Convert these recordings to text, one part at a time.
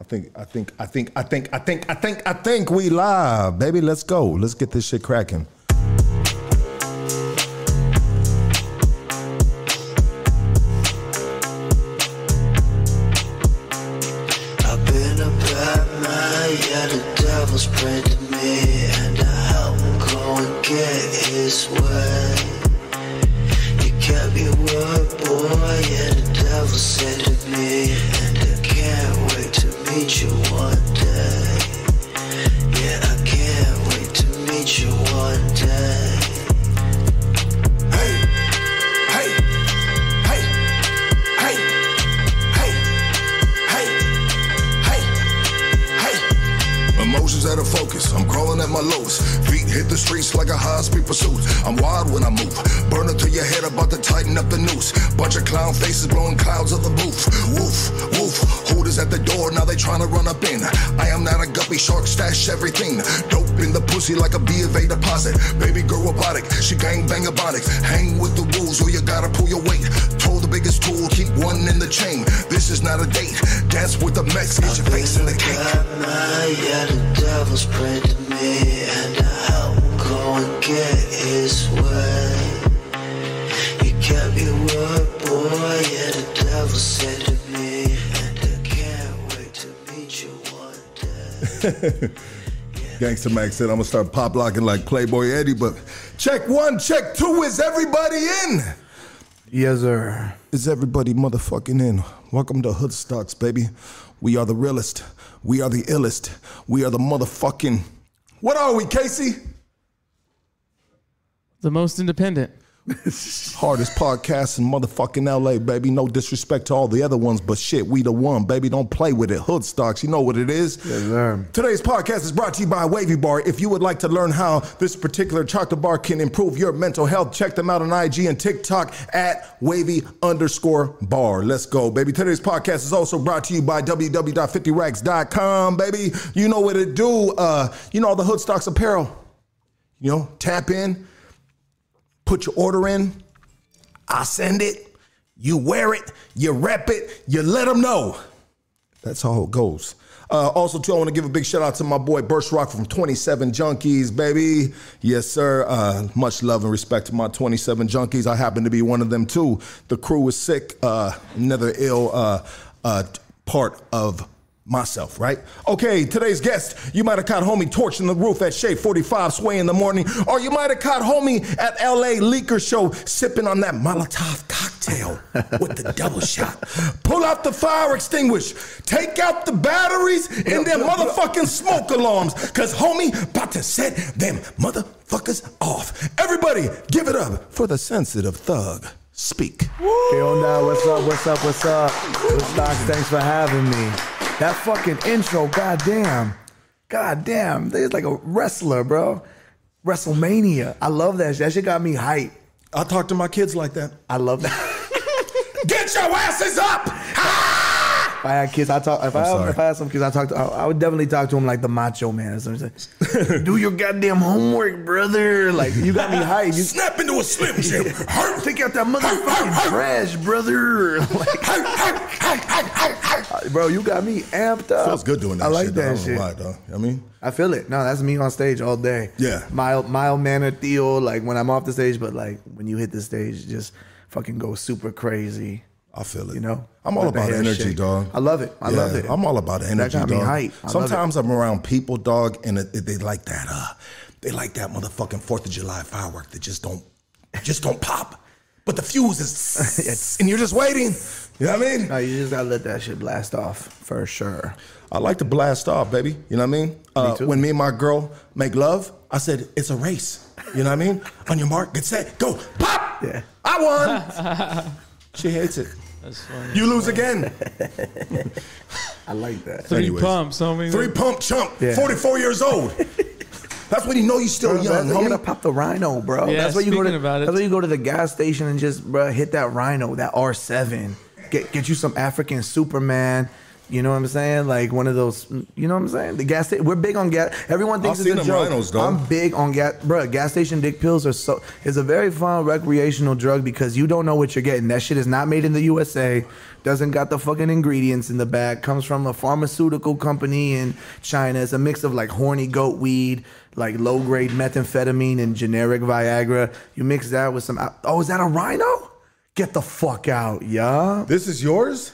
I think, I think, I think, I think, I think, I think, I think we live, baby. Let's go. Let's get this shit cracking. Gangster Max said, I'm gonna start pop locking like Playboy Eddie, but check one, check two, is everybody in? Yes, sir. Is everybody motherfucking in? Welcome to Hood Stocks, baby. We are the realest. We are the illest. We are the motherfucking. What are we, Casey? The most independent. Hardest podcast in motherfucking LA, baby. No disrespect to all the other ones, but shit, we the one, baby. Don't play with it. Hood stocks, you know what it is. Yes, sir. Today's podcast is brought to you by Wavy Bar. If you would like to learn how this particular chocolate bar can improve your mental health, check them out on IG and TikTok at wavy underscore bar. Let's go, baby. Today's podcast is also brought to you by www.50racks.com, baby. You know what it do. Uh, you know all the Hood Stocks apparel. You know, tap in, put your order in, I send it, you wear it, you rep it, you let them know. That's how it goes. Uh, also, too, I want to give a big shout out to my boy Burst Rock from 27 Junkies, baby. Yes, sir. Uh, much love and respect to my 27 Junkies. I happen to be one of them, too. The crew is sick, uh, another ill uh, uh, part of myself, right? Okay, today's guest, you might have caught homie torching the roof at Shade 45 Sway in the morning, or you might have caught homie at LA Leaker Show sipping on that Molotov cocktail with the double shot. Pull out the fire extinguish, take out the batteries and them motherfucking smoke alarms, cause homie about to set them motherfuckers off. Everybody, give it up for the sensitive thug. Speak. ¿Qué onda? What's up? What's up? What's up? Good stocks. Thanks for having me. That fucking intro, goddamn. Goddamn. There's like a wrestler, bro. WrestleMania. I love that shit. That shit got me hype. I talk to my kids like that. I love that. Get your asses up! if I had kids, I talk. If I, sorry. if I had some kids, I talk to. I, I would definitely talk to him like the Macho Man. or something. Do your goddamn homework, brother. Like you got me hyped. You Snap into a slim jim. take out that motherfucking trash, brother. Like, uh, bro, you got me amped up. Feels good doing that I like shit. that though. I shit. know why. I mean, I feel it. No, that's me on stage all day. Yeah. Mild, mild mannered Theo, like when I'm off the stage, but like when you hit the stage, just fucking go super crazy. I feel it. You know? I'm all about energy, shake. dog. I love it. I love it. I'm all about energy, got me dog. hype. I love Sometimes I'm around people, dog, and it, it- they like that. Uh, they like that motherfucking Fourth of July firework that just don't, just don't pop. But the fuse is, and you're just waiting. You know what I mean? No, you just gotta let that shit blast off for sure. I like to blast off, baby. You know what I mean? Uh, too. when me and my girl make love, I said it's a race. You know what I mean? On your mark, get set, go, pop. Yeah. I won. she hates it. That's funny. You lose again. I like that. Three Anyways. pumps, homie. Three pump chump, Yeah. 44 years old. That's when you know you're still Bro, young, that's- you gotta pop the rhino, bro. Yeah, that's why you go to. about it. That's why you go to the gas station and just bro hit that rhino, that R7. Get get you some African Superman. You know what I'm saying? Like one of those. You know what I'm saying? The gas. station. We're big on gas. Everyone thinks I've it's a joke. rhinos. I'm big on gas, bro. Gas station dick pills are so. It's a very fun recreational drug because you don't know what you're getting. That shit is not made in the USA. Doesn't got the fucking ingredients in the back. Comes from a pharmaceutical company in China. It's a mix of like horny goat weed, like low grade methamphetamine and generic Viagra. You mix that with some. Oh, is that a rhino? Get the fuck out, yeah. This is yours?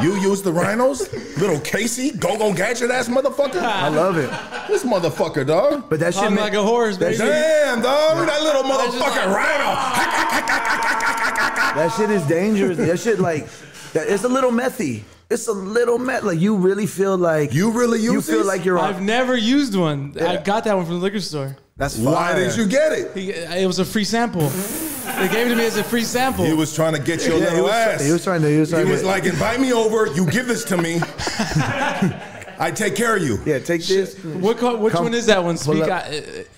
You use the rhinos? Little Casey, go go gadget ass motherfucker? I love it. This motherfucker, dog. But that shit I'm like a horse, that baby. shit- Damn, dog. That little motherfucking rhino. That shit is dangerous. that shit like that, it's a little methy. It's a little met. Like you really feel like You really use you feel these? like you're on. I've never used one. I got that one from the liquor store. That's Why did you get it? He- It was a free sample. They gave it to me as a free sample. He was trying to get your Yeah, he little was, ass. he was trying to. He was He trying was like, invite me over. You give this to me. I take care of you. yeah, take this. what co- which Come- one is that one? pull Speak. I,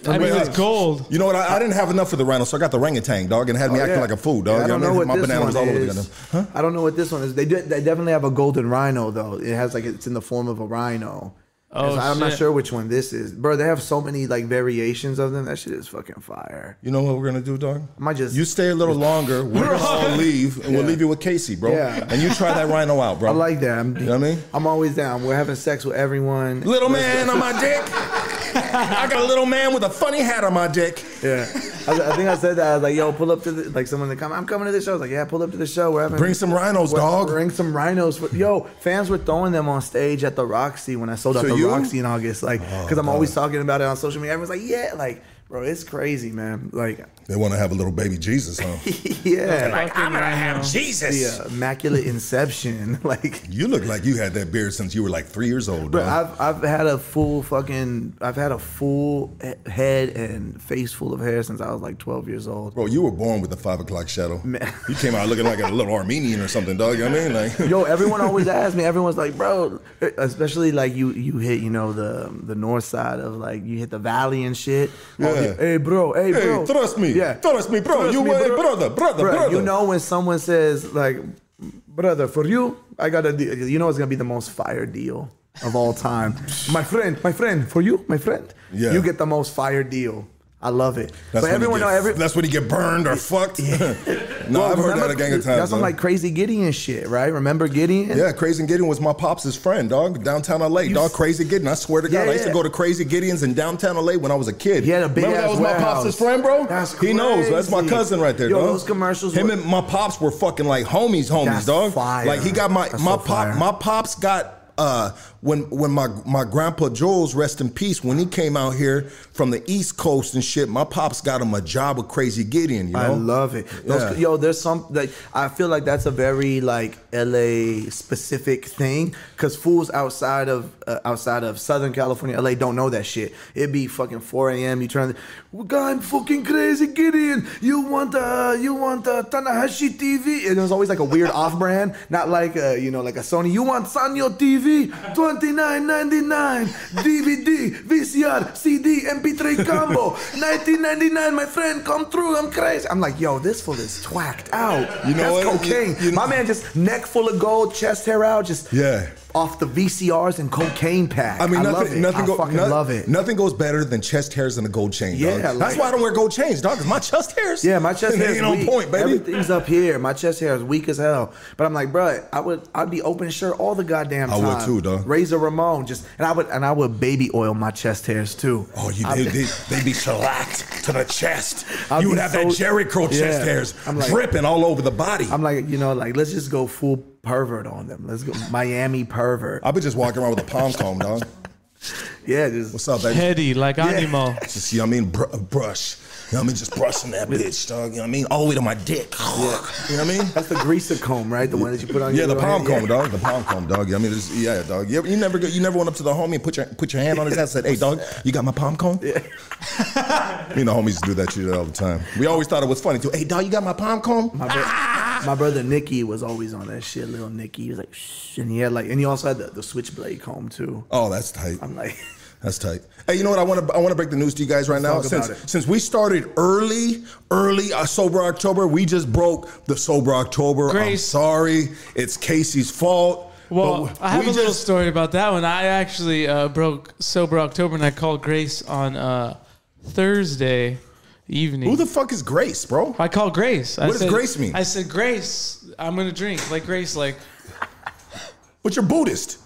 uh, I mean, it's gold. You know what? I, I didn't have enough for the rhino, so I got the orangutan, dog, and had me Oh, acting yeah. like a fool, dog. Yeah, I don't know know what what I mean? this My banana was all one over is. Huh? I don't know what this one is. They do, they definitely have a golden rhino though. It has like it's in the form of a rhino. Oh, I'm not sure which one this is, bro. They have so many like variations of them. That shit is fucking fire. You know what we're gonna do, dog? I might just- you stay a little longer. We're gonna all leave, and we'll leave you with Casey, bro. Yeah. And you try that rhino out, bro. I like that. I'm, You know what I mean? I'm always down. We're having sex with everyone. Little man on my dick. I got a little man with a funny hat on my dick. Yeah, I, I think I said that. I was like, "Yo, pull up to the like someone to come. I'm coming to the show." I was like, "Yeah, pull up to the show. We're having Bring some rhinos, we're- dog. Bring some rhinos. For, yo, fans were throwing them on stage at the Roxy when I sold out To the you? Roxy in August. Like, oh, because I'm always talking about it on social media. Everyone's like, "Yeah, like, bro, it's crazy, man. Like, They want to have a little baby Jesus, huh? yeah, Like, I'm gonna have Jesus. the immaculate inception. like, You look like you had that beard since you were like three years old, Bro, dog. I've I've had a full fucking I've had a full head and face full of hair since I was like 12 years old. Bro, you were born with the five o'clock shadow. Man. You came out looking like a little Armenian or something, dog. You know what I mean? Like, Yo, everyone always asks me. Everyone's like, bro, especially like you you hit you know the the north side of like you hit the valley and shit. Oh, Yeah. Hey, bro. Hey, Hey, bro. trust me. Yeah. Trust me, bro. You were- brother, brother, Bro, brother. You know when someone says like, brother, for you, I got a deal. You know it's gonna be the most fire deal of all time. my friend, my friend, for you, my friend. Yeah. You get the most fire deal. I love it. That's but everyone know every. That's when he get burned or fucked. Yeah. no, Well, I've heard that a gang of times. That's some like crazy Gideon shit, right? Remember Gideon? Yeah, Crazy Gideon was my pops' friend, dog. Downtown LA, dog. Crazy Gideon. I swear to God, Yeah, I used to go to Crazy Gideon's in downtown LA when I was a kid. He had a big Remember that was my warehouse. pops' friend, bro. That's crazy. He knows. That's my cousin right there, dog. Yo, dog. those commercials Him were- and my pops were fucking like homies, homies, That's dog. fire. Like he got my That's my so pop. fire. My pops got. Uh, when when my my grandpa Jules, rest in peace, when he came out here from the East Coast and shit, my pops got him a job with Crazy Gideon. You know, I love it. Those, Yeah. Yo, there's some like I feel like that's a very like LA specific thing because fools outside of uh, outside of Southern California, LA don't know that shit. It'd be fucking 4 a.m. You turn, I'm fucking crazy, Gideon. You want uh you want uh, Tanahashi TV? And it was always like a weird off-brand, not like uh, you know like a Sony. You want Sanyo TV? 29.99 DVD, VCR, CD, MP3 combo, 19.99. My friend, come through. I'm crazy. I'm like, yo, this fool is twacked out. You know That's what? cocaine. You- you- My man just neck full of gold, chest hair out, just Yeah. Off the VCRs and cocaine pack. I mean, love nothing, it. nothing, I go, fucking no- love it. Nothing goes better than chest hairs and a gold chain. Yeah, dog. that's why I don't wear gold chains, dog. Cause my chest hairs. Yeah, my chest hairs ain't on point, baby. Everything's up here. My chest hair is weak as hell. But I'm like, bro, I would, I'd be open shirt all the goddamn time. I would too, dog. Razor Ramon, just, and I would, and I would baby oil my chest hairs too. Oh, you I- they, they, they be shellacked to the chest. I'll you would have so- that Jheri curl chest hairs I'm like- dripping all over the body. I'm like, you know, like let's just go full pervert on them. Let's go Miami pervert. I'll be just walking around with a palm comb, dog. Yeah, just What's up, baby? Heady, like animal. Just, you know what I mean? Br- brush. You know what I mean? Just brushing that bitch, dog. You know what I mean? All the way to my dick. You know what I mean? that's the greaser comb, right? The one that you put on. Your comb. Yeah, your the palm comb, dog. The palm comb, dog. I mean, it's, yeah, dog. You, ever, you never, go- you never went up to the homie and put your put your hand on his ass and said, "Hey, dog, you got my palm comb?" Yeah. Me and the homies do that shit all the time. We always thought it was funny too. Hey, dog, you got my palm comb? My, bro- my brother Nicky was always on that shit. Little Nicky, he was like, Shh. and he had like, and he also had the, the switchblade comb too. Oh, that's tight. I'm like, That's tight. Hey, you know what? I want to I want to break the news to you guys right now. talk Since about it. since we started early, early uh, sober October, we just broke the sober October. I'm Grace. sorry. It's Casey's fault. Well, But I have we a little story about that one. I actually uh, broke sober October, and I called Grace on uh, Thursday evening. Who the fuck is Grace, bro? I called Grace. I What does said- Grace mean? I said, Grace, I'm gonna drink. Like Grace, like But you're Buddhist.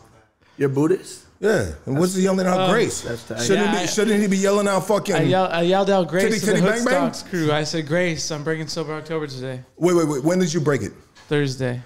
You're Buddhist? Yeah. And what's he yelling out Grace? Shouldn't, Yeah, he be, shouldn't he be yelling out fucking. I, yell, I yelled out Grace Titty, to the titty, bang, bang? Crew. I said, Grace, I'm breaking sober October today, wait, wait, wait. When did you break it? Thursday.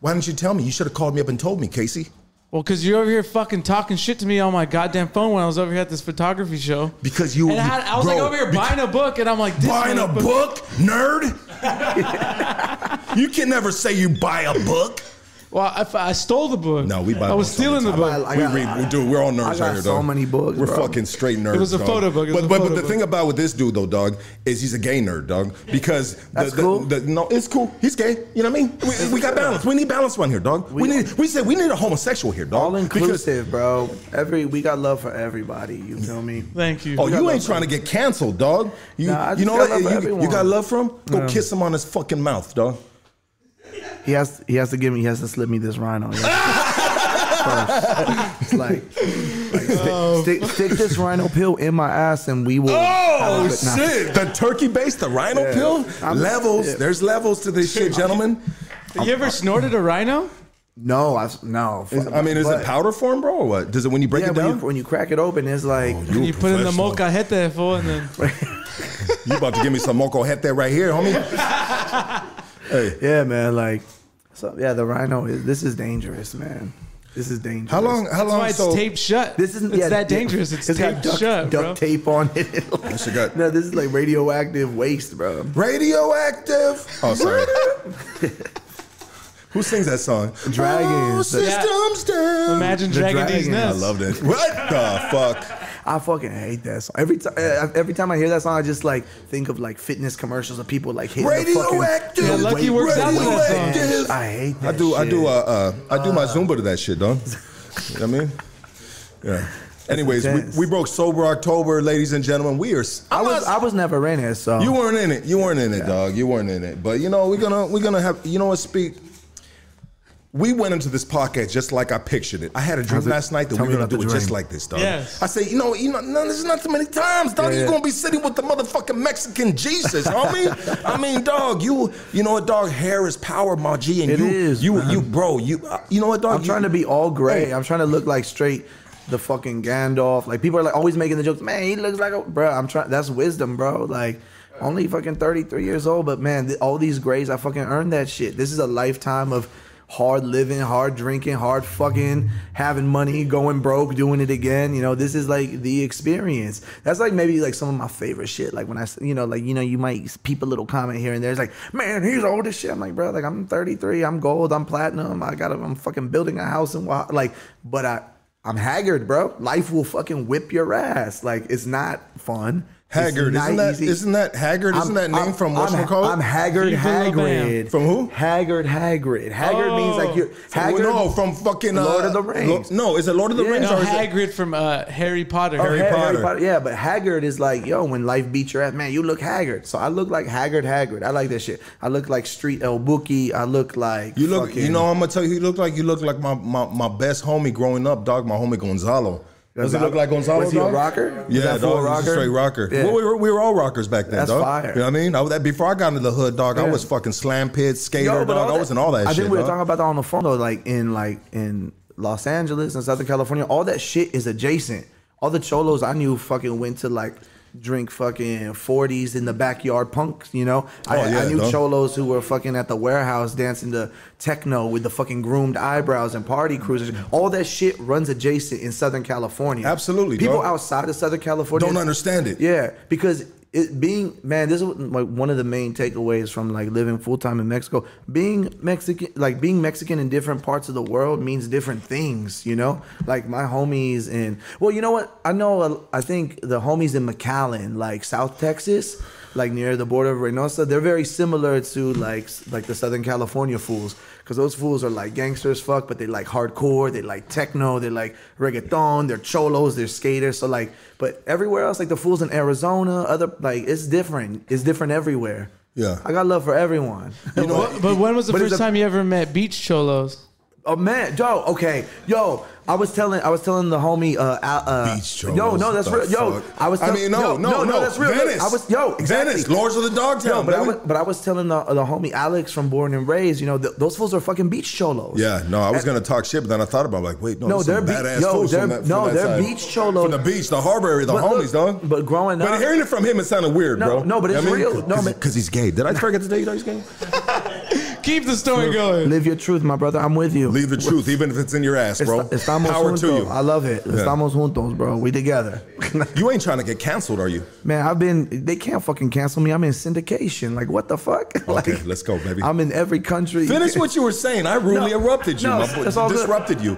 Why didn't you tell me? You should have called me up and told me, Casey. Well, because you're over here fucking talking shit to me on my goddamn phone when I was over here at this photography show. Because you. And I, had, I was like over here buying a book, and I'm like, this Buying a book, nerd? you can never say you buy a book. Well, I, I stole the book. No, we buy I was stealing the the book. I we read, we do. We're all nerds I right got here, so dog. many books, We're bro. fucking straight nerds. It was a dog. photo book. But a but, photo but the book. thing about with this dude though, dog, is he's a gay nerd, dog. Because That's the- cool. the- no, it's cool. He's gay. You know what I mean? We, we got balance. We need balance one here, dog. We, need. We said we need a homosexual here, dog. All Because- inclusive, bro. Every we got love for everybody. You feel me? Thank you. Oh, you ain't trying to get canceled, dog. You, Nah, I you just know got what? love for You, you got love for him? Go kiss him on his fucking mouth, dog. He has he has to give me he has to slip me this rhino. He First. It's like, like Oh. stick, stick, stick this rhino pill in my ass and we will. Oh have a nah. shit! The turkey base, the rhino Yeah. pill, I'm- levels. yeah. There's levels to this shit, gentlemen. Have you ever snorted a rhino? No, I no. Is- I mean, is but- it powder form, bro, or what? Does it when you break Yeah, it when down? you, when you crack it open, it's like oh, You You put in the professional. mocha hete full, and then You about to give me some moco het there right here, homie? hey, yeah, man. Like so, yeah, the rhino is this is dangerous, man. This is dangerous. how long? How that's long? why it's so, taped shut. This isn't it's yeah, that dangerous. It's, got taped duct, shut, duct bro. tape on it. shit got- no, this is like radioactive waste, bro. radioactive. Oh, sorry. Who sings that song? Dragons. Oh, systems down. Imagine The dragging these dragon. I nuts. love that. What the fuck? I fucking hate that song. Every time, every time I hear that song, I just like think of like fitness commercials of people like hitting Radioactive. the Yeah, fucking Lucky works out to that song. Radioactive. I hate that. I that. do. I do. Uh, uh, I do my Zumba to that shit, dog. You know what I mean? Yeah. Anyways, we, we broke sober October, ladies and gentlemen. We are. I was I was never in it, so You weren't in it. You weren't in it, dog. You weren't in it. But you know, we're gonna we're gonna have. You know what? Speak. We went into this podcast just like I pictured it. I had a dream How's it- last night that tell we were gonna do it the just like this, dog. Yes. I say, you know, you know, no, this is not too many times, dog. Yeah, You're yeah. gonna be sitting with the motherfucking Mexican Jesus, homie. I mean, dog, you you know what, dog? Hair is power, my G, and It you is, you man. you bro, you uh, you know what, dog? I'm trying to be all gray. Hey. I'm trying to look like straight the fucking Gandalf. Like people are like always making the jokes. Man, he looks like a bro. I'm trying. That's wisdom, bro. Like only fucking 33 years old, but man, th- all these grays, I fucking earned that shit. This is a lifetime of hard living, hard drinking, hard fucking having money, going broke, doing it again. You know, this is like the experience. That's like maybe like some of my favorite shit. Like when I, you know, like you know, you might peep a little comment here and there. It's like, man, he's old as shit. I'm like, bro, like I'm 33, I'm gold, I'm platinum, I got, I'm fucking building a house and like, but I. I'm haggard, bro. Life will fucking whip your ass. Like it's not fun. It's Haggard, not isn't that easy. isn't that Haggard? Isn't that name from I'm, whatchamacallit? I'm Haggard Viva la Bam. Hagrid. From who? Haggard Hagrid. Haggard means like you're Haggard. no, from fucking uh, Lord of the Rings. Lo- no, is it Lord of the Yeah. Rings No, or is it? Hagrid from uh, Harry Potter. Oh, Harry Ha- Potter. Yeah, but Haggard is like, yo, when life beats your ass, man, you look haggard. So I look like Haggard Hagrid. I like that shit. I look like Street El Bookie. I look like You look, fucking- you know, I'm gonna tell you, you look like you look like my, my, my best homie growing up, dog. My homie Gonzalo. Does he look like Gonzalo? Was he a rocker? Yeah, that full dog. he was a rocker? straight rocker. Yeah. Well, we, were, we were all rockers back then, That's dog. fire. You know what I mean? I, that, before I got into the hood, dog, I was fucking slam pit skater, Yo, but dog. I was in all that I shit. think we were dog. talking about that on the phone though, like in like in Los Angeles and Southern California, all that shit is adjacent. All the cholos I knew fucking went to like drink fucking 40s in the backyard punks, you know? Oh, I, Oh, yeah, I knew dog. cholos who were fucking at the warehouse dancing to techno with the fucking groomed eyebrows and party cruisers. All that shit runs adjacent in Southern California. Absolutely, People dog. outside of Southern California Don't understand it. yeah, because it being man, this is like one of the main takeaways from like living full time in Mexico. Being Mexican, like being Mexican in different parts of the world means different things. You know, like my homies in well, you know what? I know. uh, I think the homies in McAllen, like South Texas, like near the border of Reynosa, they're very similar to like like the Southern California fools. Because those fools are like gangsters, fuck, but they like hardcore, they like techno, they like reggaeton, they're cholos, they're skaters. So like, but everywhere else, like the fools in Arizona, other like it's different. It's different everywhere. Yeah. I got love for everyone. You know, But, but when was the first it's a- time you ever met beach cholos? Oh man, yo, okay, yo. I was telling, I was telling the homie, uh, Al- uh Beach Yo, cholos, no, that's the real. Yo. I was. I mean, no, yo, no, no, that's real. Venice. I was, yo, exactly. Venice, Lords of the Dogtown, Yo, but I was, but I was telling the, the homie Alex from Born and Raised, you know, th- those fools are fucking beach cholos. Yeah, no, I was gonna talk shit, but then I thought about it, like, wait, no, No, no they're they're be- badass yo, fools they're- from that, from no, that they're side. beach cholos. from the beach, the harbor area, the But homies, look, dog. but growing up, but hearing it from him, it sounded weird, No, bro. no, but it's I mean? real. No, because he's gay. Did I forget to tell you that he's gay? Keep the story going. Live your truth, my brother. I'm with you. Leave the truth, even if it's in your ass, bro. Est- Estamos Power juntos. to you. I love it. Estamos juntos, bro. We together. You ain't trying to get canceled, are you? Man, I've been. They can't fucking cancel me. I'm in syndication. Like, what the fuck? like, Okay, let's go, baby. I'm in every country. Finish what you were saying. I rudely No, erupted you. no, my boy. it's all good. you.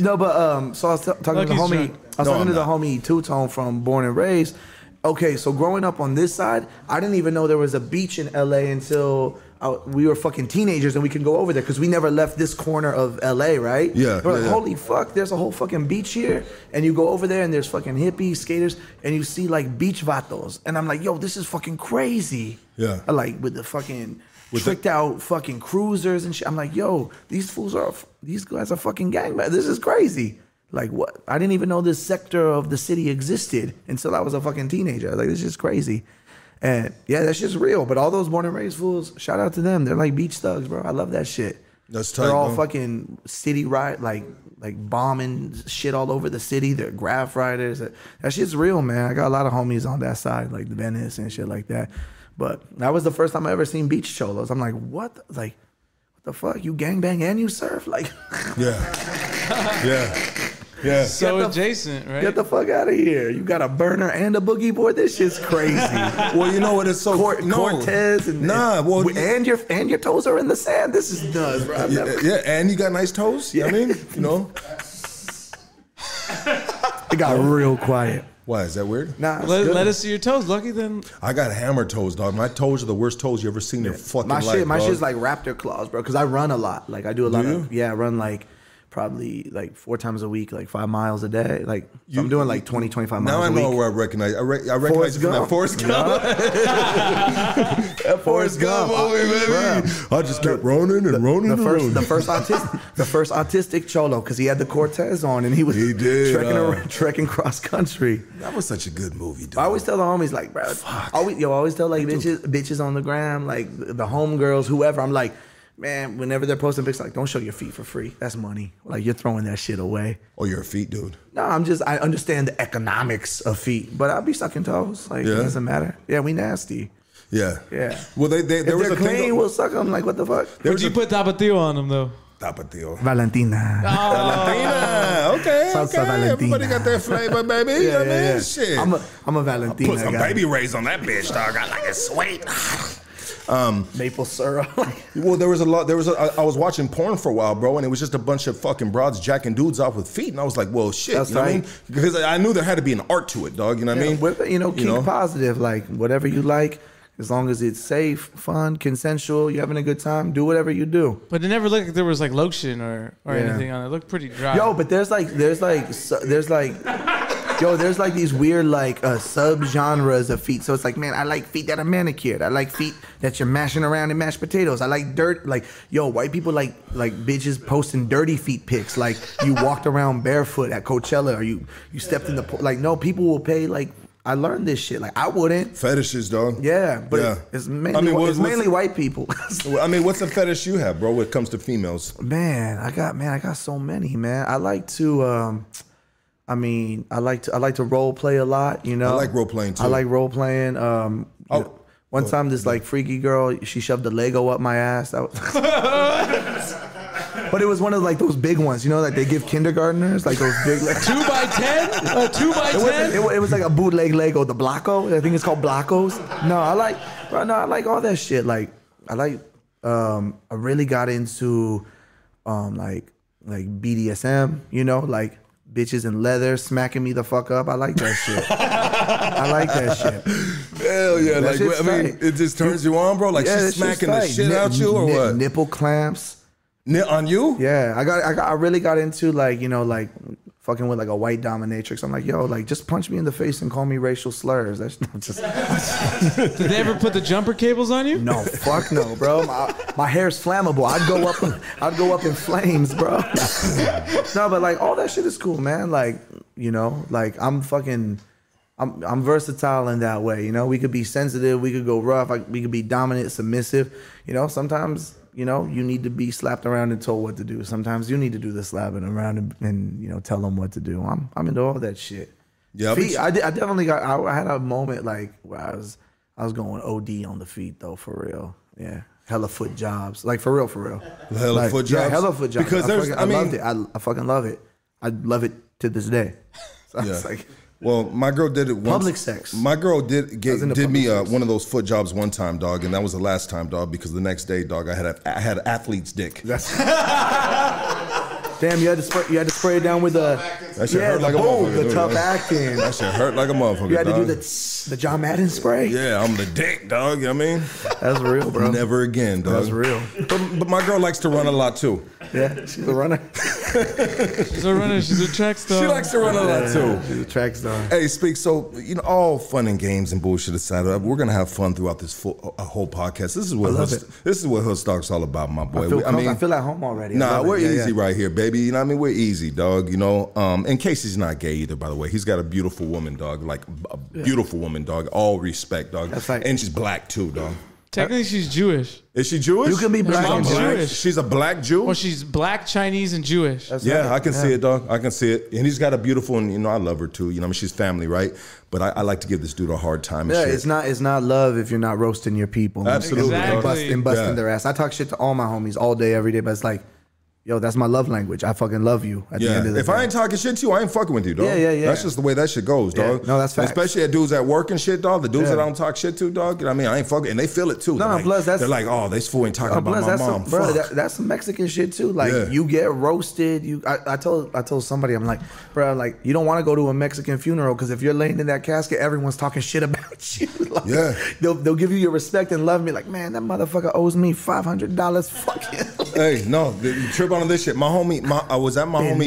No, but um, so I was t- talking to the homie. drunk. I was No, talking I'm to the not. homie Two Tone from Born and Raised. Okay, so growing up on this side, I didn't even know there was a beach in LA until I, we were fucking teenagers and we can go over there because we never left this corner of LA, right? Yeah, We're yeah, like, yeah. holy fuck, there's a whole fucking beach here, and you go over there and there's fucking hippies, skaters, and you see like beach vatos, and I'm like, yo, this is fucking crazy. Yeah. Like with the fucking With the- tricked out fucking cruisers and shit. I'm like, yo, these fools are these guys are fucking gangbangers. This is crazy. Like what? I didn't even know this sector of the city existed until I was a fucking teenager. Like this is crazy. And yeah, that shit's real. But all those born and raised fools, shout out to them. They're like beach thugs, bro. I love that shit. That's tight, They're all fucking city right, like like bombing shit all over the city. They're graph riders. That, that shit's real, man. I got a lot of homies on that side, like the Venice and shit like that. But that was the first time I ever seen beach cholos. I'm like, what? the- Like, what the fuck? You gangbang and you surf? Like, Yeah. yeah. Yeah. So the- adjacent, right? get the fuck out of here. You got a burner and a boogie board. This shit's crazy. Well, you know what? It's so Cort- no. Cortez and nah. Well, and your and your toes are in the sand. This is nuts, bro. I've yeah, never- yeah, and you got nice toes. You know what I mean, you know. It got real quiet. Why is that weird? Nah, let, let us see your toes. Lucky then. I got hammer toes, dog. My toes are the worst toes you ever seen in your fucking My life. shit, my dog. shit's like raptor claws, bro. Because I run a lot. Like I do a lot Do of you? yeah. I run like probably like four times a week, like five miles a day. Like so I'm doing like 20, 25 miles Now I know where I recognize. I, re- I recognize Forrest you that Gump. Forrest Gump. That Forrest Gump, movie, baby. I just kept running and running The and first, running. the first autistic, the first autistic cholo, because he had the Cortez on and he was He did, trekking, uh. around, trekking cross country. that was such a good movie, dude. I always tell the homies like, bro, always, yo, I always tell like bitches, bitches on the gram, like the the homegirls, whoever. I'm like, man, whenever they're posting pics, like, don't show your feet for free. That's money. Like you're throwing that shit away. oh, you're a feet dude. No, I'm just I understand the economics of feet, but I'll be sucking toes. Like Yeah? it doesn't matter. Yeah, we nasty. Yeah. Yeah. Well, they, they If there was they're a thing. clean, we'll suck them. Like what the fuck? there Would you a, put Tapatio on them though? Tapatio. Valentina. Oh. Valentina. Okay. Salsa okay. Everybody got their flavor, baby. you know what I mean? Shit. I'm a I'm a Valentina Put some guy. Baby Ray's on that bitch, dog. I like it sweet. Um, Maple syrup. Well, there was a lot. There was. A, I, I was watching porn for a while, bro, and it was just a bunch of fucking broads jacking dudes off with feet, and I was like, "Well, shit." That's you know what I right. mean? Because I knew there had to be an art to it, dog. You know what I mean? With- you know, keep positive. Like whatever you like, as long as it's safe, fun, consensual, you're having a good time. Do whatever you do. But it never looked like there was like lotion or, or Yeah. anything on it. It looked pretty dry. Yo, but there's like there's like su- there's like yo there's like these weird like uh, sub genres of feet. So it's like man, I like feet that are manicured. I like feet that you're mashing around in mashed potatoes. I like dirt. Like yo, white people like like bitches posting dirty feet pics. Like you walked around barefoot at Coachella or you you stepped in the pool. Like no, people will pay like. I learned this shit. Like I wouldn't. Fetishes, dog. Yeah, but Yeah. it's mainly I mean, what's- it's mainly white people. I mean, what's the fetish you have, bro, when it comes to females? man, I got man, I got so many, man. I like to um I mean, I like to I like to role play a lot, you know. I like role playing, too. I like role playing. Um you Oh. know, one time this like freaky girl, she shoved a Lego up my ass. That was But it was one of like those big ones, you know, like they give kindergartners, like those big like two by ten? A two by It wasn't. ten? It, it was like a bootleg Lego, the Blocko. I think it's called Blockos. No, I like, bro. No, I like all that shit. Like, I like. Um, I really got into, um, like, like BDSM. You know, like bitches in leather smacking me the fuck up. I like that shit. I like that shit. Hell yeah! That Like, I mean, tight. it just turns you on, bro. Like Yeah, she's smacking the shit Nip- out you, or nip- what? Nipple clamps. Ni- on you? Yeah, I got, I got, I really got into like, you know, like fucking with like a white dominatrix. I'm like, yo, like just punch me in the face and call me racial slurs. That's not just Did they ever put the jumper cables on you? no, fuck no, bro. My, my hair's flammable. I'd go up, I'd go up in flames, bro. no, but like all that shit is cool, man. Like you know, like I'm fucking. I'm I'm versatile in that way, you know. We could be sensitive, we could go rough, like, we could be dominant, submissive. You know, sometimes you know you need to be slapped around and told what to do. Sometimes you need to do the slapping around and, and you know tell them what to do. I'm I'm into all that shit. Yeah, I feet. I, I definitely got. I, I had a moment like where I was I was going OD on the feet though, for real. Yeah, hella foot jobs, like for real, for real. Hella Like, foot Yeah, jobs? hella foot jobs. Because I there's- fucking- I mean- loved it. I, I fucking love it. I love it to this day. So Yeah. it's like. Well, my girl did it once. Public sex. My girl did get, did me uh, one of those foot jobs one time, dog, and that was the last time, dog, because the next day, dog, I had a, I had an athlete's dick. That's Damn, you had to spray, you had to spray it down with the That shit yeah, hurt the like a boom, motherfucker, the dude. tough That- acting. That shit hurt like a motherfucker. You had to do dog. the tss, the John Madden spray. Yeah, I'm the dick, dog. You know what I mean? That's real, bro. Never again, dog. That's real. But, but my girl likes to run a lot too. Yeah, she's a runner. She's a runner. She's a track star. She likes to run a lot too. She's a track star. Hey, speak. So you know, all fun and games and bullshit aside, uh, we're gonna have fun throughout this full, uh, whole podcast. This is what love Hood, it. this is what Hood Stock's all about, my boy. I feel, We- com- I feel at home already. I Nah, love it. we're Yeah, easy yeah. right here, baby. You know what I mean? We're easy, dog. You know, um, in case he's not gay either, by the way. He's got a beautiful woman, dog. Like a beautiful woman, dog. All respect, dog. That's right. And she's black too, dog. Technically, she's Jewish. Is she Jewish? You can be black She's and a black- Jewish. She's a black Jew. Well, she's black, Chinese, and Jewish. That's yeah, right. I can see it, dog. I can see it. And he's got a beautiful, and you know, I love her too. You know, I mean, she's family, right? But I, I like to give this dude a hard time. Yeah, shit. it's not it's not love if you're not roasting your people. Absolutely, And, bust, and busting Yeah. their ass. I talk shit to all my homies all day, every day, but it's like, yo, that's my love language. I fucking love you. At the end of the day. if day. I ain't talking shit to you, I ain't fucking with you, dog. Yeah, yeah, yeah. That's just the way that shit goes, Yeah. dog. No, that's facts. Especially at dudes at work and shit, dog. The dudes Yeah. that I don't talk shit to, dog. You know what I mean? I ain't fucking, and they feel it too. No, They're like, plus that's- they're like, oh, this fool ain't talking Oh, about my that's mom. some, bro, that, that's some Mexican shit too. Like Yeah. you get roasted. You, I, I told, I told somebody, I'm like, bro, like you don't want to go to a Mexican funeral because if you're laying in that casket, everyone's talking shit about you. like, Yeah. they'll they'll give you your respect and love me. Like, man, that motherfucker owes me five hundred dollars. Fuck him. Hey, no, the, the trip on this shit. My homie, my, I was at my homie.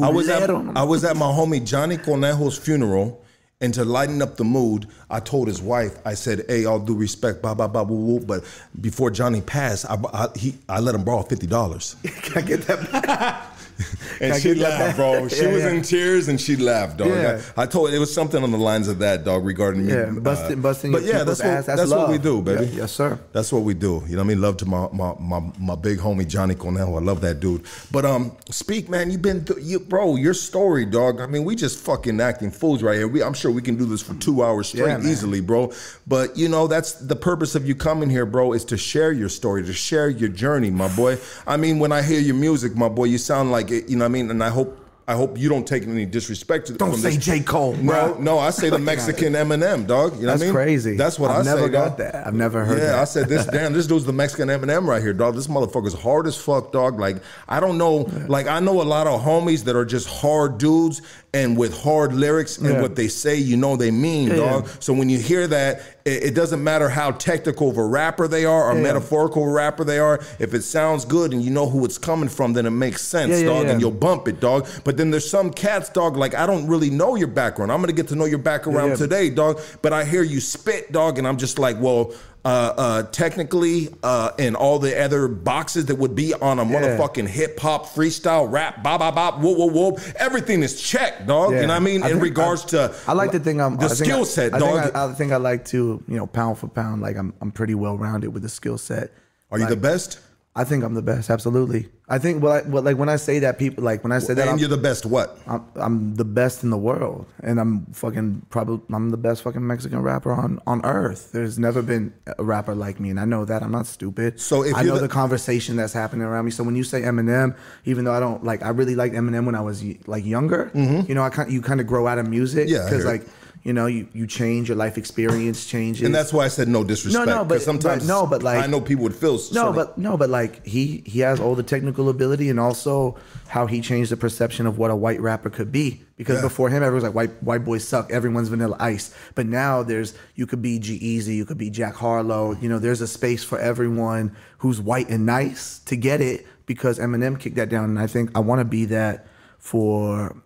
I was at. I was at my homie Johnny Conejo's funeral, and to lighten up the mood, I told his wife, I said, "Hey, all due respect, blah blah blah blah blah." But before Johnny passed, I, I he I let him borrow fifty dollars, Can I get that? and she laughed, bro. She Yeah, was yeah. in tears and she laughed, dog. Yeah. I, I told it was something on the lines of that, dog, regarding me. Yeah, busting, busting. But your yeah, that's what ass, that's, what we do, baby. Yes, sir. That's what we do. You know what I mean? Love to my my my, my big homie Johnny Cornell. I love that dude. But um, speak, man. You've been through, you, bro. Your story, dog. I mean, we just fucking acting fools right here. We, I'm sure we can do this for two hours straight easily, bro. But you know, that's the purpose of you coming here, bro, is to share your story, to share your journey, my boy. I mean, when I hear your music, my boy, you sound like it. You know what I mean? And I hope. I hope you don't take any disrespect to Don't say this. J. Cole, No, bro. no, I say the Mexican Eminem, dog. You know That's what I mean? crazy. That's what I've I say. never got dog. that. I've never heard yeah, that. I said this. Damn, this dude's the Mexican Eminem right here, dog. This motherfucker's hard as fuck, dog. Like I don't know. Like I know a lot of homies that are just hard dudes and with hard lyrics and Yeah. what they say, you know they mean, Yeah, dog. So when you hear that, it, it doesn't matter how technical of a rapper they are or Yeah. metaphorical rapper they are. If it sounds good and you know who it's coming from, then it makes sense, dog, and you'll bump it, dog. But then there's some cats, dog. Like I don't really know your background. I'm gonna get to know your background today, dog. But I hear you spit, dog, and I'm just like, well. Uh, uh, technically, uh, in all the other boxes that would be on a motherfucking hip hop, freestyle, rap, bop, bop, bop, whoop, whoop, whoop, everything is checked, dog. You know what I mean? In think- regards to, I like to think I'm the skill set, I dog. I, I think I like to, you know, pound for pound, like I'm I'm pretty well rounded with the skill set. Are you Like, the best? I think I'm the best, absolutely. I think well, I, well like when I say that, people like when I say that, and I'm, you're the best what? I'm, I'm the best in the world, and I'm fucking probably I'm the best fucking Mexican rapper on on earth. There's never been a rapper like me, and I know that. I'm not stupid. So if I know the- the, conversation that's happening around me. So when you say Eminem, even though I don't like, I really liked Eminem when I was like younger. You know, I kind you kind of grow out of music Mm-hmm. Yeah, because hear it. You know you you change your life experience changes. And that's why I said no disrespect. No, no, but- sometimes but- no, but, like- I know people would feel No, of- but no, but like he he has all the technical ability and also how he changed the perception of what a white rapper could be. Because Yeah. before him, everyone's like white white boys suck. Everyone's Vanilla Ice. But now there's you could be G-Eazy, you could be Jack Harlow. You know, there's a space for everyone who's white and nice to get it because Eminem kicked that down. And I think I want to be that for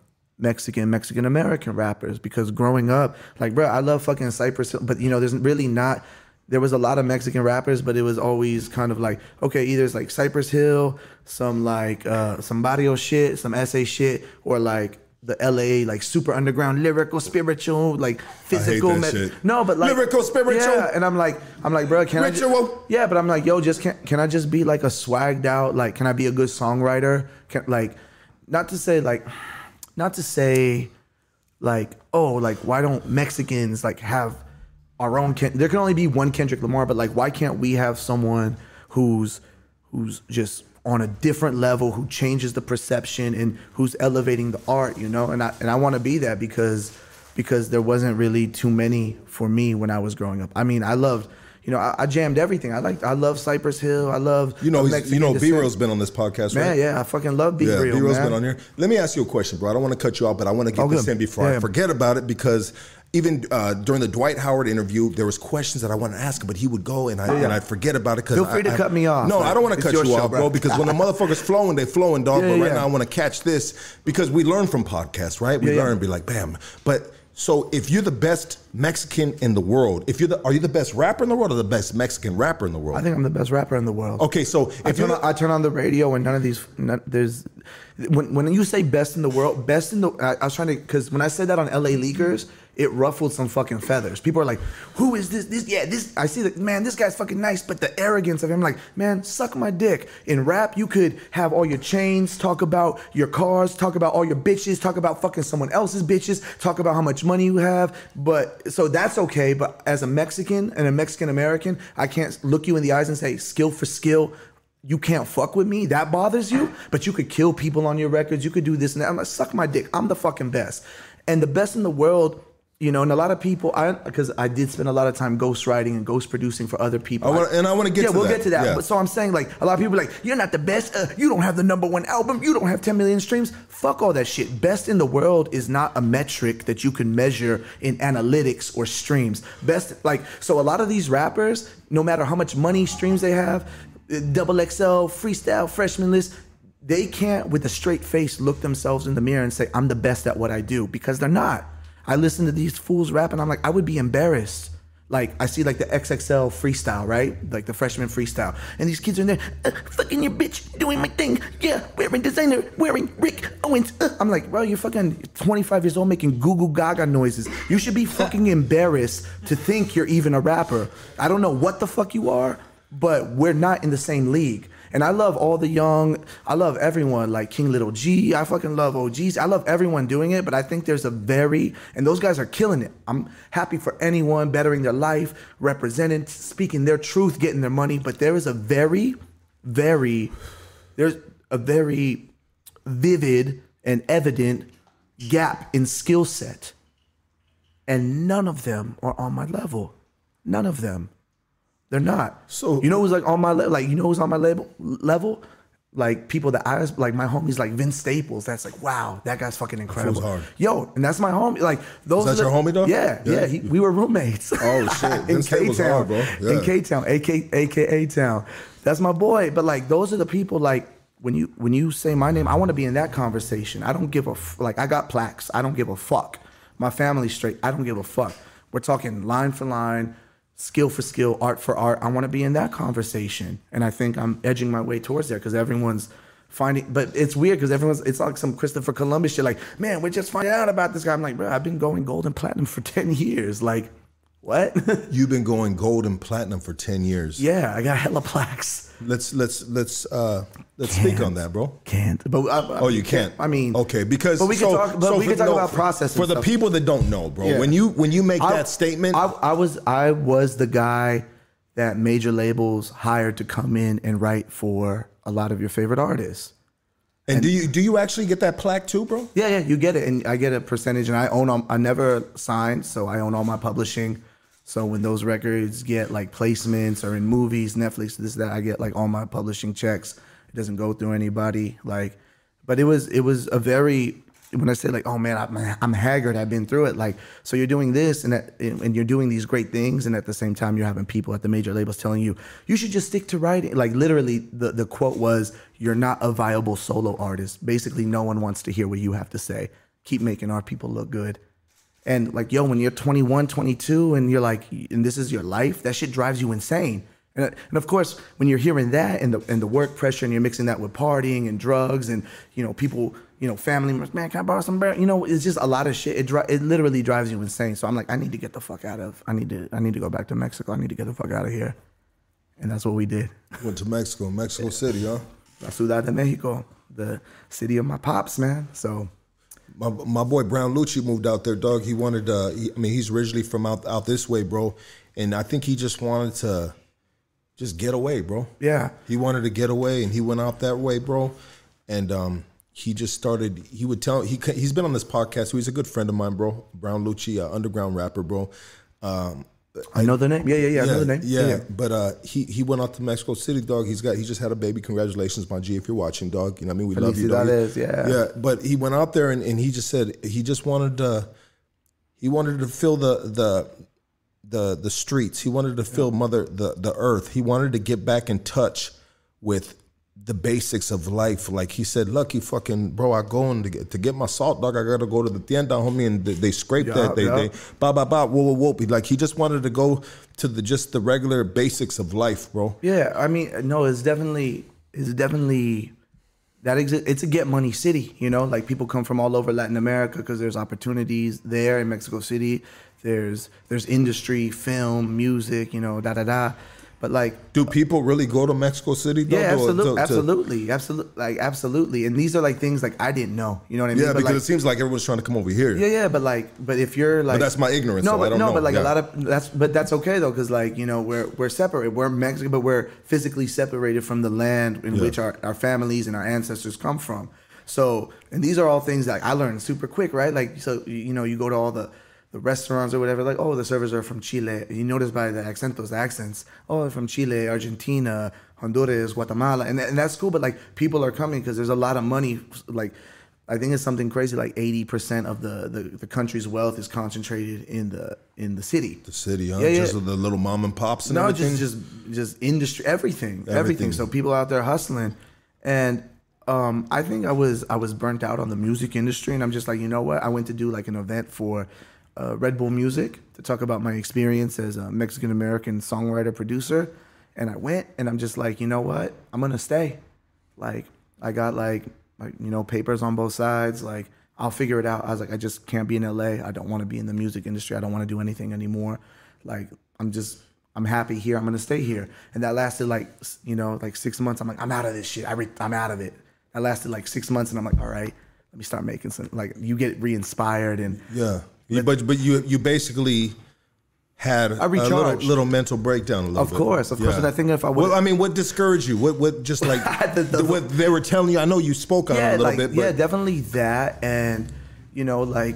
Mexican, Mexican American rappers because growing up, like, bro, I love fucking Cypress Hill, but you know, there's really not. There was a lot of Mexican rappers, but it was always kind of like, okay, either it's like Cypress Hill, some like uh, some barrio shit, some SA shit, or like the LA like super underground lyrical, spiritual, like physical. shit. No, but like Lyrical, spiritual. Yeah, and I'm like, I'm like, bro, can I just, yeah, but I'm like, yo, just can can I just be like a swagged out, like, can I be a good songwriter? Can like, not to say like, not to say like, oh, like why don't Mexicans like have our own? Ken- there can only be one Kendrick Lamar, but like, why can't we have someone who's who's just on a different level, who changes the perception and who's elevating the art, you know? And I and I want to be that because because there wasn't really too many for me when I was growing up. I mean, I loved. You know, I, I jammed everything. I like, I love Cypress Hill. I love, You know, he's, you know. B Real's been on this podcast, right? Man, yeah, I fucking love Be Yeah, B-Real's man. been on here. Let me ask you a question, bro. I don't want to cut you off, but I want to get Oh, this good. in before I Yeah. forget about it because even uh, during the Dwight Howard interview, there was questions that I wanted to ask him, but he would go and I Yeah. and I'd forget about it. Cause Feel free I- to I- cut me off. No, I don't want to cut you show, off, bro. Because when the motherfuckers flowing, they flowing, dog. Yeah, but right yeah. now, I want to catch this because we learn from podcasts, right? We learn, be like, bam. But so if you're the best Mexican in the world, if you're the are you the best rapper in the world or the best Mexican rapper in the world? I think I'm the best rapper in the world. okay, so if you're turn, on, I turn on the radio and none of these none, there's when when you say best in the world, best in the I, I was trying to because when I said that on LA Leakers, it ruffled some fucking feathers. People are like, "Who is this? This yeah, this." I see that man, this guy's fucking nice, but the arrogance of him, like, man, suck my dick. In rap, you could have all your chains, talk about your cars, talk about all your bitches, talk about fucking someone else's bitches, talk about how much money you have, but so that's okay. But as a Mexican and a Mexican American, I can't look you in the eyes and say skill for skill you can't fuck with me. That bothers you, but you could kill people on your records. You could do this and that. I'm like, suck my dick. I'm the fucking best. And the best in the world, you know, and a lot of people, I because I did spend a lot of time ghostwriting and ghost producing for other people. I wanna- and I wanna get yeah, to we'll that. get to that. Yeah. But so I'm saying, like, a lot of people are like, you're not the best. Uh, you don't have the number one album. You don't have 10 million streams. Fuck all that shit. Best in the world is not a metric that you can measure in analytics or streams. Best, like, so a lot of these rappers, no matter how much money streams they have, double XL, freestyle, freshman list, they can't, with a straight face, look themselves in the mirror and say, I'm the best at what I do because they're not. I listen to these fools rap and I'm like, I would be embarrassed. Like I see like the XXL freestyle, right? Like the freshman freestyle, and these kids are in there, uh, fucking your bitch, doing my thing, yeah, wearing designer, wearing Rick Owens. Uh. I'm like, bro, you're fucking 25 years old making goo goo gaga noises. You should be fucking embarrassed to think you're even a rapper. I don't know what the fuck you are, but we're not in the same league. And I love all the young, I love everyone, like King Lil G. I fucking love OGs. I love everyone doing it, but I think there's a very, and those guys are killing it. I'm happy for anyone bettering their life, representing, speaking their truth, getting their money. But there is a very, very, there's a very vivid and evident gap in skill set. And none of them are on my level. None of them. They're not. So- you know who's like on my le- like you know who's on my label level? Like people that I like my homies like Vince Staples. That's like wow, that guy's fucking incredible. hard. Yo, and that's my homie. Like those. Is that are the- your homie, dog? Yeah, yeah. Yeah. he, we were roommates. Oh, shit. in K Town, hard, bro. Yeah. In K Town, AK, AKA Town. That's my boy. But like those are the people like. When you when you say my name, I want to be in that conversation. I don't give a f- like. I got plaques. I don't give a fuck. My family's straight. I don't give a fuck. We're talking line for line, skill for skill, art for art. I want to be in that conversation, and I think I'm edging my way towards there because everyone's finding. But it's weird because everyone's. It's like some Christopher Columbus shit. Like, man, we're just finding out about this guy. I'm like, bro, I've been going gold and platinum for ten years. Like, what? you've been going gold and platinum for ten years. yeah, I got hella plaques. Let's let's let's uh let's speak on that, bro. Can't. But I, I- Oh, you can't. I mean, okay, because But we so, can talk. But so we can talk no, about process. for and the stuff. people that don't know, bro. Yeah. When you when you make I- that statement, I, I was I was the guy that major labels hired to come in and write for a lot of your favorite artists. and do you do you actually get that plaque too, bro? Yeah, yeah, you get it, and I get a percentage, and I own. All, I never signed, so I own all my publishing. So when those records get like placements or in movies, Netflix, this that, I get like all my publishing checks. It doesn't go through anybody. Like, but it was it was a very when I say like, oh man, I'm, I'm haggard. I've been through it. Like, so you're doing this and that, and you're doing these great things, and at the same time, you're having people at the major labels telling you you should just stick to writing. Like, literally, the the quote was, "You're not a viable solo artist." Basically, no one wants to hear what you have to say. keep making our people look good. And like, yo, when you're 21, 22, and you're like, and this is your life, that shit drives you insane. And, and of course, when you're hearing that and the and the work pressure, and you're mixing that with partying and drugs, and you know, people, you know, family members, man, can I borrow some beer? You know, it's just a lot of shit. It dri- it literally drives you insane. So I'm like, I need to get the fuck out of. I need to I need to go back to Mexico. I need to get the fuck out of here. And that's what we did. Went to Mexico, Mexico City, huh? La Ciudad de Mexico, the city of my pops, man. So My, my boy Brown Lucci moved out there, dog. He wanted uh he, I mean, he's originally from out out this way, bro. And I think he just wanted to just get away, bro. yeah, He wanted to get away and he went out that way, bro. And um he just started he would tell he he's been on this podcast. So He's a good friend of mine, bro. Brown Lucci, uh, underground rapper, bro. Um I know the name. Yeah, yeah, yeah. I know the name. yeah, but uh, he he went out to Mexico City, dog. He's got he just had a baby. Congratulations, my G, if you're watching, dog. You know what I mean? We love you, dog. Yeah. yeah. But he went out there and, and he just said he just wanted to he wanted to fill the the the the streets. He wanted to feel mother the the earth. He wanted to get back in touch with the basics of life. Like he said, lucky fucking bro, I go in to get, to get my salt dog. I gotta go to the tienda, homie, and they, they scrape Yeah, that. They yeah. they ba ba ba whoa whoa whoa. Like he just wanted to go to the just the regular basics of life, bro. Yeah, I mean, no, it's definitely it's definitely that exi- it's a get money city. You know, like people come from all over Latin America because there's opportunities there in Mexico City. There's there's industry, film, music. You know, da da da. But like Do people really go to Mexico City? though, Yeah, to- absolutely, to- absolutely, absolutely, like absolutely. And these are like things like I didn't know. You know what I mean? Yeah, But, because like, it seems like everyone's trying to come over here. yeah, yeah, but like, but if you're like, but that's my ignorance, No, so but I don't no, know. but like Yeah. a lot of that's, but that's okay though, because like you know we're we're separate. We're Mexican, but we're physically separated from the land in Yeah. which our our families and our ancestors come from. So, and these are all things that I learned super quick, right? Like, so you know, you go to all the the restaurants or whatever, like, oh, the servers are from Chile. You notice by the accentos, the accents, oh, they're from Chile, Argentina, Honduras, Guatemala, and, and that's cool. But like, people are coming because there's a lot of money. Like, I think it's something crazy. Like, eighty percent of the, the the country's wealth is concentrated in the in the city. The city, huh? Yeah, yeah. Just the little mom and pops and No, everything. just just just industry, everything, everything, Everything. So people out there hustling, and um, I think I was I was burnt out on the music industry, and I'm just like, you know what? I went to do like an event for uh, Red Bull Music to talk about my experience as a Mexican American songwriter producer, and I went, and I'm just like, you know what? I'm gonna stay. Like I got like like you know papers on both sides. Like I'll figure it out. I was like, I just can't be in LA. I don't want to be in the music industry. I don't want to do anything anymore. Like I'm just I'm happy here. I'm gonna stay here. And that lasted like you know like six months. I'm like I'm out of this shit. I re- I'm out of it. That lasted like six months, and I'm like, all right, let me start making some. Like you get re-inspired and yeah. You- but but you you basically had a little, little mental breakdown a little bit. Of bit. course, of course. And I think if I would've- I mean, what discouraged you? What what just like The- the- what they were telling you? I know you spoke on it a little like, bit, but yeah, definitely that, and you know, like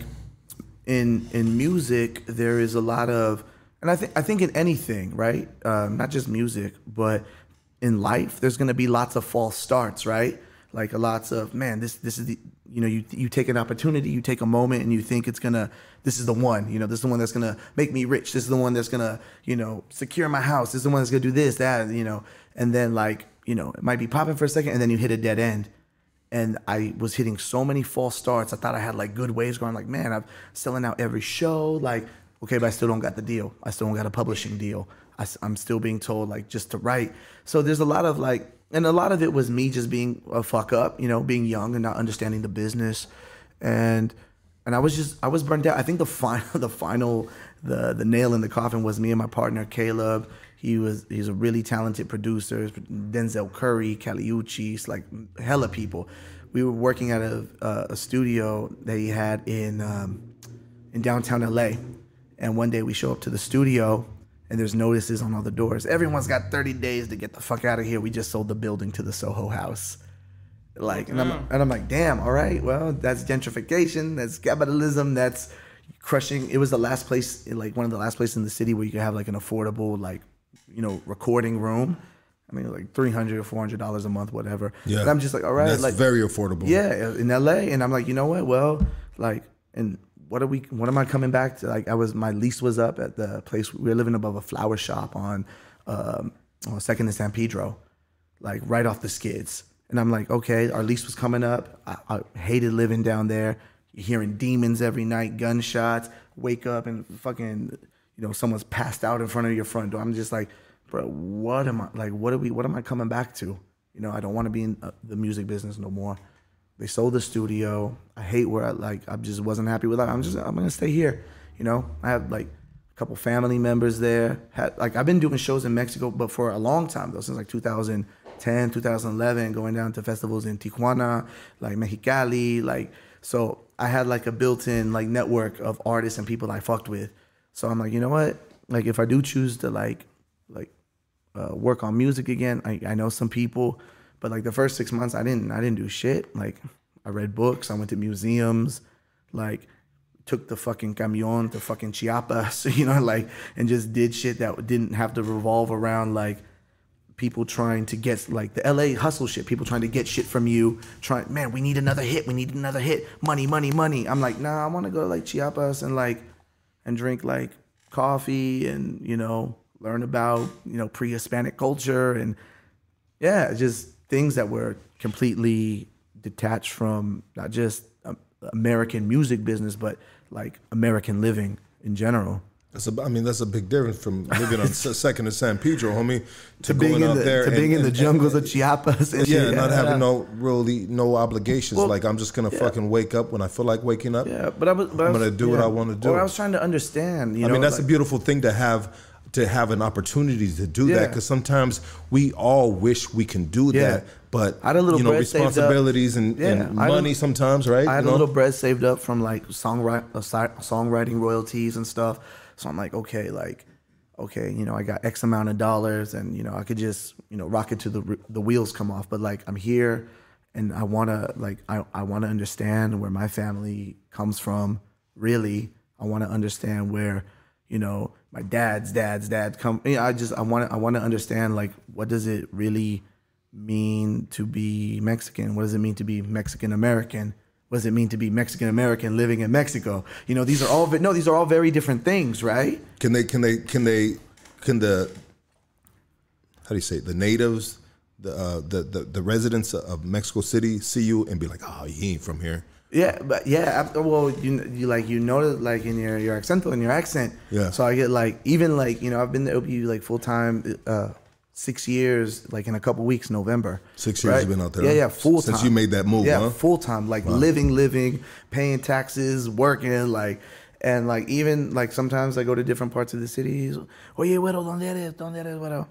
in in music, there is a lot of, and I think I think in anything, right? Um, not just music, but in life, there's going to be lots of false starts, right? Like a lots of man, this this is the you know you you take an opportunity, you take a moment, and you think it's gonna this is the one, you know, this is the one that's gonna make me rich. This is the one that's gonna you know secure my house. This is the one that's gonna do this that you know, and then like you know it might be popping for a second, and then you hit a dead end and I was hitting so many false starts. I thought I had like good waves going. Like, man, I'm selling out every show. Like, okay, but I still don't got the deal. I still don't got a publishing deal. I, am still being told like just to write. So there's a lot of like, and a lot of it was me just being a fuck up, you know, being young and not understanding the business, and and I was just I was burnt out. I think the final the final the the nail in the coffin was me and my partner Caleb. He was he's a really talented producer. Denzel Curry, Caliucci, like hella people. We were working at a a, a studio that he had in um, in downtown LA, and one day we show up to the studio. And there's notices on all the doors. Everyone's got 30 days to get the fuck out of here. We just sold the building to the Soho House. Like, and I'm, mm. and I'm like, damn, all right, well, that's gentrification, that's capitalism, that's crushing. It was the last place, like one of the last places in the city where you could have like an affordable, like, you know, recording room. I mean, like 300 or 400 dollars a month, whatever. Yeah. And I'm just like, all right, that's like, very affordable. yeah, in LA, and I'm like, you know what? Well, like, and what are we? What am I coming back to? Like, I was my lease was up at the place we were living above a flower shop on um, on Second and San Pedro, like right off the skids. And I'm like, okay, our lease was coming up. I, I hated living down there. hearing demons every night, gunshots. Wake up and fucking, you know, someone's passed out in front of your front door. I'm just like, bro, what am I like? What are we? What am I coming back to? You know, I don't want to be in uh, the music business no more. They sold the studio. I hate where I like. I just wasn't happy with that. I'm just. I'm gonna stay here. You know, I have like a couple family members there. Had like I've been doing shows in Mexico, but for a long time though, since like 2010, 2011, going down to festivals in Tijuana, like Mexicali, like so. I had like a built-in like network of artists and people I fucked with. So I'm like, you know what? Like if I do choose to like like uh, work on music again. I, I know some people, but like the first six months, I didn't I didn't do shit. Like I read books, I went to museums, like took the fucking camion to fucking Chiapas, you know, like and just did shit that didn't have to revolve around like people trying to get like the LA hustle shit, people trying to get shit from you, trying man, we need another hit, we need another hit, money, money, money. I'm like, nah, I want to go to like Chiapas and like and drink like coffee and you know learn about you know pre-Hispanic culture. And yeah, just things that were completely detached from not just um, American music business, but like American living in general. That's a, I mean, that's a big difference from living on Second and San Pedro, homie, to, being going in out the, there to and- being in the and- jungles of Chiapas and yeah, shit. not having no really no obligations. Well, like I'm just gonna fucking wake up when I feel like waking up. Yeah, but I was. But I I'm was- gonna do what. I wanna do. Or I was trying to understand. You I know, mean, that's like- a beautiful thing to have to have an opportunity to do that because sometimes we all wish we can do Yeah. that, but I had a little you know bread saved up. responsibilities and, Yeah, and had a- money sometimes, right? I had You a little bread saved up from like songwriting, uh, songwriting royalties and stuff. So I'm like, okay, like, okay, you know, I got X amount of dollars, and you know, I could just, you know, rock it to the the wheels come off. But like, I'm here, and I wanna like, I I want to understand where my family comes from. Really, I want to understand where, you know, my dad's dad's dad come. You know, I just I want to I want to understand like what does it really mean to be Mexican? What does it mean to be Mexican American? What does it mean to be Mexican American living in Mexico? You know, these are all no, these are all very different things, right? Can they? Can they? Can they? Can the? How do you say it? The natives, the uh, the, the the residents of Mexico City see you and be like, "Oh, he ain't from here." Yeah, but yeah, after, well, you you like you notice like in your your accento in your accent. Yeah. So I get like even like you know I've been to OPU like full time uh six years like in a couple weeks November. Six years you've been out there, Yeah, yeah, full time Since you made that move, Yeah, huh? full time like living, living, paying taxes, working like. And like even like sometimes I go to different parts of the city. Oye, güero, ¿dónde eres? ¿Dónde eres, güero?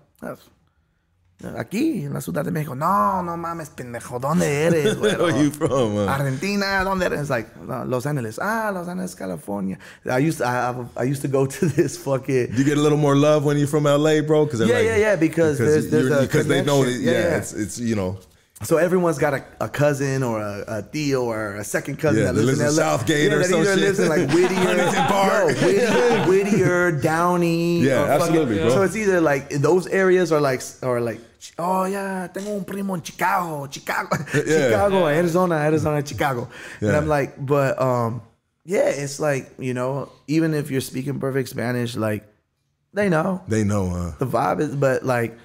"That's- Aquí, en la Ciudad de México. No, no mames, pendejo. ¿Dónde eres, güero? Where are you from? uh? Argentina, ¿dónde eres? It's like Los Angeles. Ah, Los Angeles, California. I used to, I, I, I used to go to this fucking. You get a little more love when you're from LA, bro. Because Yeah, yeah, yeah, because there's- there's a because they know yeah, Yeah, yeah. it's it's you know So everyone's got a, a cousin or a, a tío or a second cousin Yeah, that lives, lives in LA. Southgate yeah, or that some either shit. lives in like Whittier, Yo, Whittier, Whittier, Downey. Yeah, or fucking- absolutely, bro. So it's either like those areas are like or like oh yeah, tengo un primo en Chicago, Chicago, Chicago, Arizona, Arizona, Chicago, and I'm like, but um, yeah, it's like you know, even if you're speaking perfect Spanish, like they know they know. Uh, the vibe is, but like,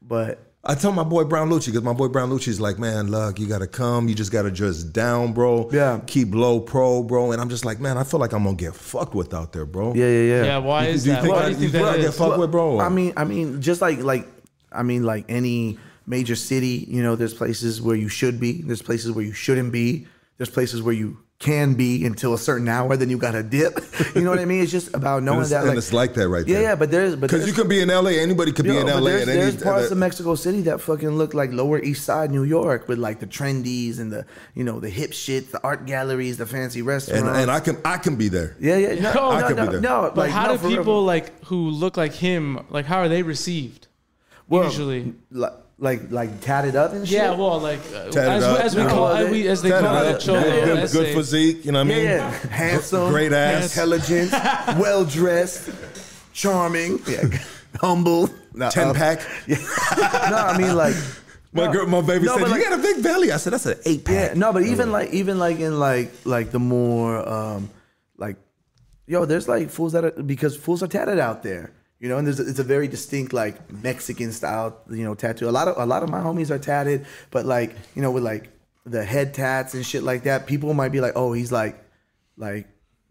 but I tell my boy Brown Lucci because my boy Brown Lucci's like, man, look, you gotta come. You just gotta just down, bro. Yeah. Keep low pro, bro. And I'm just like, man, I feel like I'm gonna get fucked with out there, bro. yeah, yeah, yeah. Yeah, why is Do you that? think Why I- do you think you feel that I get is? fucked with, bro? I mean, I mean, just like like I mean, like any major city, you know, there's places where you should be, there's places where you shouldn't be, there's places where you can be until a certain hour, then you got to dip. You know what I mean? It's just about knowing and, it's, that. and it's like that right yeah, there. yeah, but there's but because there's, you could be in LA. Anybody could be Yo, in LA. there's, at any, there's parts that- of Mexico City that fucking look like Lower East Side New York with like the trendies and the you know the hip shit, the art galleries, the fancy restaurants. and, and I can I can be there. yeah, yeah, no, No, no, I could be no, there. no, But like, how no, do for real. people like who look like him like how are they received? Well, usually? like like like tatted up and shit. Yeah, well, like uh, as, up. we, as we call well, as, we, as they Tatted call it, cholo, good, good, good physique. You know what I mean? Yeah, yeah. Handsome, Great ass. intelligent, well dressed, charming, yeah. humble. No, Ten uh, pack. no, I mean like My no. girl, my baby No, said, but "You like- got a big belly." I said, "That's an eight pack." Yeah, no, but even like even like in like like the more um like yo, there's like fools that are because fools are tatted out there. You know, and there's it's a very distinct like Mexican style, you know, tattoo. A lot of a lot of my homies are tatted, but like, you know, with like the head tats and shit like that, people might be like, "Oh, he's like Like,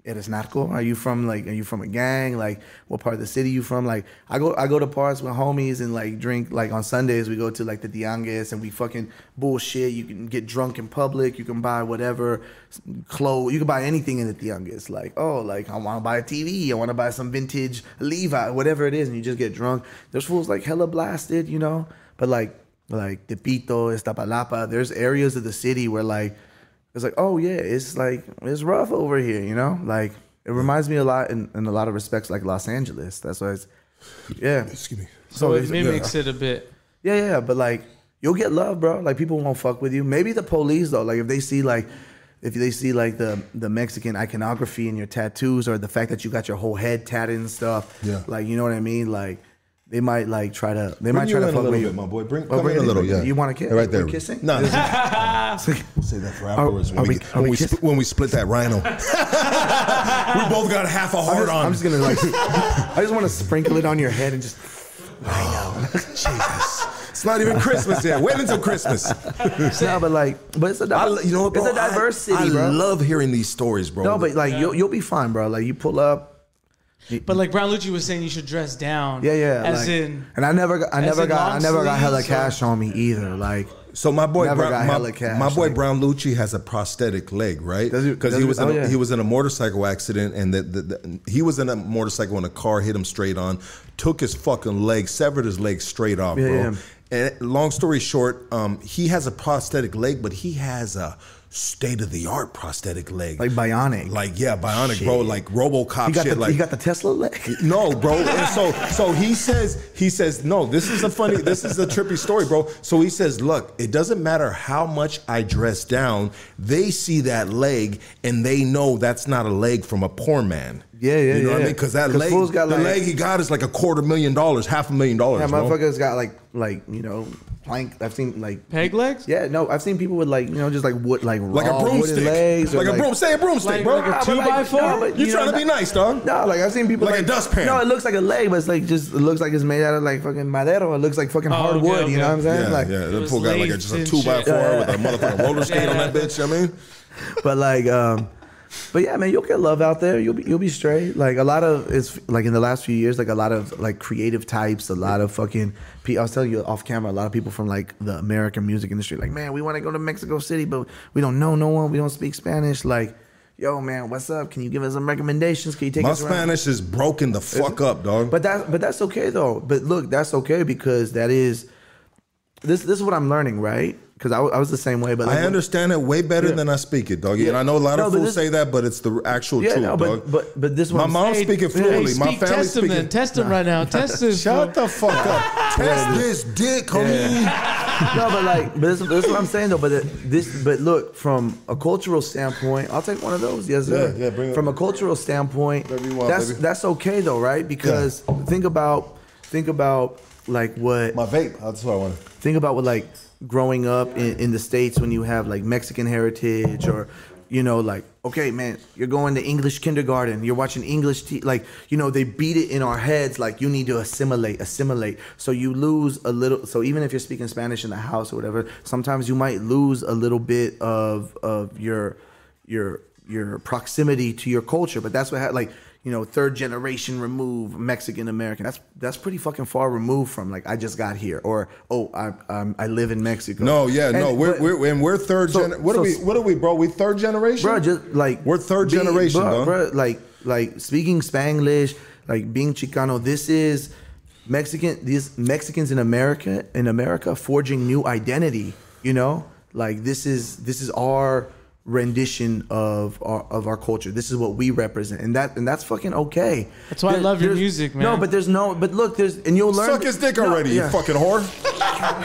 eres narco? Are you from like? Are you from a gang? Like, what part of the city you from? Like, I go I go to parts with homies and like drink. Like on Sundays we go to like the Tianguis and we fucking bullshit. You can get drunk in public. You can buy whatever clothes. You can buy anything in the Tianguis. Like, oh, like I want to buy a TV. I want to buy some vintage Levi, whatever it is, and you just get drunk. There's fools like hella blasted, you know. But like like Tepito, Iztapalapa, there's areas of the city where like it's like, oh yeah, it's like it's rough over here, you know. Like it reminds me a lot in, in a lot of respects like Los Angeles. That's why it's yeah. Excuse me. So it it's- mimics it a bit. Yeah, yeah, but like you'll get love, bro. Like people won't fuck with you. Maybe the police though. Like if they see like if they see like the the Mexican iconography in your tattoos or the fact that you got your whole head tatted and stuff. Yeah. Like you know what I mean? Like they might like try to they Bring might you try to fuck little with bit, you. my boy. Bring, Oh, come in a little, yeah. You wanna kiss? Right there. We're kissing? No, we'll say that for afterwards. when, we, when, we split, when we split that rhino. we both got half a heart on. I'm just gonna like I just want to sprinkle it on your head and just rhino. Oh, Jesus. It's not even Christmas yet. Wait until Christmas. no, but like, but it's a I, you know what, bro? it's a diverse I, city, I bro. love hearing these stories, bro. no, but like you'll you'll be fine, bro. Like you pull up, But like Brown Lucci was saying, you should dress down. yeah, yeah. As like- in, and I never, got, I never got, I never got hella sleeves or- cash on me either. Like, So my boy, Never got Brown, hella my, cash, my boy like- Brown Lucci has a prosthetic leg, right? Because he he- was in oh, a, yeah. he was in a motorcycle accident, and the, the, the, he was in a motorcycle and a car hit him straight on, took his fucking leg, severed his leg straight off, Yeah, bro. yeah. And long story short, um, he has a prosthetic leg, but he has a state of the art prosthetic leg, like bionic. like yeah, bionic, bro, like RoboCop he got shit, the, like he got the Tesla leg. no, bro. And so so he says he says no. This is a funny. This is a trippy story, bro. So he says, look, it doesn't matter how much I dress down. They see that leg and they know that's not a leg from a poor man. Yeah, yeah, You know what I yeah. mean? Because that 'Cause leg, fools got the like- leg he got is like a quarter million dollars, half a million dollars. Yeah, bro. motherfuckers got like, like you know, plank. I've seen like peg legs. Yeah, no, I've seen people with like you know just like wood, like Like a raw wooden broomstick, legs, or like, a broom. Say a broomstick, Like- bro. like a Nah, but two like- by four? no, but you know, trying to be not- nice, dog? No, like I've seen people Like a dustpan. No, it looks like a leg, but it's like just it looks like it's made out of like fucking madero. It looks like fucking Oh, hard okay, wood. You know what I'm saying? Yeah, like, yeah. The was fool got like a, just a and two by shit. four with a motherfucking roller skate on that bitch. You know what I mean. but like um but yeah man you'll get love out there you'll be you'll be straight like a lot of it's like in the last few years like a lot of like creative types a lot of fucking I was telling you off camera a lot of people from like the American music industry like man we want to go to Mexico City but we don't know no one we don't speak Spanish like yo man what's up can you give us some recommendations can you take My us around? Spanish is broken the fuck up, dog. But that but that's okay though. But look, that's okay because that is this this is what I'm learning, right? Because I, I was the same way. But like, I understand it way better than I speak it, doggy. And I know a lot No, of but fools this- say that, but it's the actual Yeah, truth, no, dog. but but but this My one. mom's Hey, speaking hey, fluently. My speak, family test him speaking. then. Test him right now. Test this. Shut the fuck up. Test this dick, homie. no, but like, but this, this is what I'm saying though. But it- this, but look, from a cultural standpoint, I'll take one of those. Yes, sir. Yeah, yeah, bring it. From a cultural standpoint, want, that's baby. that's okay though, right? Because think about think about like what My vape. That's what I want. think about what like growing up in, in the states when you have like Mexican heritage or you know like okay man you're going to English kindergarten you're watching English t- like you know they beat it in our heads like you need to assimilate assimilate. So you lose a little so even if you're speaking Spanish in the house or whatever sometimes you might lose a little bit of of your your your proximity to your culture. But that's what ha- like you know third generation remove Mexican American that's that's pretty fucking far removed from like I just got here or oh I um, I live in Mexico No, yeah, no. And- We're, but- we're and we're third. So- gen- what so- are we? What are we, bro? We third generation, bro just like We're third being- generation, bro, bro, like like speaking Spanglish like being Chicano this is Mexican these Mexicans in America in America forging new identity you know like this is this is our rendition of our of our culture this is what we represent and that and that's fucking okay That's why I love your there's- music, no but there's no but look there's and you'll learn Suck his dick No, already, yeah. you fucking whore.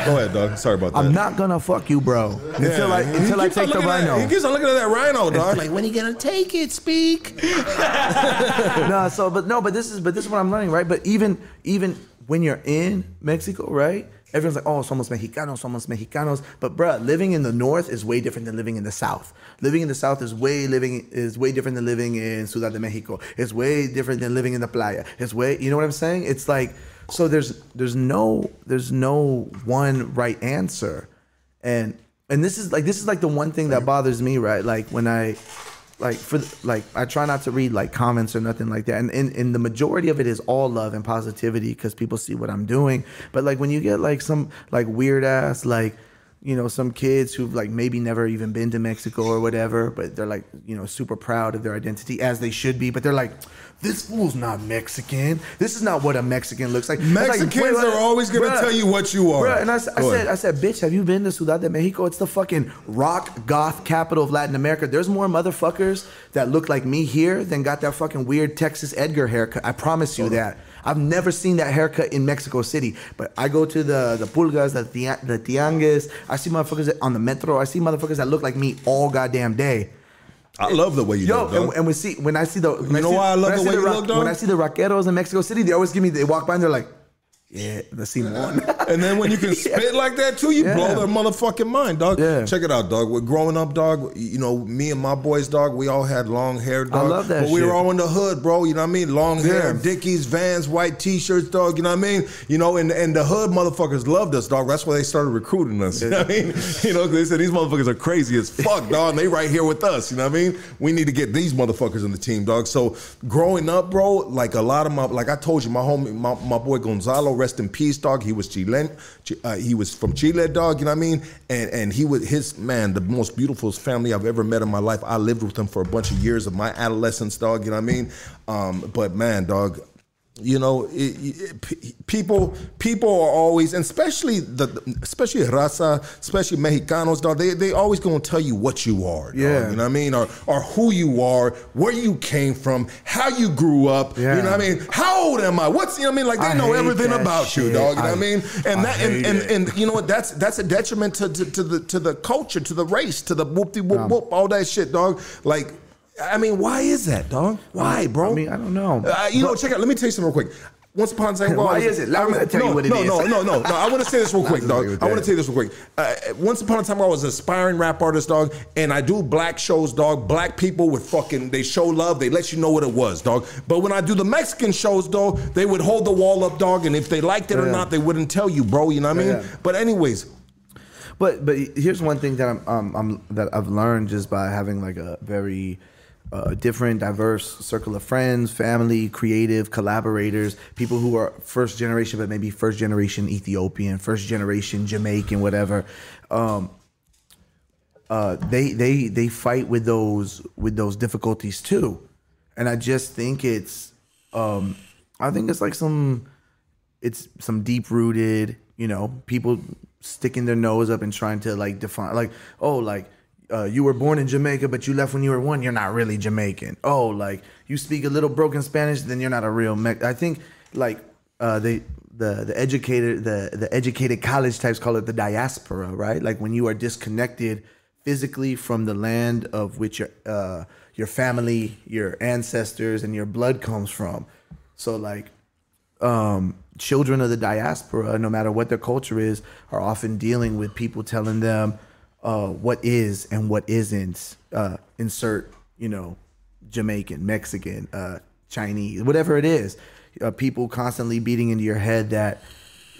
Go ahead, dog. Sorry about that. I'm not gonna fuck you bro until I until I take the looking at- rhino He keeps on looking at that rhino, dog. Like, when are you gonna take it? Speak. no, so but no, but this is but this is what I'm learning, right? But even even when you're in Mexico, right? Everyone's like, oh, somos mexicanos, somos mexicanos. But bruh, living in the north is way different than living in the south. Living in the south is way living is way different than living in Ciudad de Mexico. It's way different than living in the playa. It's way you know what I'm saying? It's like so there's there's no there's no one right answer. And and this is like this is like the one thing that bothers me, right? Like when I like for like I try not to read like comments or nothing like that, and and, and the majority of it is all love and positivity because people see what I'm doing. But like when you get like some like weird ass like you know some kids who've like maybe never even been to Mexico or whatever, but they're like you know super proud of their identity as they should be, but they're like. This fool's not Mexican. This is not what a Mexican looks like. Like, Mexicans wait, are always gonna bruh, tell you what you are. bruh, and I, Go said. I said, bitch, have you been to Ciudad de Mexico? It's the fucking rock goth capital of Latin America. There's more motherfuckers that look like me here than got that fucking weird Texas Edgar haircut. I promise you that. I've never seen that haircut in Mexico City, but I go to the the pulgas, the tia- the tianguis. I see motherfuckers that- on the metro. I see motherfuckers that look like me all goddamn day. I love the way you Yo, look, dog. and, and we see when I see the You know see, why I love the way you look, dog? When I see the rockeros in Mexico City, they always give me they walk by and they're like, yeah, the Simon. And then when you can spit like that too, you Yeah. blow their motherfucking mind, dog. Yeah. Check it out, dog. We're growing up, dog. You know, me and my boys, dog. We all had long hair, dog. I love that But we were all in the hood, bro. You know what I mean? Long hair, Dickies, Vans, white T-shirts, dog. You know what I mean? You know, and and the hood motherfuckers loved us, dog. That's why they started recruiting us. You know what I mean? You know, they said these motherfuckers are crazy as fuck, dog. And they right here with us. You know what I mean? We need to get these motherfuckers in the team, dog. So growing up, bro, like a lot of my, like I told you, my homie, my, my boy Gonzalo, rest in peace, dog. He was Chilean. Uh, he was from Chile, dog. You know what I mean? And and he was his man, the most beautiful family I've ever met in my life. I lived with him for a bunch of years of my adolescence, dog. You know what I mean? Um, but man, dog. You know, it, it, people people are always, and especially the especially raza, especially Mexicanos, dog. They they always gonna tell you what you are, dog, Yeah. You know what I mean, or or who you are, where you came from, how you grew up. Yeah. You know what I mean? How old am I? What's you know what I mean? Like they I know everything about you, dog. You know what I mean? And I that and, and, and you know what? That's that's a detriment to to, to the to the culture, to the race, to the whoop de whoop whoop, all that shit, dog. Like. I mean, why is that, dog? Why, bro? I mean, I don't know. Uh, you know, check out. Let me tell you something real quick. Once upon a time, Why I was- is it? I me tell you what it no, is. No, no, no, no. I want to say this real quick, dog. I want to tell you this real quick. Uh, once upon a time, I was an aspiring rap artist, dog, and I do black shows, dog. Black people would fucking they show love. They let you know what it was, dog. But when I do the Mexican shows, dog, they would hold the wall up, dog, and if they liked it or not, they wouldn't tell you, bro. You know what I mean? yeah. But anyways, But but here's one thing that I'm, um, I'm that I've learned just by having like a very uh, different, diverse circle of friends, family, creative collaborators, people who are first generation, but maybe first generation Ethiopian, first generation Jamaican, whatever. Um, uh, they they they fight with those with those difficulties too, and I just think it's um, I think it's like some it's some deep rooted, you know, people sticking their nose up and trying to like define, like, oh, like uh, you were born in Jamaica, but you left when you were one. You're not really Jamaican. Oh, like you speak a little broken Spanish, then you're not a real. Me- I think like uh, they the the educated the the educated college types call it the diaspora, right? Like when you are disconnected physically from the land of which your uh, your family, your ancestors, and your blood comes from. So like um, children of the diaspora, no matter what their culture is, are often dealing with people telling them uh, what is and what isn't. Uh, insert, you know, Jamaican, Mexican, uh, Chinese, whatever it is. Uh, people constantly beating into your head that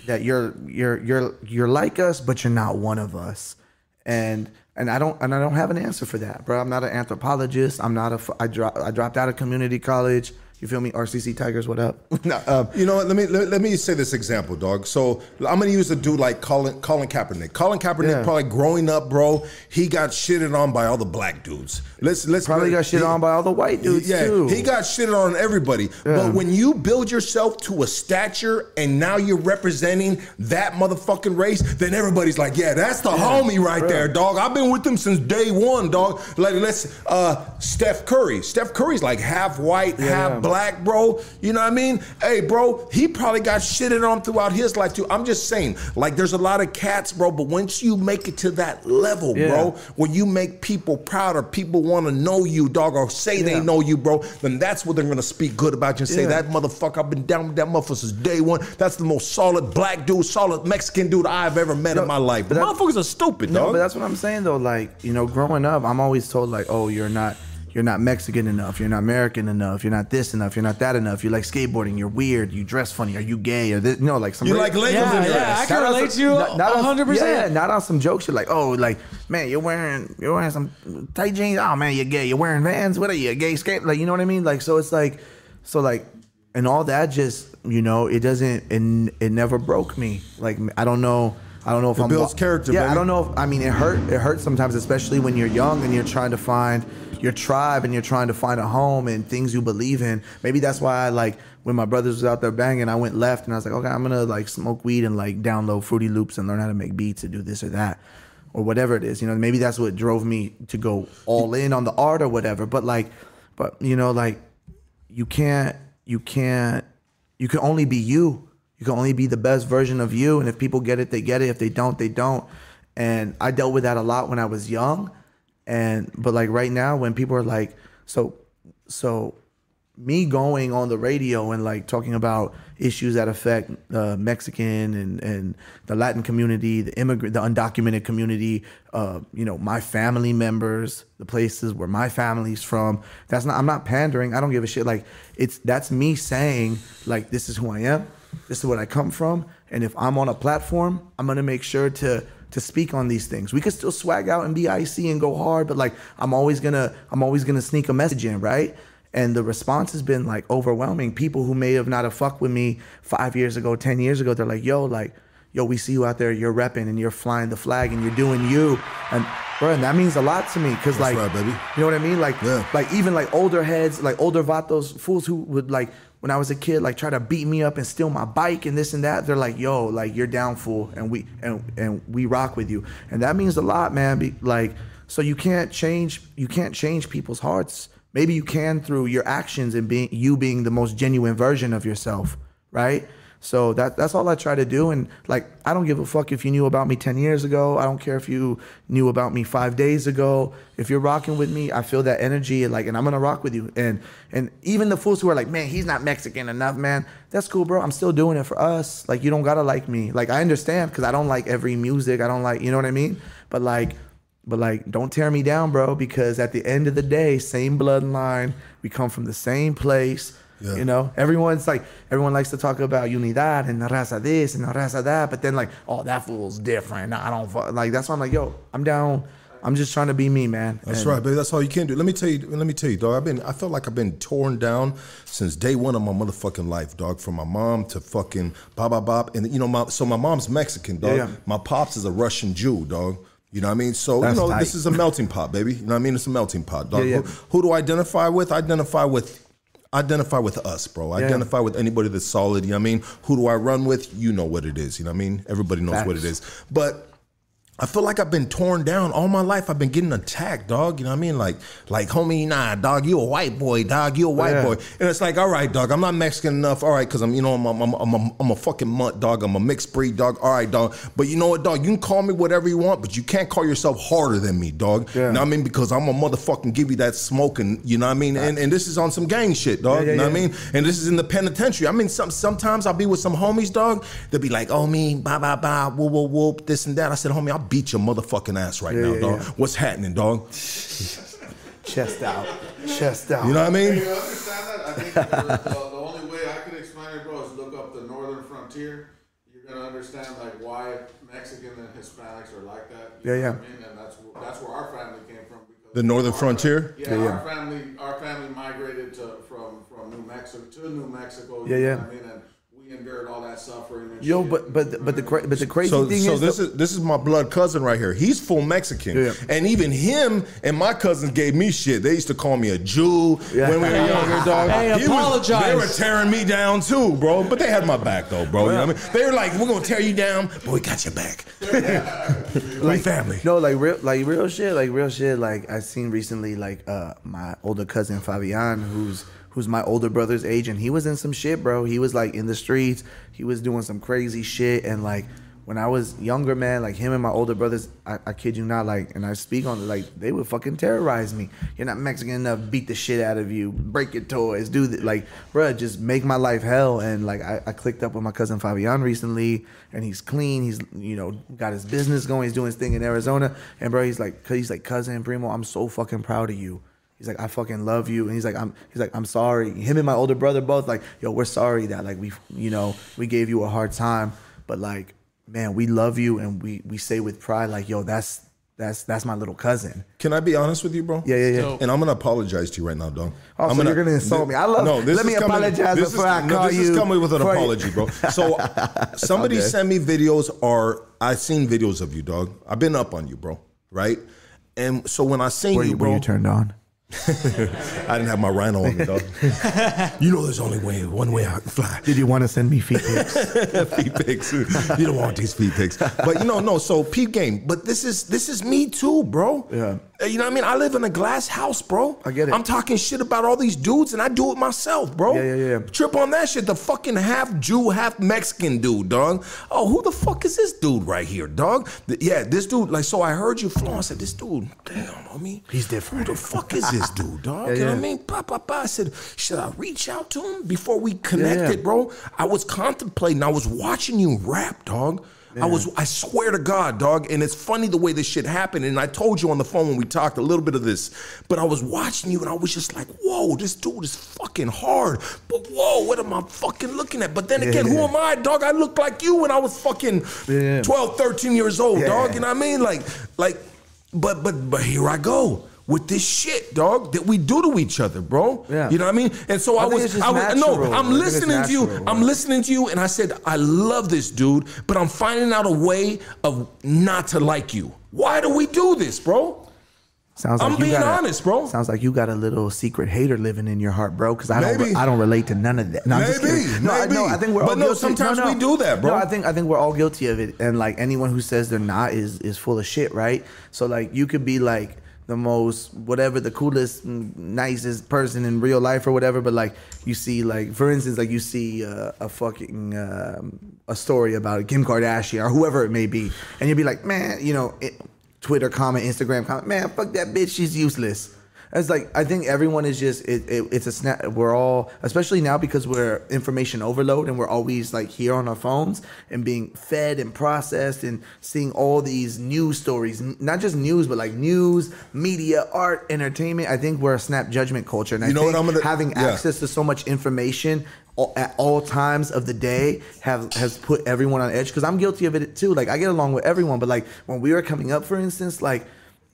that you're you're you're you're like us, but you're not one of us. And and I don't and I don't have an answer for that, bro. I'm not an anthropologist. I'm not a. I dropped I dropped out of community college. You feel me? RCC Tigers, what up? no, um, You know what? Let me let, let me say this example, dog. So I'm gonna use a dude like Colin Colin Kaepernick. Colin Kaepernick, Yeah. probably growing up, bro, he got shitted on by all the black dudes. Let's let's Probably got shit he- on by all the white dudes yeah, too. he got shitted on everybody. But when you build yourself to a stature and now you're representing that motherfucking race, then everybody's like, yeah, that's the homie right bro. there, dog. I've been with him since day one, dog. Like let's uh Steph Curry. Steph Curry's like half white, Yeah. half black, bro. You know what I mean? Hey, bro, he probably got shitted on throughout his life too. I'm just saying, like, there's a lot of cats, bro. But once you make it to that level, Yeah. bro, where you make people proud or people want to know you, dog, or say they know you, bro, then that's what they're gonna speak good about you and say Yeah. that motherfucker. I've been down with that motherfucker since day one. That's the most solid black dude, solid Mexican dude I've ever met in my life. But but that- motherfuckers are stupid, No, dog. but that's what I'm saying though. Like, you know, growing up, I'm always told like, oh, you're not you're not Mexican enough, you're not American enough, you're not this enough, you're not that enough. You like skateboarding, you're weird, you dress funny, are you gay or this? No, like some You ra- like labels Yeah, in your yeah, ass. I can Not relate to you not- not 100%. Yeah, not on some joke shit like, oh, like, man, you're wearing you're wearing some tight jeans. Oh man, you're gay. You're wearing Vans. What are you, a gay skate? Like, you know what I mean? Like, so it's like, so like, and all that just, you know, it doesn't, it, it never broke me. Like, I don't know. I don't know if I'm builds character, Yeah, baby. I don't know. If, I mean, it hurt. It hurts sometimes, especially when you're young and you're trying to find your tribe and you're trying to find a home and things you believe in. Maybe that's why I like when my brothers was out there banging, I went left and I was like, okay, I'm gonna like smoke weed and like download Fruity Loops and learn how to make beats and do this or that or whatever it is. You know, maybe that's what drove me to go all in on the art or whatever. But like, but you know, like you can't, you can't, you can only be you. You can only be the best version of you. And if people get it, they get it. If they don't, they don't. And I dealt with that a lot when I was young. And but like right now, when people are like, so, so me going on the radio and like talking about issues that affect uh, Mexican and, and the Latin community, the immigrant, the undocumented community, uh, you know, my family members, the places where my family's from. That's not. I'm not pandering. I don't give a shit. Like it's that's me saying like this is who I am. This is what I come from. And if I'm on a platform, I'm gonna make sure to to speak on these things. We could still swag out and be icy and go hard, but like I'm always gonna I'm always gonna sneak a message in, right? And the response has been like overwhelming. People who may have not have fucked with me five years ago, ten years ago, they're like, yo, like, yo, we see you out there, you're repping and you're flying the flag and you're doing you. And bro, and that means a lot to me. Cause like right, you know what I mean? Like Yeah. like even like older heads, like older vatos, fools who would like when I was a kid, like try to beat me up and steal my bike and this and that. They're like, "Yo, like you're down, fool," and we and and we rock with you, and that means a lot, man. Be, like, so you can't change you can't change people's hearts. Maybe you can through your actions and being you being the most genuine version of yourself, right? So that that's all I try to do. And like, I don't give a fuck if you knew about me 10 years ago. I don't care if you knew about me five days ago. If you're rocking with me, I feel that energy. Like, and I'm gonna rock with you. And and even the fools who are like, man, he's not Mexican enough, man. That's cool, bro. I'm still doing it for us. Like, you don't gotta like me. Like, I understand because I don't like every music. I don't like, you know what I mean? But like. But like, don't tear me down, bro, because at the end of the day, same bloodline, we come from the same place. Yeah. You know, everyone's like, everyone likes to talk about unidad and raza this and raza that, but then like, oh, that fool's different. I don't fu-" like. That's why I'm like, yo, I'm down. I'm just trying to be me, man. That's And- right, baby. That's all you can do. Let me tell you. Let me tell you, dog. I've been. I felt like I've been torn down since day one of my motherfucking life, dog. From my mom to fucking bop bop bop, and you know, my so my mom's Mexican, dog. Yeah, yeah. My pops is a Russian Jew, dog. You know what I mean? So That's you know, tight. this is a melting pot, baby. You know what I mean? It's a melting pot, dog. Yeah. Who, who do I identify with? I identify with. Identify with us, bro. Yeah. Identify with anybody that's solid. You know what I mean? Who do I run with? You know what it is. You know what I mean? Everybody knows what it is. But I feel like I've been torn down all my life. I've been getting attacked, dog. You know what I mean? Like, like, homie, nah, dog, you a white boy, dog, you a white Yeah. boy. And it's like, all right, dog, I'm not Mexican enough. All right, because I'm, you know, I'm, I'm, I'm, I'm, a, I'm a fucking mutt, dog. I'm a mixed breed, dog. All right, dog. But you know what, dog? You can call me whatever you want, but you can't call yourself harder than me, dog. Yeah. You know what I mean? Because I'm a motherfucking give you that smoking, you know what I mean? And, and this is on some gang shit, dog. Yeah, you know what I mean? And this is in the penitentiary. I mean, some sometimes I'll be with some homies, dog. They'll be like, oh, me, blah, blah, blah, whoop, whoop, whoop, this and that. I said, homie, I'll beat your motherfucking ass right Yeah, now, yeah, dog. yeah. What's happening, dog? chest out, chest out. You know what I mean? You understand that? I think the, the, the only way I can explain it, bro, is look up the northern frontier. You're gonna understand like why Mexican and Hispanics are like that. You Yeah, know yeah. what I mean, and that's that's where our family came from. Because The northern our- frontier? Yeah, Yeah, yeah. our family our family migrated to from from New Mexico to New Mexico. Yeah, know yeah. what I mean, and we endured all that suffering. And Yo, shit. but but but the cra- but the crazy So, thing so is, this though- is this is my blood cousin right here. He's full Mexican, Yeah. and even him and my cousins gave me shit. They used to call me a Jew Yeah. when we were younger, dog. Hey, He was- apologize. they were tearing me down too, bro. But they had my back though, bro. You know what I mean? They were like, "We're gonna tear you down, but we got your back. we family." No, like real, like real shit, like real shit. Like I seen recently, like uh my older cousin Fabian, who's who's my older brother's age, and he was in some shit, bro. He was like in the streets. He was doing some crazy shit, and like when I was younger, man, like him and my older brothers, I, I kid you not, like, and I speak on it, like they would fucking terrorize me. You're not Mexican enough, beat the shit out of you, break your toys, do that, like, bruh, just make my life hell. And like I, I clicked up with my cousin Fabian recently, and he's clean. He's you know got his business going. He's doing his thing in Arizona, and bro, he's like, he's like cousin Primo, I'm so fucking proud of you. He's like, I fucking love you, and he's like, I'm, he's like, I'm sorry. Him and my older brother both like, yo, we're sorry that like we, you know, we gave you a hard time, but like, man, we love you, and we we say with pride, like, yo, that's that's that's my little cousin. Can I be honest with you, bro? Yeah, yeah, yeah. So- And I'm gonna apologize to you right now, dog. Oh, I'm so you're gonna insult me. I love- this let me coming- apologize this before is, I no, call this you- is coming with an before you- apology, bro. So somebody good. sent me videos, or I've seen videos of you, dog. I've been up on you, bro. Right? And so when I seen Were you, you, bro, were you turned on? I didn't have my rhino on me, dog. you know, there's only way, one way I can fly. Did you want to send me feet pics? feet pics. You don't want these feet pics. But you know, no. So peep game. But this is this is me too, bro. Yeah. Uh, You know what I mean? I live in a glass house, bro. I get it. I'm talking shit about all these dudes, and I do it myself, bro. Yeah, yeah, yeah. Trip on that shit. The fucking half Jew, half Mexican dude, dog. Oh, who the fuck is this dude right here, dog? Yeah, this dude. Like, so I heard you flow. I said, this dude, damn, homie. He's different. Who the fuck is this dude, dog? Yeah, you know what. I mean? Bah, bah, bah. I said, should I reach out to him before we connected, yeah. bro? I was contemplating. I was watching you rap, dog. I was. I swear to God, dog. And it's funny the way this shit happened. And I told you on the phone when we talked a little bit of this. But I was watching you, and I was just like, "Whoa, this dude is fucking hard." But whoa, what am I fucking looking at? But then again, who am I, dog? I look like you when I was fucking Yeah. 12, 13 years old, Yeah. dog. You know what I mean? Like, like. But but but here I go. With this shit, dog, that we do to each other, bro. Yeah. You know what I mean? And so I, I was, I was, no. I I'm listening to you. natural, I'm listening to you, and I said, I love this dude, but I'm finding out a way of not to like you. Why do we do this, bro? Sounds I'm like you being got a- honest, bro. Sounds like you got a little secret hater living in your heart, bro. Because I don't, Maybe. I don't relate to none of that. No, I'm Maybe. No, I, maybe. no, I think we're all guilty. But all no, guilty. sometimes we do that, bro. No, I think I think we're all guilty of it, and like anyone who says they're not is is full of shit, right? So like you could be like the most whatever the coolest mm, nicest person in real life or whatever but like you see like for instance like you see uh, a fucking um, a story about Kim Kardashian or whoever it may be and you'll be like man you know it, Twitter comment Instagram comment man fuck that bitch she's useless it's like I think everyone is just it, it, it's a snap. We're all, especially now because we're information overload and we're always like here on our phones and being fed and processed and seeing all these news stories, not just news but like news, media, art, entertainment. I think we're a snap judgment culture, and I You know think what I'm gonna- having yeah. access to so much information all, at all times of the day have has put everyone on edge. Because I'm guilty of it too. Like I get along with everyone, but like when we were coming up, for instance, like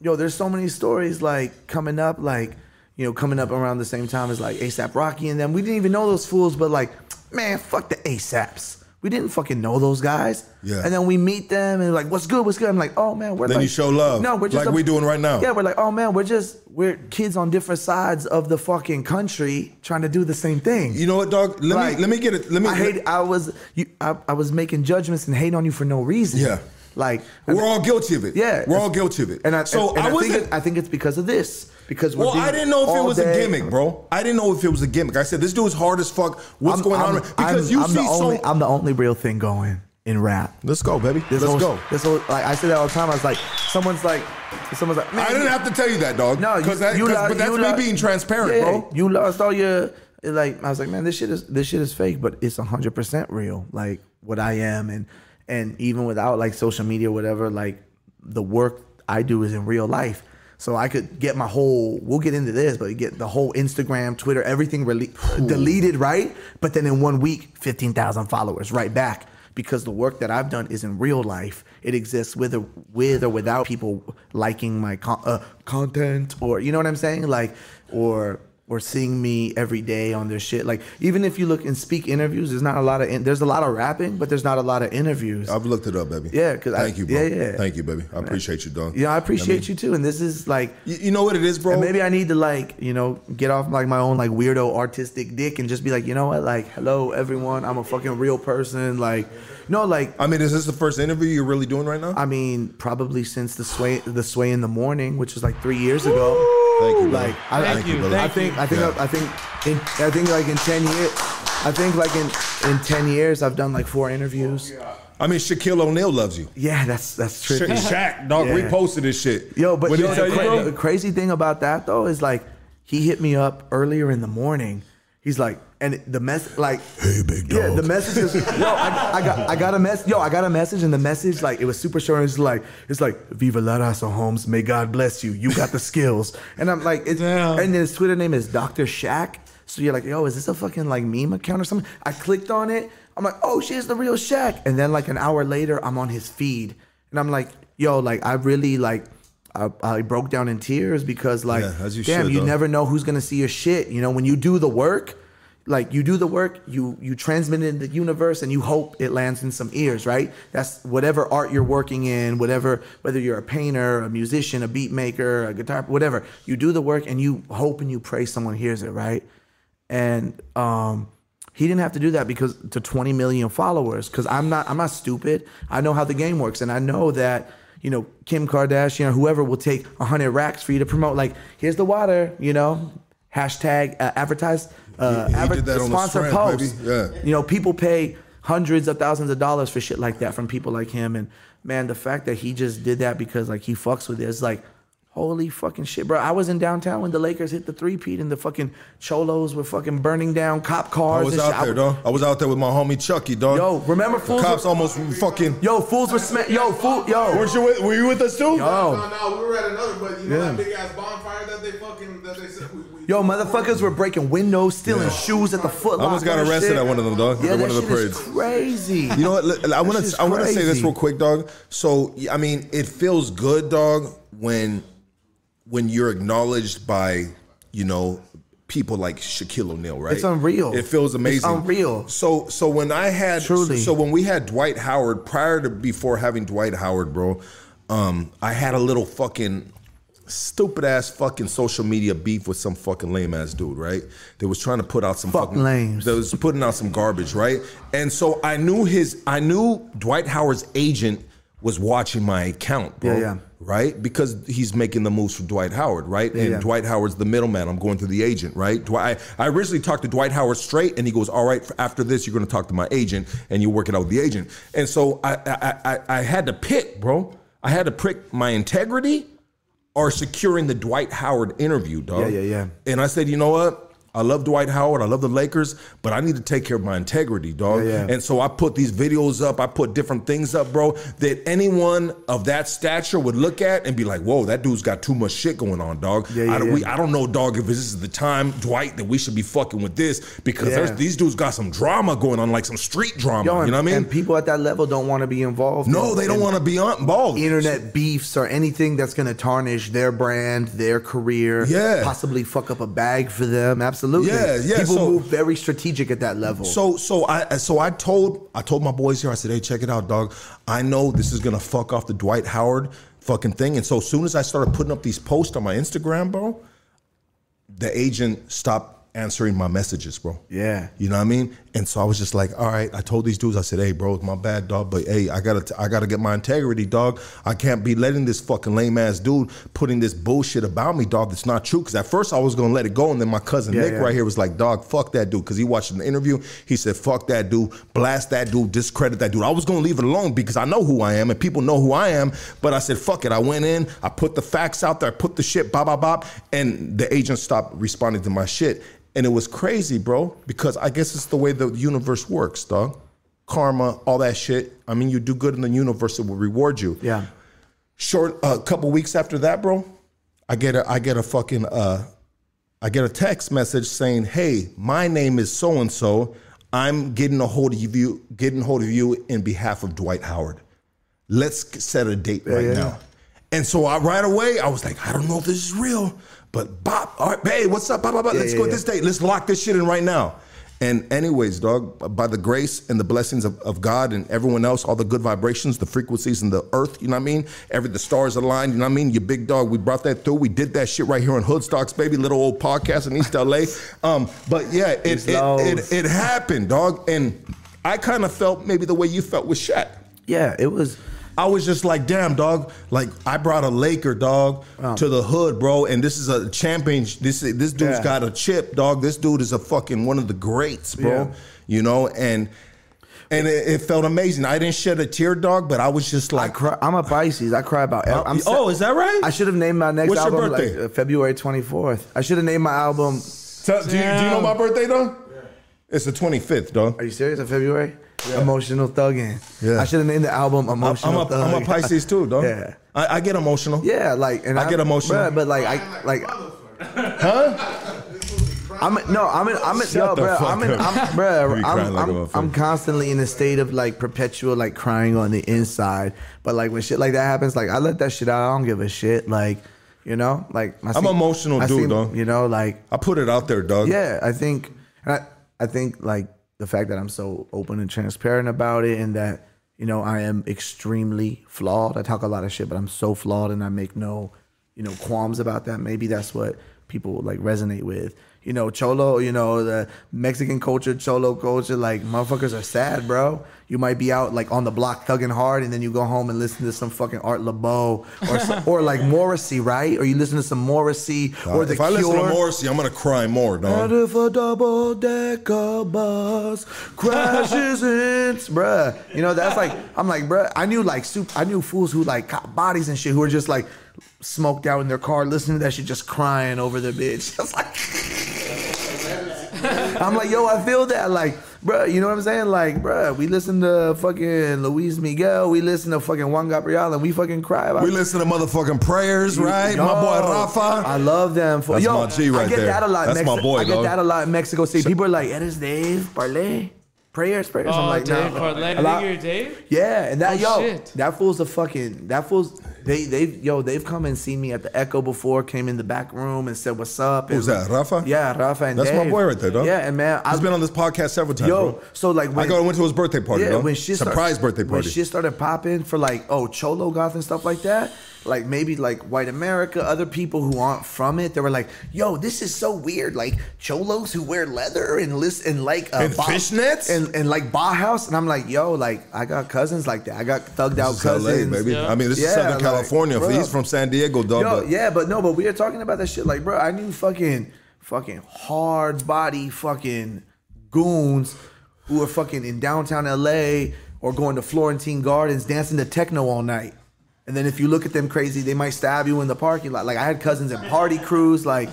yo, there's so many stories like coming up, like you know, coming up around the same time as like ASAP Rocky and them. We didn't even know those fools, but like, man, fuck the ASAPs. We didn't fucking know those guys. Yeah. And then we meet them and like, what's good? What's good? I'm like, oh man, we're Then like, you show love, No, we're just like we doing right now. Yeah, we're like, oh man, we're just we're kids on different sides of the fucking country trying to do the same thing. You know what, dog? Let Like, me let me get it. Let me. I hate. I was. You, I, I was making judgments and hating on you for no reason. Yeah. Like We're all guilty of it. Yeah, we're all guilty of it. And I, so and, and I I, think it, I think it's because of this. Because we're well, I didn't know if it was a gimmick, bro. I didn't know if it was a gimmick. I said this dude's hard as fuck. What's I'm- going I'm- on? Because I'm, you I'm see the only, so. I'm the only real thing going in rap. Let's go, baby. This Let's whole, go. This whole, like I say that all the time. I was like, someone's like, someone's like, I didn't have to tell you that, dog. No, because that, you 'cause- lo- but that's you me being transparent, Yeah, bro. You lost all your like. I was like, man, this shit is this shit is fake, but it's hundred percent real. Like what I am, and and even without like social media, or whatever, like the work I do is in real life. So I could get my whole. We'll get into this, but get the whole Instagram, Twitter, everything rele- deleted, right? But then in one week, fifteen thousand followers, right back because the work that I've done is in real life. It exists with or with or without people liking my con- uh, content, or you know what I'm saying, like, or or seeing me every day on their shit. Like, even if you look and speak interviews, there's not a lot of in- there's a lot of rapping, but there's not a lot of interviews. I've looked it up, baby. Yeah, 'cause I- thank you, bro. yeah, yeah. Thank you, baby. I appreciate you, dog. yeah, I appreciate mean, you too, and this is like. You, you know what it is, bro? Maybe I need to like, you know, get off like my own like weirdo artistic dick and just be like, you know what, like, hello everyone, I'm a fucking real person. Like, no, like I mean, is this the first interview you're really doing right now? I mean, probably since the sway the sway in the morning, which was like three years ago. Thank you, brother. Like, I, Thank I, you. I think. I think, Yeah. I think, in, I think like in ten years, I think like in in ten years, I've done like four interviews. I mean, Shaquille O'Neal loves you. Yeah, that's that's Sha- Shaq, dog, Yeah. reposted this shit. Yo, but yo, the, you, cra- the crazy thing about that though is like he hit me up earlier in the morning. He's like, and the mess, like, Hey, big dog. yeah, the message is, yo, I, I got, I got a mess, yo, I got a message, and the message, like, it was super short. It's like, it's like, Viva la raza, Holmes. May God bless you. You got the skills. And I'm like, it's, Damn. and then his Twitter name is Dr. Shaq. So you're like, yo, is this a fucking like meme account or something? I clicked on it. I'm like, oh, shit, it's the real Shaq. And then like an hour later, I'm on his feed, and I'm like, yo, like, I really like. I, I broke down in tears because, like, Yeah, you damn, should, you though. never know who's gonna see your shit. You know, when you do the work, like you do the work, you you transmit it in the universe, and you hope it lands in some ears, right? That's whatever art you're working in, whatever whether you're a painter, a musician, a beat maker, a guitar, whatever. You do the work, and you hope and you pray someone hears it, right? And um, he didn't have to do that because to 20 million followers. Because I'm not I'm not stupid. I know how the game works, and I know that you know Kim Kardashian or whoever will take 100 racks for you to promote. Like here's the water, you know. Hashtag uh, advertise. Uh, He- he adver- did that on the sponsor baby. Yeah. You know, people pay hundreds of thousands of dollars for shit like that from people like him. And man, the fact that he just did that because like he fucks with it, it's like, holy fucking shit, bro. I was in downtown when the Lakers hit the three peat and the fucking cholos were fucking burning down cop cars. I was and shit. out there, dog. I was out there with my homie Chucky, dog. Yo, remember the fools? cops were- almost fucking. yo, fools were sma- Yo, fool. Yo, Weren't you with, were you with us too? yo, No, no, we were at another, but you know Yeah. that big ass bonfire that they fucking that they said we. we yo, motherfuckers were breaking windows, stealing shoes at the foot. I almost got arrested at one of them, dog. Yeah, at that one of the shit parades. is crazy. You know what? l- I want to I want to say this real quick, dog. So I mean, it feels good, dog, when when you're acknowledged by you know people like Shaquille O'Neal, right? It's unreal. It feels It's amazing. unreal. So so when I had Truly. so when we had Dwight Howard prior to before having Dwight Howard, bro, um, I had a little fucking stupid ass fucking social media beef with some fucking lame ass dude, right? That was trying to put out some Fuck fucking lames. That was putting out some garbage, right? And so I knew his I knew Dwight Howard's agent was watching my account, bro. Yeah, yeah. Right? Because he's making the moves for Dwight Howard, right? and yeah. Dwight Howard's the middleman. I'm going through the agent, right? Dwight, I originally talked to Dwight Howard straight, and he goes, "All right, after this, you're going to talk to my agent, and you work it out with the agent." And so I, I, I, I had to pick, bro. I had to pick my integrity or securing the Dwight Howard interview, dog. Yeah, yeah, yeah. And I said, you know what? I love Dwight Howard. I love the Lakers, but I need to take care of my integrity, dog. Yeah, yeah. And so I put these videos up. I put different things up, bro, that anyone of that stature would look at and be like, "Whoa, that dude's got too much shit going on, dog." Yeah, yeah, I, don't. We, I don't know, dog, if this is the time, Dwight, that we should be fucking with this because these dudes got some drama going on, like some street drama. Yo, and, you know what I mean? And people at that level don't want to be involved. no, in- they don't want to be on involved. internet beefs or anything that's going to tarnish their brand, their career. Yeah. possibly fuck up a bag for them. Absolutely. Yeah, yeah, People so- move very strategic at that level. So so I so I told I told my boys here. I said, hey, check it out, dog. I know this is gonna fuck off the Dwight Howard fucking thing. And so as soon as I started putting up these posts on my Instagram, bro, the agent stopped answering my messages, bro. Yeah. You know what I mean? And so I was just like, all right. I told these dudes, I said, hey, bro, it's my bad, dog. But hey, I gotta, I gotta get my integrity, dog. I can't be letting this fucking lame ass dude putting this bullshit about me, dog. That's not true. Because at first I was gonna let it go, and then my cousin Yeah, Nick yeah. right here was like, dog, fuck that dude. Because he watched the interview. He said, fuck that dude, blast that dude, discredit that dude. I was gonna leave it alone because I know who I am and people know who I am. But I said, fuck it. I went in, I put the facts out there, I put the shit, bop, bop, bop, and the agent stopped responding to my shit. And it was crazy, bro, because I guess it's the way the universe works, dog. Karma, all that shit. I mean, you do good in the universe, it will reward you. yeah. Short, a couple weeks after that, bro, I get a, I get a fucking, uh, I get a text message saying, "Hey, my name is so and so. I'm getting a hold of you, getting hold of you in behalf of Dwight Howard. Let's set a date right yeah, now." And so I right away I was like, I don't know if this is real, but Bob, all right, hey, what's up, Bob, Bob, Bob, let's yeah, go yeah. this date. Let's lock this shit in right now. And anyways, dog, by the grace and the blessings of, of God and everyone else, all the good vibrations, the frequencies in the earth, you know what I mean? Every the stars aligned, you know what I mean? You big dog, we brought that through. We did that shit right here on Hoodstocks, baby, little old podcast in East LA. Um, but yeah, it These it, it it happened, dog. And I kind of felt maybe the way you felt with Shaq. Yeah. It was. I was just like, damn, dog. Like I brought a Laker, dog, to the hood, bro. And this is a champion. This this dude's Yeah. got a chip, dog. This dude is a fucking one of the greats, bro. Yeah. You know, and and it, it felt amazing. I didn't shed a tear, dog, but I was just I like, cry, I'm a Pisces. I cry about. I'm oh, is that right? I should have named my next What's your album like birthday? uh, February 24th. I should have named my album So, do, you, do you know my birthday, though? It's the 25th, dog. Are you serious? In February? Emotional thugging. Yeah. I should have named the album Emotional I'm, a, Thug. I'm a Pisces too, dog. Yeah. I, I get emotional. Yeah, like and I get emotional. bruh, but like I like I'm no, I'm in, I'm in, Shut the bro, fuck I'm in. I'm, You I'm, like I'm. I'm constantly in a state of like perpetual like crying on the inside. But like when shit like that happens, like I let that shit out. I don't give a shit. Like, you know, like I I'm emotional I dude, dog. You know, like I put it out there, dog. yeah, I think, and I, I think like the fact that I'm so open and transparent about it, and that you know I am extremely flawed. I talk a lot of shit, but I'm so flawed, and I make no, you know, qualms about that. Maybe that's what people like resonate with. You know, cholo. You know, the Mexican culture, cholo culture. Like motherfuckers are sad, bro. You might be out like on the block thugging hard, and then you go home and listen to some fucking Art Laboe or some, or like Morrissey, right? Or you listen to some Morrissey or the if I listen to Morrissey, I'm gonna cry more, What dog. if a double decker bus crashes in, bruh? You know that's like I'm like, bruh. I knew like soup. I knew fools who like bodies and shit who were just like smoked out in their car, listening to that shit, just crying over the bitch. I was like, I'm like, yo, I feel that, like, bruh. You know what I'm saying? Like, bruh, we listen to fucking Luis Miguel, we listen to fucking Juan Gabriel, and we fucking cry about. We listen to motherfucking prayers, right? my boy Rafa. I love them. For, That's yo, my G right I get there. that a lot. in That's my boy, I get dog. that a lot in Mexico City. People are like, "Eres Dave Parley." Prayers, prayers. Oh, I'm like, Dave nah. Parley. A lot- Dave? Yeah, and that Oh, yo, shit. that fool's a fucking that fool's. They they yo they've come and seen me at the Echo before. Came in the back room and said, "What's up?" Who's and- that, Rafa? Yeah, Rafa and That's my boy right there, dog. Yeah, and man, He's I- been on this podcast several times, Yo, bro. so like I when, go went to his birthday party, yeah, dog. when start- surprise birthday When party. shit started popping for like oh cholo goth and stuff like that, like maybe like white America, other people who aren't from it, they were like, "Yo, this is so weird." Like cholos who wear leather and list and like uh, And fishnets? and and like Bauhaus, and I'm like, "Yo, like I got cousins like that. I got thugged out This is LA, cousins, baby. Yeah. I mean, this is Southern like, California. bro. He's from San Diego, dog. Yo, but yeah, but no, but we are talking about that shit. Like, bro, I knew fucking, fucking hard body fucking goons who are fucking in downtown LA or going to Florentine Gardens dancing to techno all night. And then if you look at them crazy, they might stab you in the parking lot. Like I had cousins in party crews, like,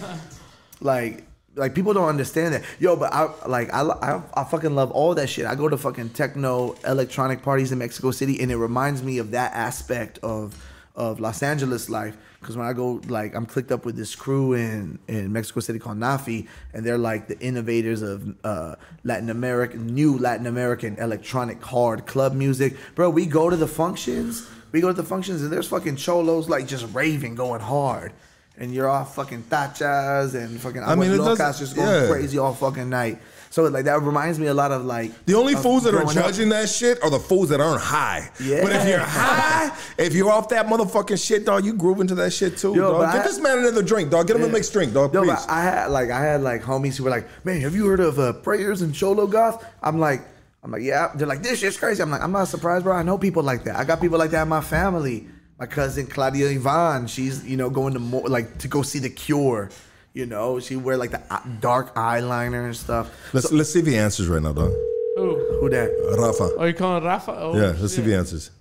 like. Like people don't understand that, yo. But I like I, I I fucking love all that shit. I go to fucking techno electronic parties in Mexico City, and it reminds me of that aspect of of Los Angeles life. Because when I go, like, I'm clicked up with this crew in in Mexico City called NAAFI, and they're like the innovators of uh, Latin American, new Latin American electronic hard club music. Bro, we go to the functions, we go to the functions, and there's fucking cholos like just raving, going hard. And you're all fucking tachas and fucking I mean, it locas just going yeah. crazy all fucking night. So like that reminds me a lot of like The only fools that are growing up. judging that shit are the fools that aren't high. Yeah. But if you're high, if you're off that motherfucking shit, dog, you groove into that shit too, Yo, dog. Get I- this man another drink, dog. Get him a mixed drink, dog, No, please. I had like I had like homies who were like, "Man, have you heard of uh, prayers and cholo goth?" I'm like, I'm like, yeah. They're like, "This shit's crazy." I'm like, I'm not surprised, bro. I know people like that. I got people like that in my family. My cousin Claudia Ivan, she's you know going to more like to go see the Cure. You know, she wear like the dark eyeliner and stuff. let's let's see if he answers right now, dog. Who? Who that? Rafa. Oh, you calling Rafa? Oh, yeah, let's see shit. if he answers.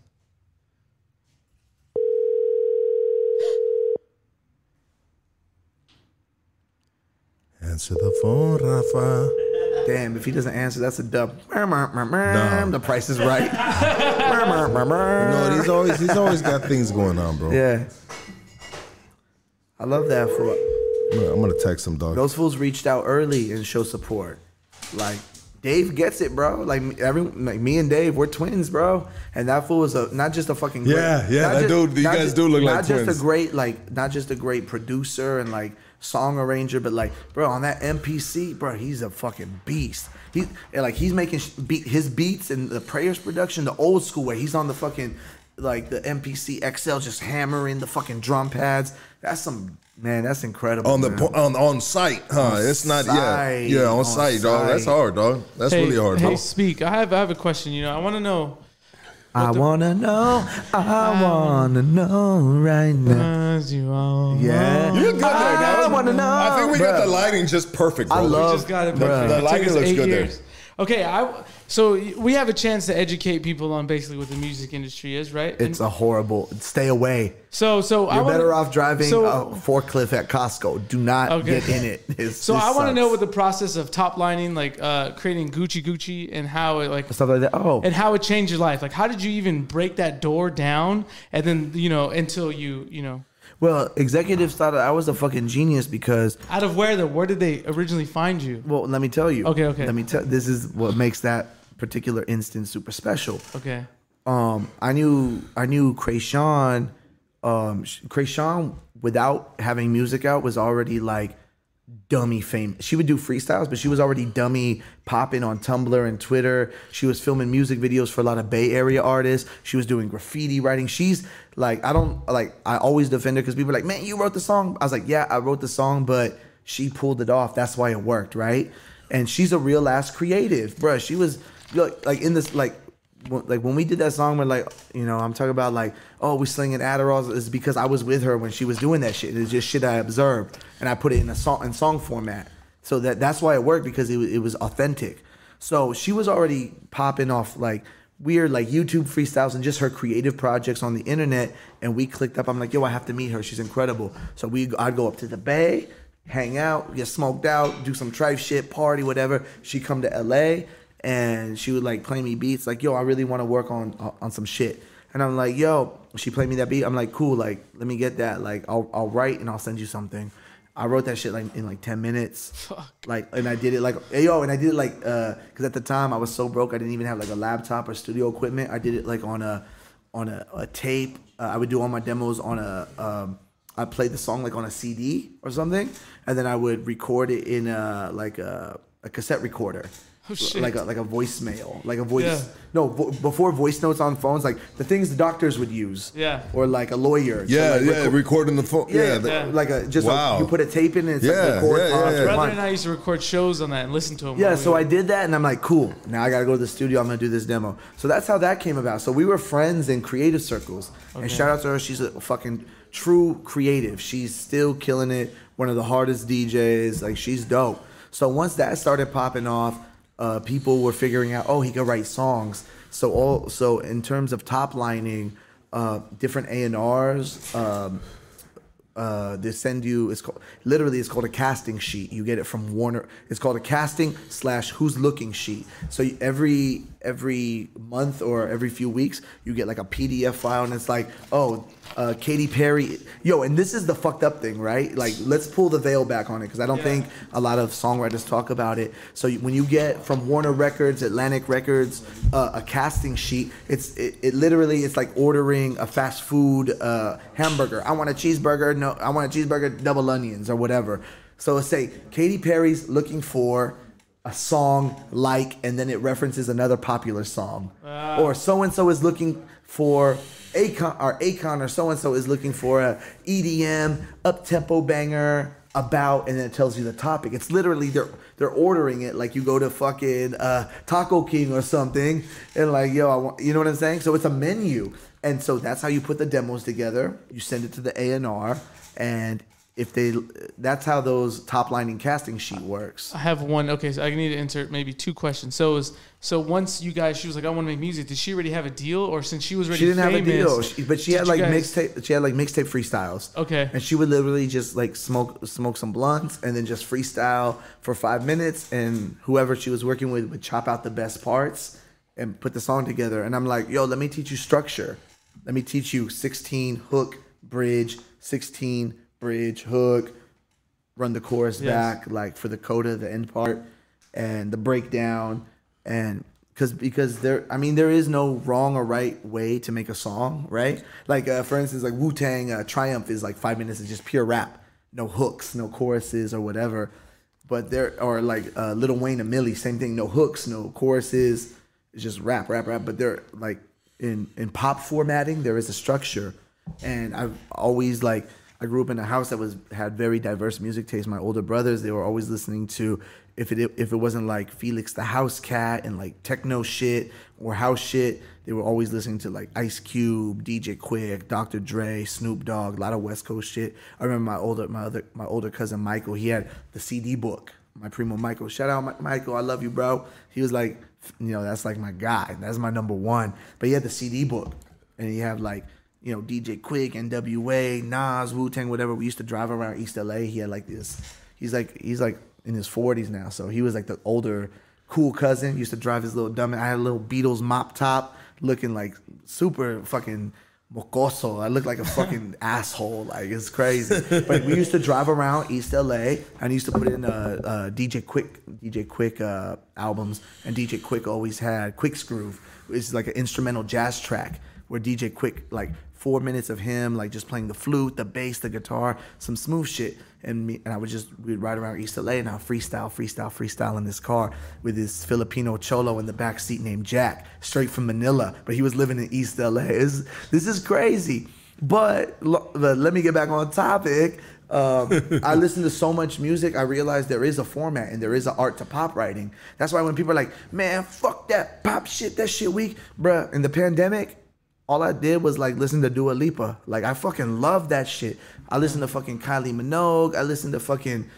Answer the phone, Rafa. Damn, if he doesn't answer, that's a dub. The price is right. No, he's always he's always got things going on, bro. Yeah. I love that fool. I'm gonna, I'm gonna text him, dog. Those fools reached out early and show support. Like Dave gets it, bro. Like every like me and Dave, we're twins, bro. And that fool is a not just a fucking great, Yeah, yeah, not that dude- you not guys do look like not just twins. a great like not just a great producer and like song arranger, but like bro on that MPC, bro, he's a fucking beast. He like he's making beat his beats and the prayers production, the old school way. He's on the fucking like the MPC XL, just hammering the fucking drum pads. That's some man. That's incredible. on the man. po- on on site, huh? On it's not site, yeah yeah on, on site, dog. That's hard, dog. That's Hey, really hard, hey, dog. speak. I have I have a question. You know, I want to know. I wanna know, I wanna know right now. As you all Yeah. You're good there, I dog. wanna know. I think we got the lighting just perfect, bro. I We love- just got it. Bruh. bro. The lighting looks eight good there. Okay, I so we have a chance to educate people on basically what the music industry is, right? It's And a horrible. Stay away. so so I You're wanna- better off driving so- a forklift at Costco. Do not Okay. get in it. It's- So I want to know what the process of top lining, like uh, creating Gucci Gucci, and how it like stuff like that. Oh, and how it changed your life. Like, how did you even break that door down, and then you know until you you know well, executives thought I was a fucking genius because out of where the where did they originally find you? Well, let me tell you. Okay, okay. Let me tell. This is what makes that particular instance super special. Okay, Um, I knew I knew Kreayshawn. Um, sh- Kreayshawn, without having music out, was already like dummy fame. She would do freestyles, but she was already dummy popping on Tumblr and Twitter. She was filming music videos for a lot of Bay Area artists. She was doing graffiti writing. She's like, I don't like. I always defend her because people are like, man, you wrote the song. I was like, yeah, I wrote the song, but she pulled it off. That's why it worked, right? And she's a real ass creative, bruh. She was like, like in this like like when we did that song, we're like, you know, I'm talking about like, oh, we slinging Adderall is because I was with her when she was doing that shit. It's just shit I observed, and I put it in a song in song format. So that that's why it worked because it was, it was authentic. So she was already popping off like weird like YouTube freestyles and just her creative projects on the internet. And we clicked up. I'm like, yo, I have to meet her. She's incredible. So we I'd go up to the Bay, hang out, get smoked out, do some trife shit, party, whatever. She come to LA and she would like play me beats like yo i really want to work on on some shit and i'm like yo she played me that beat i'm like cool like let me get that like i'll, I'll write and i'll send you something i wrote that shit like in like 10 minutes. Like and i did it like hey, yo and i did it like uh because at the time i was so broke i didn't even have like a laptop or studio equipment. I did it like on a on a, a tape. Uh, i would do all my demos on a um I played the song like on a CD or something, and then I would record it in a like a, a cassette recorder, Oh, shit. like a like a voicemail, like a voice. Yeah. No, vo- before voice notes on phones, like the things the doctors would use. Yeah. Or like a lawyer. Yeah, like, yeah, record- recording the phone. yeah, Yeah, the- Yeah. like a just Wow. a, you put a tape in and it's Yeah, like record yeah, yeah, yeah. brother and I used to record shows on that and listen to them. Yeah, so I did that, and I'm like, cool. Now I gotta go to the studio. I'm gonna do this demo. So that's how that came about. So we were friends in creative circles, and shout out to her. She's a fucking true creative. She's still killing it. One of the hardest DJs. Like she's dope. So once that started popping off, uh, people were figuring out, oh, he could write songs. So all so in terms of top lining, uh, different A and R's. Um, uh, they send you it's called literally it's called a casting sheet you get it from warner it's called a casting slash who's looking sheet so every every month or every few weeks you get like a pdf file and it's like oh uh, Katy Perry, yo, and this is the fucked up thing, right? Like, let's pull the veil back on it because I don't Yeah. think a lot of songwriters talk about it. So when you get from Warner Records, Atlantic Records, uh, a casting sheet, it's it, it literally it's like ordering a fast food uh, hamburger. I want a cheeseburger. No, I want a cheeseburger, double onions or whatever. So say Katy Perry's looking for a song like, and then it references another popular song, or so and so is looking for. Akon or Akon or so and so is looking for a EDM up tempo banger about, and then it tells you the topic. It's literally they're they're ordering it like you go to fucking uh, Taco King or something, and like yo, I want, you know what I'm saying? So it's a menu, and so that's how you put the demos together. You send it to the A and R, and if they, that's how those top lining casting sheet works. I have one. Okay, so I need to insert maybe two questions. So is so once you guys, she was like, I want to make music. Did she already have a deal, or since she was already She didn't have a famous, deal, she, but she had like guys- mixtape. She had like mixtape freestyles. Okay. and she would literally just like smoke smoke some blunts and then just freestyle for five minutes, and whoever she was working with would chop out the best parts and put the song together. And I'm like, yo, let me teach you structure. Let me teach you 16 hook bridge, 16 bridge hook, run the chorus Yes. back like for the coda, the end part, and the breakdown, and because because there, I mean, there is no wrong or right way to make a song, right? Like uh, for instance, like Wu Tang uh, Triumph is like five minutes is just pure rap, no hooks, no choruses or whatever. But there, are like uh, Lil Wayne and Milli, same thing, no hooks, no choruses, it's just rap, rap, rap. But they're like in in pop formatting, there is a structure, and I've always like I grew up in a house that was had very diverse music taste. My older brothers, they were always listening to if it if it wasn't like Felix da Housecat and like techno shit or house shit, they were always listening to like Ice Cube, DJ Quik, Dr. Dre, Snoop Dogg, a lot of West Coast shit. I remember my older my other my older cousin Michael, he had the CD book. my primo Michael. Shout out Mi- Michael, I love you, bro. He was like, you know, that's like my guy. That's my number one. But he had the CD book, and he had like, you know, DJ Quik, N.W.A., Nas, Wu Tang, whatever. We used to drive around East LA. He had like this. He's like he's like in his forties now, so he was like the older cool cousin. Used to drive his little dumb. I had a little Beatles mop top, looking like super fucking mocoso. I look like a fucking asshole. Like it's crazy. But we used to drive around East LA and used to put in uh, uh, DJ Quik DJ Quik uh, albums, and DJ Quik always had Quick Groove, which is like an instrumental jazz track where DJ Quik like four minutes of him like just playing the flute, the bass, the guitar, some smooth shit. And me and I would just we'd ride around East LA and I freestyle, freestyle, freestyle in this car with this Filipino cholo in the back seat named Jack, straight from Manila, but he was living in East LA. It's, this is crazy. But, but let me get back on topic. Um, I listen to so much music. I realized there is a format and there is an art to pop writing. That's why when people are like, "Man, fuck that pop shit, that shit weak," bruh. In the pandemic, all I did was like listen to Dua Lipa. Like I fucking love that shit. I listened to fucking Kylie Minogue. I listened to fucking,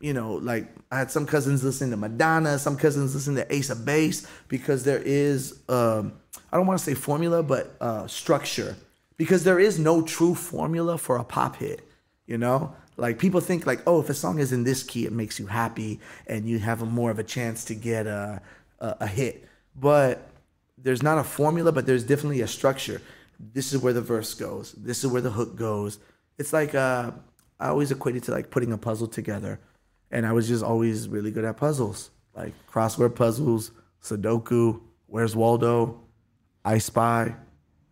you know, like I had some cousins listen to Madonna, some cousins listen to Ace of Base because there is, um, I don't want to say formula, but uh, structure. Because there is no true formula for a pop hit. You know, like people think like, oh, if a song is in this key, it makes you happy and you have a more of a chance to get a a, a hit. But there's not a formula, but there's definitely a structure. This is where the verse goes. This is where the hook goes. It's like uh, I always equate it to like putting a puzzle together, and I was just always really good at puzzles, like crossword puzzles, Sudoku, Where's Waldo, I Spy.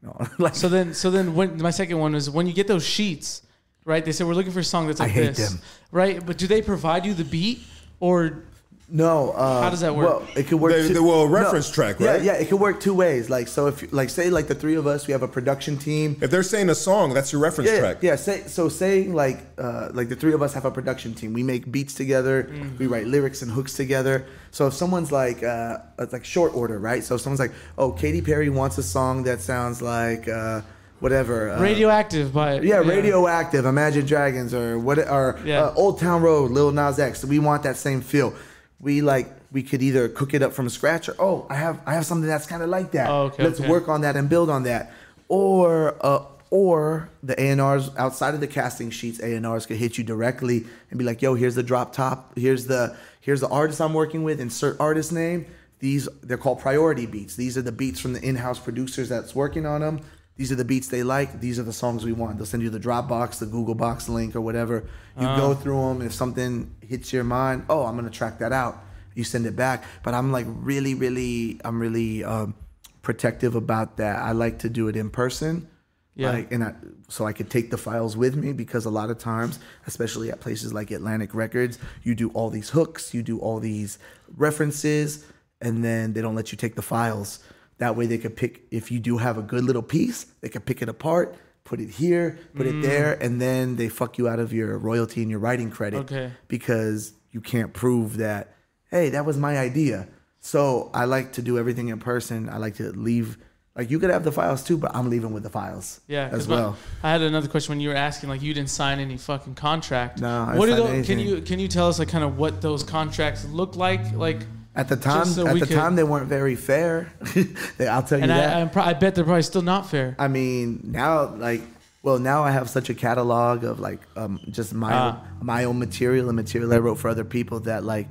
No, like So then, so then, when my second one is when you get those sheets, right? They say we're looking for a song that's I like hate this, them. right? But do they provide you the beat, or No. Uh, How does that work? Well, it could work. They- two- they- well, a reference track, right? Yeah, yeah. It could work two ways. Like, so if, you- like, say, like the three of us, we have a production team. If they're saying a song, that's your reference Yeah, track. yeah. Say so. Say like, uh, like the three of us have a production team. We make beats together. Mm. We write lyrics and hooks together. So if someone's like, uh, it's like short order, right? So if someone's like, oh, Katy Perry wants a song that sounds like uh, whatever. Uh, radioactive? By yeah, radioactive, Imagine Dragons, or what, or Yeah. uh, Old Town Road, Lil Nas X. We want that same feel. We like we could either cook it up from scratch, or oh, I have I have something that's kind of like that. Oh, okay, Let's okay. work on that and build on that. Or uh, or the ANRs outside of the casting sheets, ANRs could hit you directly and be like, yo, here's the drop top, here's the here's the artist I'm working with, insert artist name. These they're called priority beats. These are the beats from the in-house producers that's working on them. These are the beats they like. These are the songs we want. They'll send you the Dropbox, the Google Box link, or whatever. You go through them. If something hits your mind, oh, I'm gonna track that out. You send it back. But I'm like really, really, I'm really um, protective about that. I like to do it in person. Yeah. Like, and I, so I could take the files with me because a lot of times, especially at places like Atlantic Records, you do all these hooks, you do all these references, and then they don't let you take the files. That way, they could pick. If you do have a good little piece, they could pick it apart, put it here, put it there, mm. and then they fuck you out of your royalty and your writing credit Okay. because you can't prove that. Hey, that was my idea. So I like to do everything in person. I like to leave. Like you could have the files too, but I'm leaving with the files. Yeah, as my- well. I had another question when you were asking, like you didn't sign any fucking contract. No, I what do signed those, can you can you tell us like kind of what those contracts look like? Like, At the time, so at the could- time they weren't very fair. I'll tell you and that. I, pro- I bet they're probably still not fair. I mean, now like, well, now I have such a catalog of like um, just my own, my own material and material I wrote for other people that like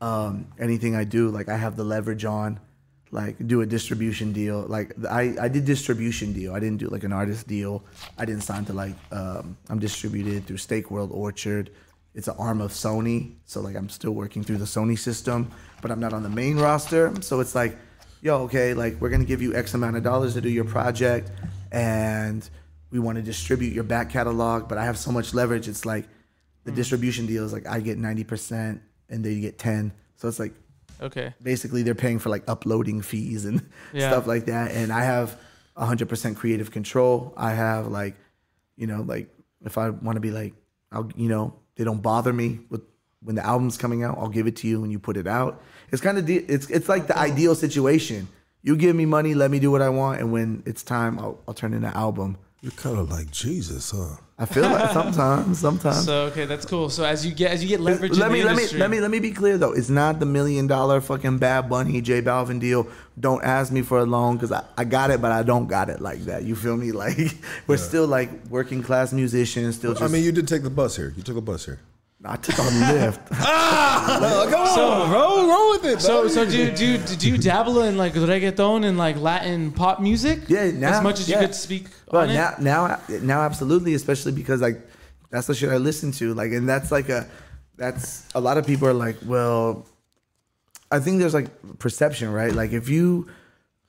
um, anything I do, like I have the leverage on, like do a distribution deal. Like I, I did distribution deal. I didn't do like an artist deal. I didn't sign to like um, I'm distributed through Steak World Orchard. It's an arm of Sony, so like I'm still working through the Sony system, but I'm not on the main roster. So it's like, yo, okay, like we're gonna give you X amount of dollars to do your project, and we want to distribute your back catalog, but I have so much leverage. It's like the hmm. distribution deal is like I get ninety percent and they get ten. So it's like Okay. basically they're paying for like uploading fees and Yeah. stuff like that. And I have hundred percent creative control. I have like, you know, like if I want to be like, I'll, you know, they don't bother me with when the album's coming out. I'll give it to you when you put it out. It's kind of de- it's it's like the ideal situation. You give me money, let me do what I want, and when it's time, I'll, I'll turn in an album. You're kind of like Jesus, huh? I feel like sometimes, sometimes. So okay, that's cool. So as you get as you get leverage let in me the let me industry, let me let me be clear though. It's not the million dollar fucking Bad Bunny J Balvin deal. Don't ask me for a loan because I, I got it, but I don't got it like that. You feel me? Like we're still like working class musicians. Still just. I mean, you did take the bus here. You took a bus here. I took a lift. Ah! So- roll, roll with it. So, so do you, do you, did you dabble in like reggaeton and like Latin pop music? Yeah, now- as much as yeah. you could speak But on now, it. now, now, absolutely, especially because like that's the shit I listen to. Like, and that's like a, that's a lot of people are like, well, I think there's like perception, right? Like if you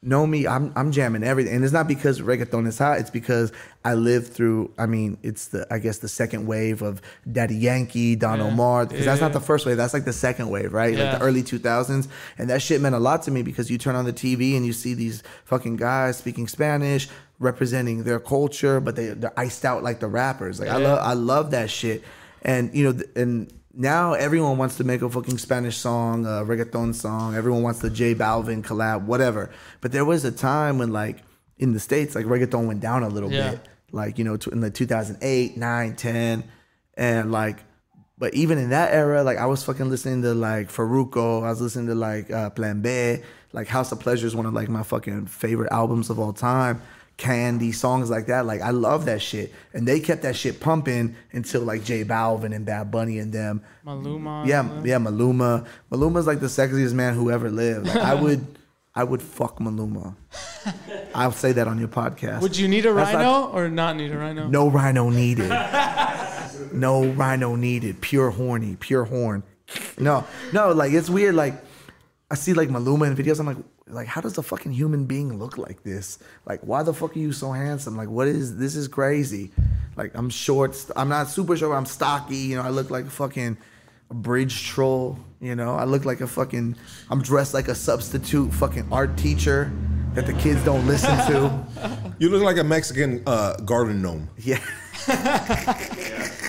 know me, I'm I'm jamming everything, and it's not because reggaeton is hot. It's because I lived through. I mean, it's the I guess the second wave of Daddy Yankee, Don Yeah. Omar. Because that's not the first wave. That's like the second wave, right? Yeah. Like the early 2000s, and that shit meant a lot to me because you turn on the TV and you see these fucking guys speaking Spanish, representing their culture, but they they're iced out like the rappers. Like I love I love that shit, and you know, and now everyone wants to make a fucking Spanish song, a reggaeton song. Everyone wants the J Balvin collab, whatever. But there was a time when like in the states, like reggaeton went down a little Yeah. bit, like you know, in the 2008, 9, 10, and like. But even in that era, like I was fucking listening to like Farruko, I was listening to like uh, Plan B, like House of Pleasure is one of like my fucking favorite albums of all time. Candy songs like that, like I love that shit, and they kept that shit pumping until like J Balvin and Bad Bunny and them. Maluma. Yeah, yeah, Maluma. Maluma's like the sexiest man who ever lived. Like, I would, I would fuck Maluma. I'll say that on your podcast. Would you need a That's not- rhino or not need a rhino? no rhino needed. no rhino needed. Pure horny. Pure horn. No, no. Like it's weird. Like I see like Maluma in videos. I'm like, like how does a fucking human being look like this? Like why the fuck are you so handsome? Like what is this? Is crazy. Like I'm short. I'm not super short. I'm stocky. You know. I look like a fucking bridge troll. You know. I look like a fucking. I'm dressed like a substitute fucking art teacher that the kids don't listen to. You look like a Mexican uh, garden gnome. Yeah.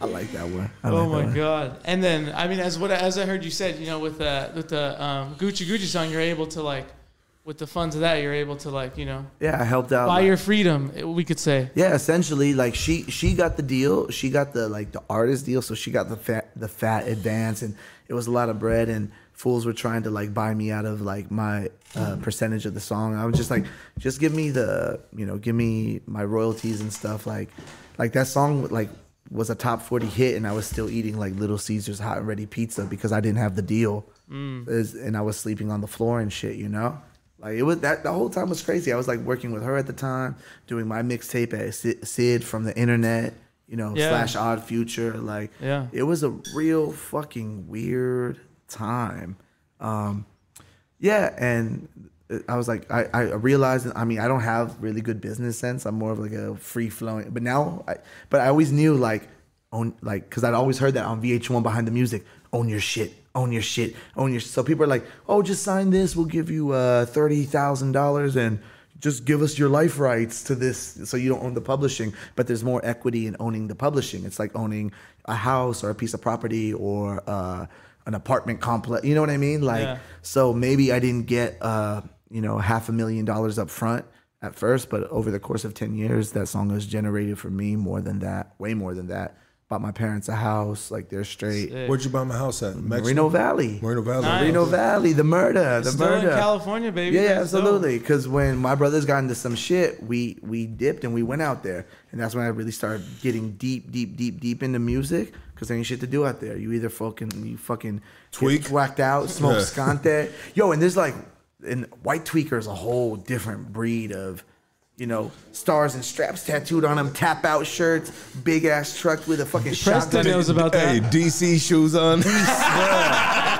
I like that one. I Oh like my one. god! And then I mean, as what as I heard you said, you know, with the with the um, Gucci Gucci song, you're able to like, with the funds of that, you're able to like, you know, Yeah, I helped out. buy your freedom. We could say. yeah, essentially, like she she got the deal. She got the like the artist deal, so she got the fat the fat advance, and it was a lot of bread. And fools were trying to like buy me out of like my uh, percentage of the song. I was just like, just give me the you know, give me my royalties and stuff. Like, like that song like was a top forty hit, and I was still eating like Little Caesars hot and ready pizza because I didn't have the deal, Is- and I was sleeping on the floor and shit. You know. Like it was that the whole time was crazy. I was like working with her at the time, doing my mixtape at Syd, Syd from the internet, you know, Yeah. slash Odd Future. Like, Yeah. it was a real fucking weird time. Um, yeah, and I was like, I, I realized. I mean, I don't have really good business sense. I'm more of like a free flowing. But now, I, but I always knew like own like because I'd always heard that on VH1 behind the music. Own your shit. Own your shit. Own your. So people are like, oh, just sign this. We'll give you uh, thirty thousand dollars and just give us your life rights to this so you don't own the publishing but there's more equity in owning the publishing it's like owning a house or a piece of property or uh, an apartment complex you know what i mean like Yeah. so maybe i didn't get uh, you know half a million dollars up front at first but over the course of 10 years that song has generated for me more than that way more than that bought my parents a house like they're straight Sick. Where'd you buy my house at? Mexico? Moreno Valley. Moreno Valley. Nice. Moreno Valley, the murder, the Still murder. in California, baby. Yeah, yeah, absolutely. Because when my brothers got into some shit, we we dipped and we went out there, and that's when I really started getting deep, deep, deep, deep into music. Because there ain't shit to do out there. You either fucking you fucking Tweak. whacked out, smoke Yeah. scante. Yo, and there's like, and white tweaker is a whole different breed of. You know, stars and straps tattooed on them, tap out shirts, big ass truck with a fucking Preston shotgun. knows about Hey. DC shoes on.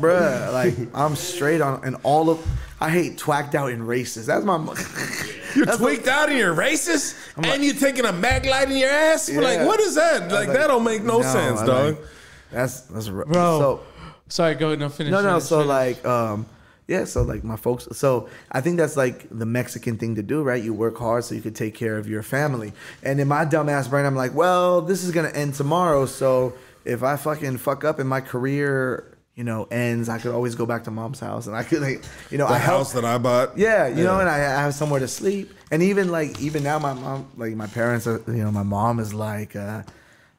Bruh, like I'm straight on, and all of I hate twacked out and racist. That's my. You're That's tweaked out and you're racist, and you're taking a mag light in your ass. Yeah. Like, what is that? I was Like, that don't make no, sense, I dog. like- that's that's r- Bro. So Sorry, go ahead. No, finish. no, no. finish, So finish. like, um, yeah. So like my folks. So I think that's like the Mexican thing to do, right? You work hard so you could take care of your family. And in my dumbass brain, I'm like, well, this is gonna end tomorrow. So if I fucking fuck up in my career, you know ends, I could always go back to mom's house, and I could like you know The I help- house that I bought. yeah, you know, and I, I have somewhere to sleep. And even like even now, my mom, like my parents, are, you know, my mom is like, uh,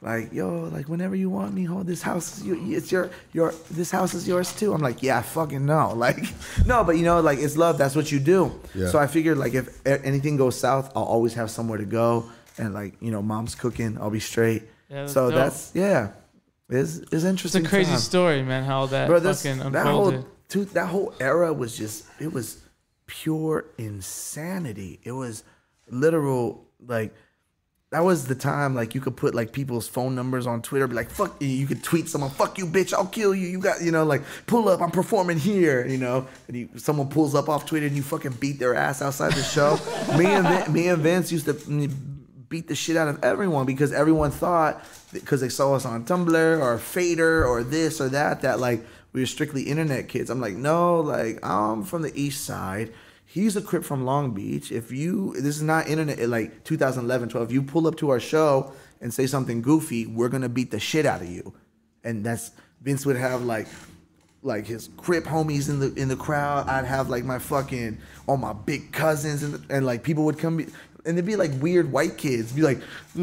like yo, like whenever you want me hold this house is you, it's your your this house is yours too. I'm like, yeah, I fucking know, like no, but you know, like it's love. That's what you do. Yeah. So I figured like if anything goes south, I'll always have somewhere to go, and like you know, mom's cooking, I'll be straight. Yeah, that's so dope. that's yeah, it's it's It's a crazy time story, man. How that bro. This, fucking that unfolded. whole two, that whole era was just it was pure insanity. It was literal like that was the time like you could put like people's phone numbers on Twitter, be like fuck you. You could tweet someone, fuck you, bitch, I'll kill you. You got you know like pull up, I'm performing here. You know, and you, someone pulls up off Twitter and you fucking beat their ass outside the show. me and Vin, me and Vince used to beat the shit out of everyone because everyone thought because they saw us on Tumblr or Fader or this or that that like we were strictly internet kids. I'm like, no, like I'm from the east side. He's a crip from Long Beach. If you this is not internet eh, like 2011, 12. If you pull up to our show and say something goofy, we're gonna beat the shit out of you. And that's Vince would have like like his crip homies in the in the crowd. I'd have like my fucking all my big cousins and, and like people would come and they'd be like weird white kids be like,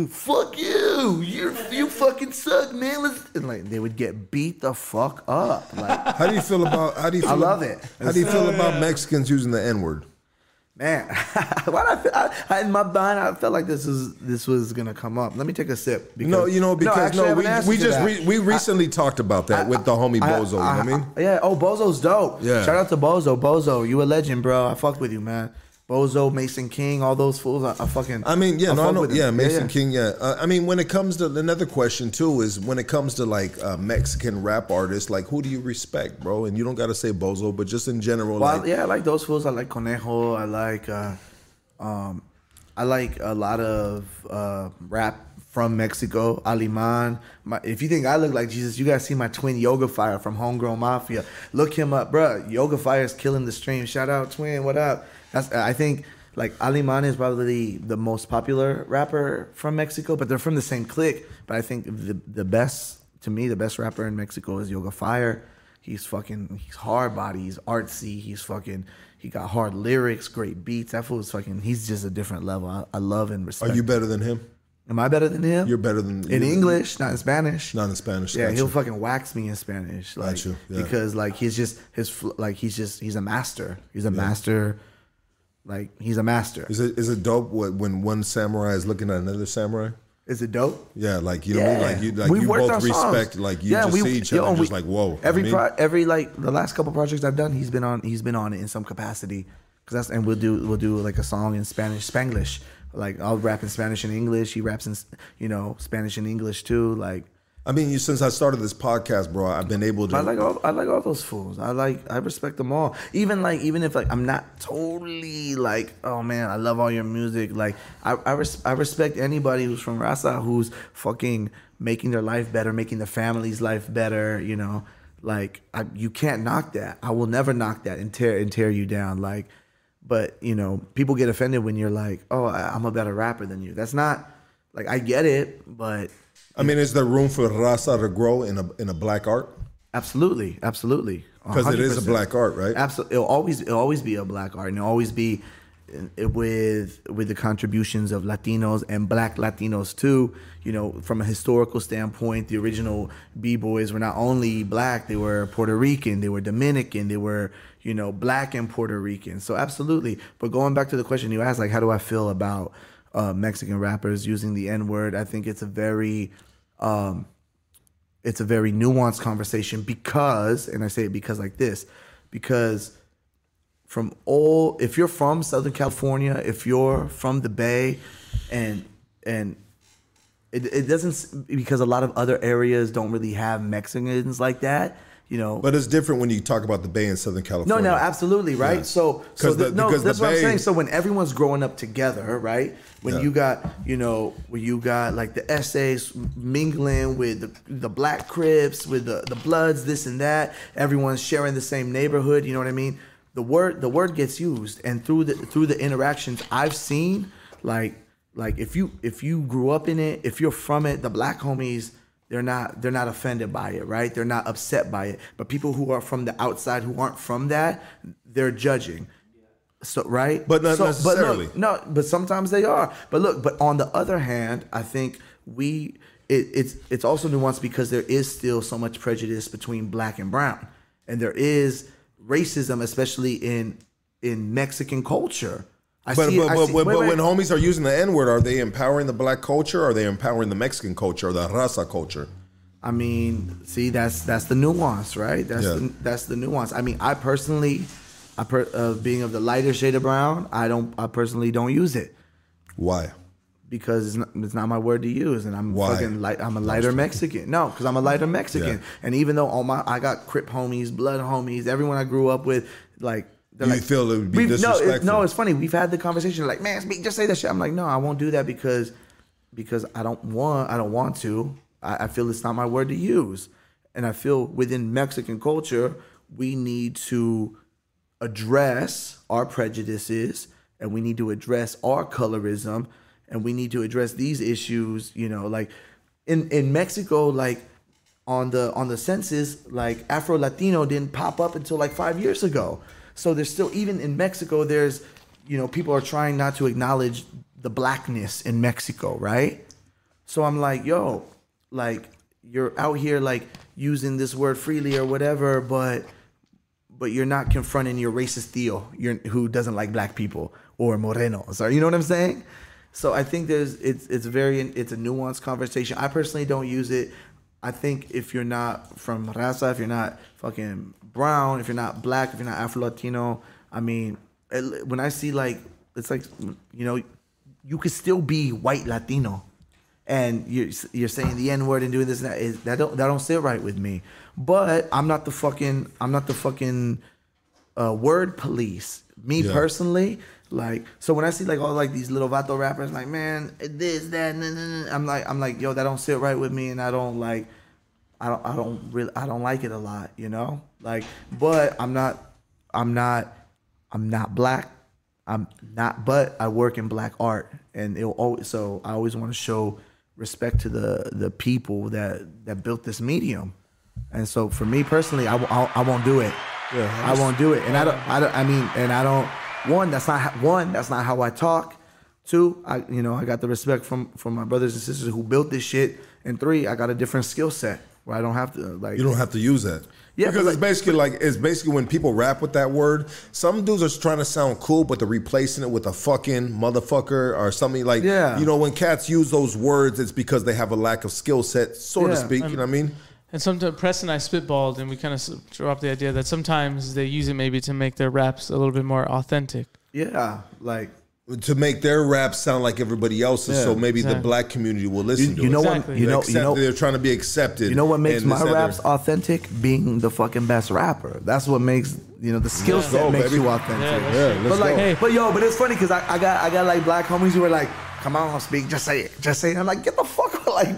"Fuck you, you you fucking suck, man." Let's, and like they would get beat the fuck up. Like How do you feel about? How do you? Feel I love ab- it. How do you feel about Mexicans using the N word? man, why I, I, I in my mind I felt like this was this was gonna come up. Let me take a sip. Because, No, you know because actually, no, we, we just re, we recently talked about that with the homie I- Bozo. you know what I mean? yeah. Oh, Bozo's dope. Yeah. Shout out to Bozo. Bozo, you a legend, bro. I fucked with you, man. Bozo, Mason King, all those fools. I, I fucking. I mean, yeah, no, I fuck know, yeah, Mason yeah. King, yeah. Uh, I mean, when it comes to another question too, is when it comes to like uh, Mexican rap artists, like who do you respect, bro? And you don't got to say Bozo, but just in general, Well, like, yeah, I like those fools. I like Conejo. I like, uh, um, I like a lot of uh, rap from Mexico. Alemán. My, if you think I look like Jesus, you gotta see my twin Yoga Fire from Homegrown Mafia. Look him up, bro. Yoga Fire is killing the stream. Shout out, twin. What up? That's I think. Like Alemán is probably the most popular rapper from Mexico, but they're from the same clique. But I think the the best to me, the best rapper in Mexico is Yoga Fire. He's fucking, he's hard body, he's artsy, he's fucking, he got hard lyrics, great beats. That fool's fucking, he's just a different level. I, I love and respect. are you better than him? Am I better than him? You're better than in English, not in Spanish. Not in Spanish. Yeah, got he'll fucking wax me in Spanish, like you, yeah. because like he's just his like he's just he's a master. He's a master. Like he's a master. Is it is it dope what, when one samurai is looking at another samurai? Is it dope? Yeah, like you know, what I mean? like you like We've you both our songs. respect, like you just see each other, yo, and we- just like whoa. you know Every I mean? pro, every like the last couple projects I've done, he's been on. He's been on it in some capacity. Cause that's and we'll do we'll do like a song in Spanish, Spanglish. Like I'll rap in Spanish and English. He raps in you know Spanish and English too. Like I mean, you, since I started this podcast, bro, I've been able to. I like all I like all those fools. I like I respect them all. Even like even if like I'm not totally like oh man I love all your music. Like I I, res- I respect anybody who's from raza who's fucking making their life better, making their family's life better. You know, like I, you can't knock that. I will never knock that and tear and tear you down. Like, but you know people get offended when you're like oh I, I'm a better rapper than you. That's not like I get it, but I mean, is there room for raza to grow in a in a black art? Absolutely, absolutely. Because it is a black art, right? Absolutely, it'll always it'll always be a black art, and it'll always be uh, with with the contributions of Latinos and Black Latinos too. You know, from a historical standpoint, the original b boys were not only black; they were Puerto Rican, they were Dominican, they were you know black and Puerto Rican. So absolutely. But going back to the question you asked, like, how do I feel about uh, Mexican rappers using the N word? I think it's a very um, it's a very nuanced conversation because, and I say it because like this, because from all, if you're from Southern California, if you're from the Bay, and and it, it doesn't because a lot of other areas don't really have Mexicans like that, you know. But it's different when you talk about the Bay in Southern California. no, no, absolutely, right? Yeah. So, so the, no, that's what I'm saying. So when everyone's growing up together, right? When Yeah. you got, you know, when you got like the essays mingling with the, the black Crips, with the, the Bloods, this and that, everyone's sharing the same neighborhood. You know what I mean? The word the word gets used, and through the through the interactions I've seen, like like if you if you grew up in it, if you're from it, the black homies they're not they're not offended by it, right? They're not upset by it. But people who are from the outside who aren't from that, they're judging. So right, But not so, necessarily. But look, no, but sometimes they are. But look, but on the other hand, I think we it, it's it's also nuanced because there is still so much prejudice between black and brown, and there is racism, especially in in Mexican culture. I But, see but, but, see- but, wait, but wait. when homies are using the N word, are they empowering the black culture or are they empowering the Mexican culture or the raza culture? I mean, see, that's that's the nuance, right? That's Yeah. the, that's the nuance. I mean, I personally, I per, uh, being of the lighter shade of brown, I don't, I personally don't use it Why? because it's not, it's not my word to use, and I'm Why? fucking light. I'm a lighter Mexican. No, because I'm a lighter Mexican, Yeah. and even though all my I got Crip homies, blood homies, everyone I grew up with, like. they're You like, feel it would be we've- no, it- disrespectful. no, it's funny. We've had the conversation like, man, speak, just say that shit. I'm like, no, I won't do that because because I don't want I don't want to. I, I feel it's not my word to use. And I feel within Mexican culture, we need to address our prejudices and we need to address our colorism and we need to address these issues, you know, like in, in Mexico, like on the on the census, like Afro Latino didn't pop up until like five years ago. So there's still even in Mexico, there's you know people are trying not to acknowledge the blackness in Mexico, right? So I'm like, yo, like you're out here like using this word freely or whatever, but but you're not confronting your racist Theo, who doesn't like black people or morenos, or you know what I'm saying? So I think there's it's it's very it's a nuanced conversation. I personally don't use it. I think if you're not from raza, if you're not fucking brown, if you're not black, if you're not Afro Latino, I mean, when I see like it's like you know, you could still be white Latino and you're you're saying the N word and doing this and that is that don't that don't sit right with me. But I'm not the fucking I'm not the fucking uh, word police. Me Yeah. personally, like so when I see like all like these little vato rappers, like man, this that, nah, nah, nah, I'm like I'm like yo, that don't sit right with me, and I don't like I don't I don't really I don't like it a lot, you know. Like, but I'm not I'm not I'm not black. I'm not, but I work in black art, and it'll always. So I always want to show respect to the the people that that built this medium, and so for me personally, I, won't- I, I won't do it. Yeah, I won't do it, and I don't. I don't. I mean, and I don't. One, that's not how, one. That's not how I talk. Two, I you know I got the respect from from my brothers and sisters who built this shit, and three, I got a different skill set where I don't have to like. You don't have to use that. Yeah, because but it's basically like it's basically when people rap with that word. Some dudes are trying to sound cool, but they're replacing it with a fucking motherfucker or something like. Yeah. You know, when cats use those words, it's because they have a lack of skill set, so to Yeah. speak. You know what I mean? And sometimes Press and I spitballed, and we kind of dropped the idea that sometimes they use it maybe to make their raps a little bit more authentic. Yeah, like To make their raps sound like everybody else's, Yeah, so maybe the black community will listen you, to you it. know Exactly. what you know Accept- you know they're trying to be accepted. You know what makes in this my other- raps authentic? Being the fucking best rapper. That's what makes you know the skill set go, makes baby. you authentic. Yeah, Yeah, let's but like, go. Hey. but yo, but it's funny because I, I got I got like black homies who were like, "Come on, speak, just say it, just say it." I'm like, "Get the fuck out!" Like,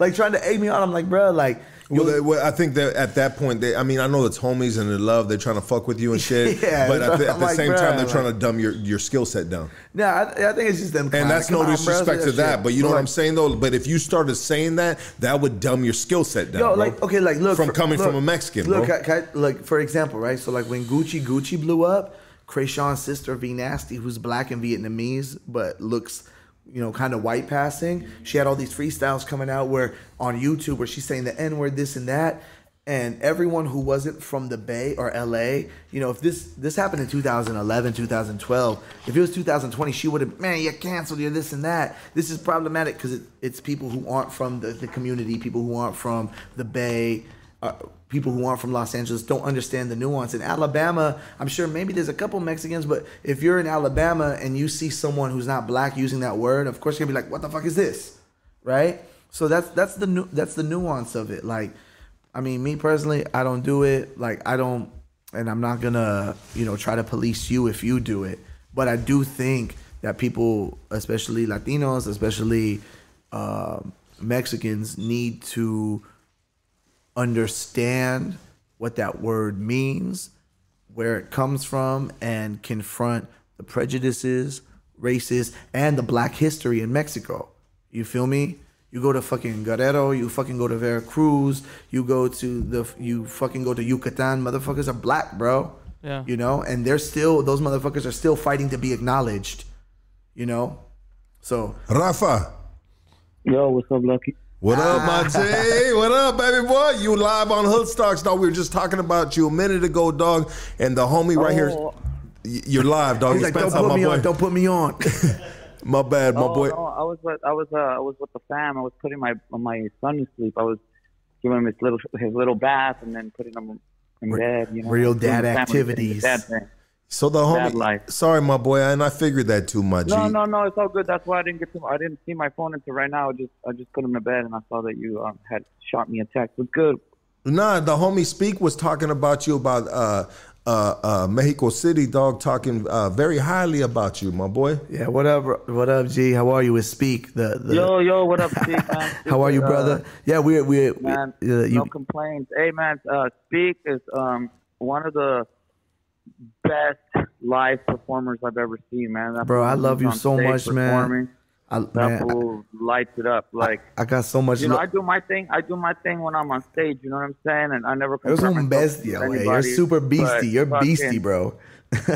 like trying to egg me on. I'm like, bro, like, Well, they, well, I think that at that point, they, I mean, I know it's homies and they love, they're trying to fuck with you and shit. Yeah, but at the, at the like, same time, they're trying to dumb your, your skill set down. yeah, I, I think it's just them. And that's no disrespect to that, shit. but you know what like, I'm saying though. But if you started saying that, that would dumb your skill set down. Yo, bro. like okay, like look from for- coming look, from a Mexican, Look, bro. I- I- like for example, right? So like when Gucci Gucci blew up, Kreayshawn's sister V Nasty, who's black and Vietnamese but looks, you know, kind of white passing. She had all these freestyles coming out where on YouTube where she's saying the N word, this and that. And everyone who wasn't from the Bay or LA, you know, if this this happened in 2011, 2012, if it was 2020, she would have, man, you're canceled, you're this and that. This is problematic because it, it's people who aren't from the, the community, people who aren't from the Bay, uh, people who aren't from Los Angeles don't understand the nuance. In Alabama, I'm sure maybe there's a couple Mexicans, but if you're in Alabama and you see someone who's not black using that word, of course you're gonna be like, "What the fuck is this?" Right? So that's that's the nu- that's the nuance of it. Like, I mean, me personally, I don't do it. Like, I don't, and I'm not gonna, you know, try to police you if you do it. But I do think that people, especially Latinos, especially um Mexicans, need to understand what that word means, where it comes from, and confront the prejudices, races, and the black history in Mexico. You feel me? You go to fucking Guerrero, you fucking go to Veracruz, you go to the you fucking go to Yucatan. Motherfuckers are black, bro. Yeah. You know, and they're still those motherfuckers are still fighting to be acknowledged. You know? So Rafa. Yo, what's up, Lucky? What up, my T? What up, baby boy? You live on Hood Stocks, dog. We were just talking about you a minute ago, dog. And the homie right here, Oh. y- you're live, dog. he's like, Don't put me boy. on, don't put me on. My bad, my oh, boy. no, I was with, I was uh, I was with the fam. I was putting my my son to sleep. I was giving him his little his little bath and then putting him in bed. You know, Real dad the family thing, activities. Dad. So the homie, life. sorry, my boy, and I figured that too, much. No, no, no. It's all good. That's why I didn't get to. I didn't see my phone until right now. I just I just put him to bed and I saw that you um, had shot me a text. It's good. Nah, the homie Speak was talking about you about uh, uh, uh, Mexico City, dog, talking uh, very highly about you, my boy. yeah, what up, what up, G? How are you? With Speak, the, the Yo, yo, what up, Speak? man? how are you, Uh, brother? Yeah, we're we're we- man, uh, no complaints. Hey, man, uh, Speak is um, one of the best live performers I've ever seen, man. That Bro, I love you so much, man. I, That man, fool lights it up. Like, I, I got so much. you know, lo- I do my thing. I do my thing when I'm on stage. You know what I'm saying? And I never. Eres un bestia, güey. You're anybody, super beastie. You're fucking- beastie, bro.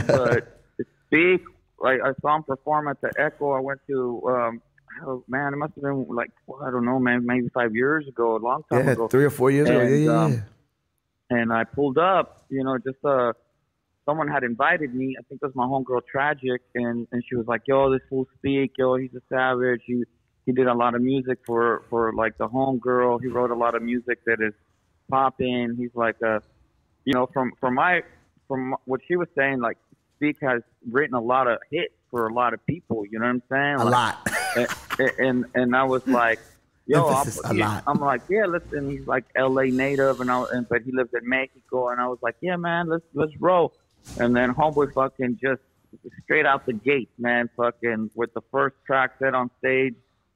but Speak, like I saw him perform at the Echo. I went to. um Oh man, it must have been like I don't know, man, maybe five years ago, a long time yeah, ago. three or four years ago. And, Yeah, yeah, um, yeah. and I pulled up, you know, just uh someone had invited me, I think it was my homegirl Tragic and, and she was like, Yo, this fool speak, yo, he's a savage. He he did a lot of music for, for like the homegirl. He wrote a lot of music that is popping. He's like a you know, from from my from what she was saying, like Speak has written a lot of hits for a lot of people, you know what I'm saying? A Like, lot. and, and and I was like, yo, I'm, a lot. I'm like, yeah, listen, he's like L.A. native, and I and but he lives in Mexico, and I was like, yeah, man, let's let's roll. And then homeboy fucking just straight out the gate, man, fucking with the first track set on stage,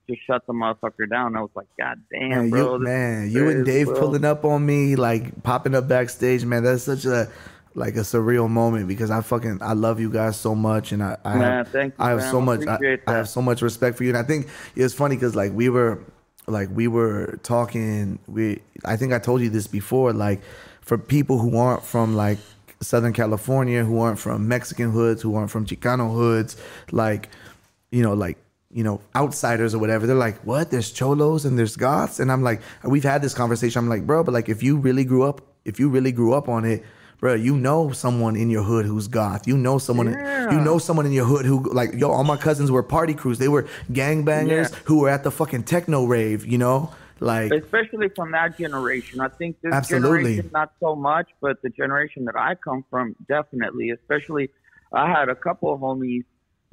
just shut the motherfucker down. I was like, god damn, Man, bro, you, man, you and Dave bro. pulling up on me, like popping up backstage, man. That's such a like a surreal moment because I fucking I love you guys so much, and I I Man, have, thank you, I have fam. so much I, I have so much respect for you, and I think it's funny because like we were like we were talking we I think I told you this before like for people who aren't from like Southern California, who aren't from Mexican hoods, who aren't from Chicano hoods, like you know, like, you know, outsiders or whatever. They're like, what? There's cholos and there's goths? And I'm like, we've had this conversation. I'm like, bro, but like, if you really grew up, if you really grew up on it, bro, you know someone in your hood who's goth. You know someone, you know someone in your hood who, like, yo, all my cousins were party crews. They were gangbangers Yeah. who were at the fucking techno rave, you know? Like, especially from that generation. I think this Absolutely. generation not so much, but the generation that I come from definitely. Especially, I had a couple of homies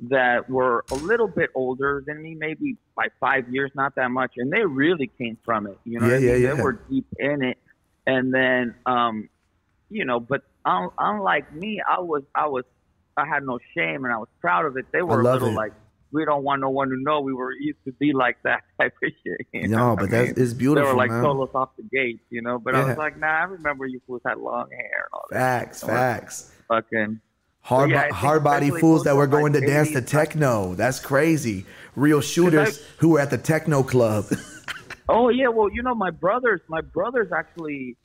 that were a little bit older than me, maybe by five years, not that much, and they really came from it. You know, Yeah, I mean? yeah, they were deep in it, and then, um, you know, but un- unlike me, I was, I was, I had no shame and I was proud of it. They were a little it. like. We don't want no one to know we were used to be like that type of shit. you no, but that's, it's beautiful, they were like man. solos off the gate, you know. But I was like, nah, I remember you fools had long hair and all that. Facts, facts. Fucking Hard, Yeah, I bo- think hard body fools that were going to dance to techno. That's crazy. Real shooters I- who were at the techno club. Oh yeah, well, you know, my brothers, my brothers actually,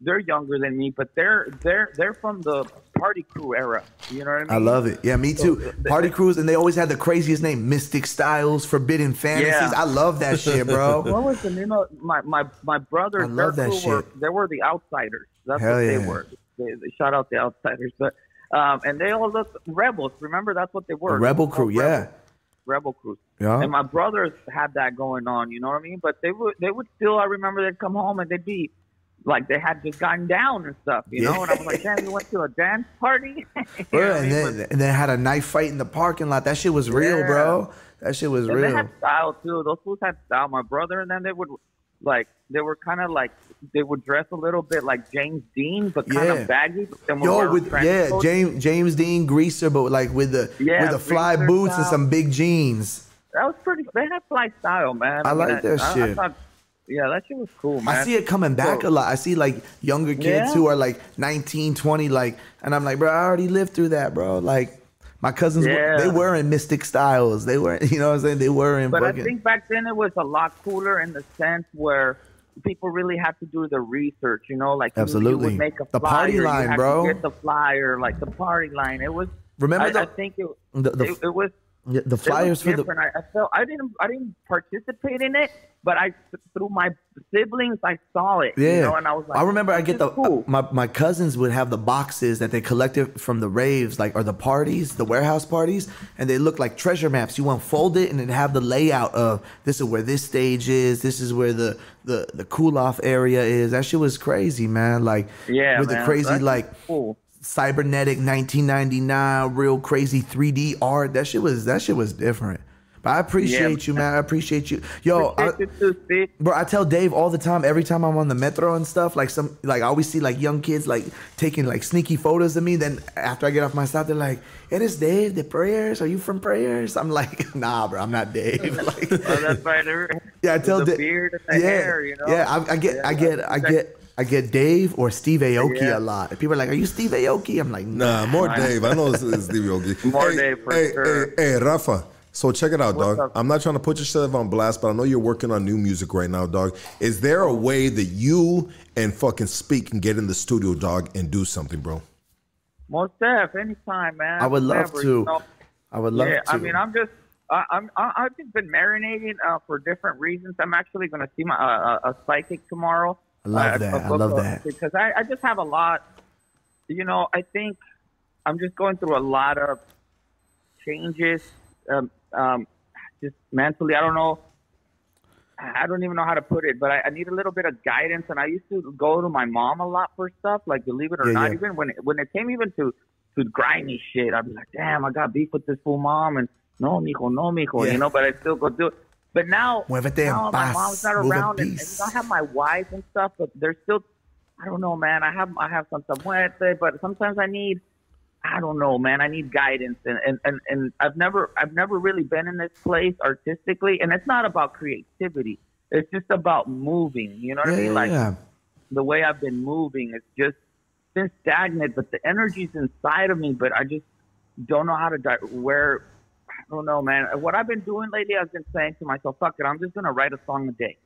they're younger than me, but they're they're they're from the party crew era. You know what I mean? I love it. Yeah, me too. Party crews, and they always had the craziest name: Mystic Styles, Forbidden Fantasies. Yeah. I love that shit, bro. What was the name of my my my brothers? I love that crew Were, shit. they were the outsiders. That's Hell what yeah. they were. They, they shout out the outsiders, but um, and they all looked rebels. Remember, that's what they were. The Rebel Crew, called yeah. Rebel crews. Yeah. And my brothers had that going on, you know what I mean? But they would they would still I remember they'd come home and they'd be like they had just gotten down and stuff, you know? And I was like, Damn, we went to a dance party? You know Bro, what I and then and then had a knife fight in the parking lot. That shit was real, Yeah. bro. That shit was And they had style too. Those fools had style. My brother and then they would like they were kind of like they would dress a little bit like James Dean, but kind Yeah. of baggy. But then would Yo, with yeah, coats. James James Dean greaser, but like with the Yeah, with the fly boots and some big jeans. That was pretty. They had fly style, man. I mean, like that I, I shit. thought, yeah, that shit was cool, man. I see it coming back So- a lot. I see like younger kids Yeah. who are like 19, 20, like, and I'm like, bro, I already lived through that, bro. Like, My cousins, were, Yeah. they were in Mystic Styles. They were, you know what I'm saying? They were in But I think back then it was a lot cooler in the sense where people really had to do the research, you know, like you- you, Absolutely. would make a The flyer, party you line, bro. Get the flyer, like the party line. It was. Remember I, the- I think it. the- the- it, it was. Yeah, the flyers for the. I, I felt I didn't I didn't participate in it, but I through my siblings I saw it. Yeah, you know, and I was like, I remember I get the uh, cool. my my cousins would have the boxes that they collected from the raves, like or the parties, the warehouse parties, and they look like treasure maps. You unfold it and it have the layout of this is where this stage is, this is where the the the cool off area is. That shit was crazy, man. Like yeah, with man, the crazy that's like cool. Cybernetic 1999 real crazy 3D art. That shit was that shit was different. But I appreciate you, man. I appreciate you. Yo, I, Bro, I tell Dave all the time, every time I'm on the metro and stuff, like some like I always see like young kids like taking like sneaky photos of me. Then after I get off my stop, they're like, It is Dave, the prayers. Are you from prayers? I'm like, nah, bro, I'm not Dave. Like, Oh, that's right. yeah, I tell Dave. beard and the yeah, hair, you know. Yeah, I, I get I Yeah, get I get I get Dave or Steve Aoki Yeah. a lot. People are like, Are you Steve Aoki? I'm like, nah. Nah, more Dave. I know it's, it's Stevie Ogie. More hey, Dave for hey, sure. Hey, hey, Rafa. So check it out, What's dog. up? I'm not trying to put yourself on blast, but I know you're working on new music right now, dog. Is there a way that you and fucking Speak can get in the studio, dog, and do something, bro? Most def, anytime, man. I would love Whenever, to. you know. I would love yeah, to. I mean, I'm just, I, I'm, I, I've just been marinating uh, for different reasons. I'm actually going to see my uh, a a psychic tomorrow. I love that. I love that. because I, I just have a lot. You know, I think I'm just going through a lot of changes. Um, um, just mentally, I don't know. I don't even know how to put it, but I, I need a little bit of guidance. And I used to go to my mom a lot for stuff, like believe it or Yeah, not. yeah. Even when it, when it came even to to grimy shit, I'd be like, damn, I got beef with this fool mom, and no, mijo, no, mijo, Yeah. you know. But I still go do it. But now, Muévete now my mom's not move around, and, and. I have my wife and stuff, but they're still, I don't know, man. I have I have Santa Muerte, but sometimes I need. I don't know, man. I need guidance, and, and, and, and I've never I've never really been in this place artistically, and it's not about creativity. It's just about moving. You know what yeah, I mean? Like yeah. the way I've been moving, it's just been stagnant. But the energy's inside of me, but I just don't know how to di- where. Don't know, man. What I've been doing lately, I've been saying to myself, "Fuck it, I'm just gonna write a song a day."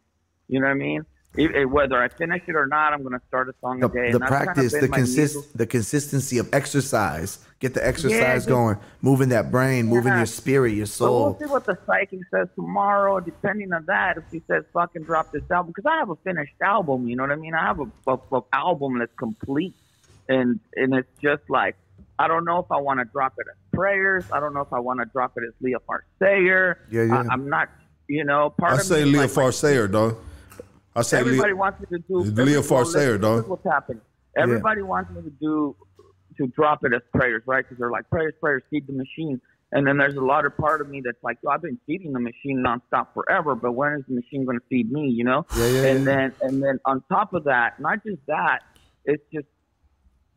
You know what I mean? It- it- whether I finish it or not, I'm gonna start a song the, a day. the and that's kinda practice, the consist, needle. the consistency of exercise. Get the exercise just- going, moving that brain, moving Yeah. your spirit, your soul. So we'll see what the psychic says tomorrow, depending on that. If she says fucking drop this album, because I have a finished album, you know what I mean? I have a, a, a album that's complete, and and it's just like I don't know if I want to drop it prayers. I don't know if I want to drop it as Leah Farsayer. Yeah, yeah. I, am not, you know. Part I of say Leah like, Farsayer, dog. I say Everybody Leah. wants me to do Leah Farsayer, dog. what's happening. Everybody wants me to do to drop it as prayers, right? Because they're like prayers, prayers, feed the machine. And then there's a lot of part of me that's like, Yo, I've been feeding the machine nonstop forever, but when is the machine going to feed me? You know? Yeah, yeah, and yeah. then and then on top of that, not just that, it's just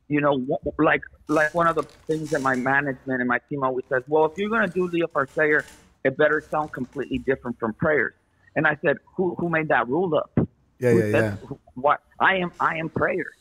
you know, like like one of the things that my management and my team always says, well, if you're going to do Leah Farsayer, it better sound completely different from prayers. And I said, who who made that rule up? Yeah, Who yeah, said- yeah. who- What I am, I am prayers.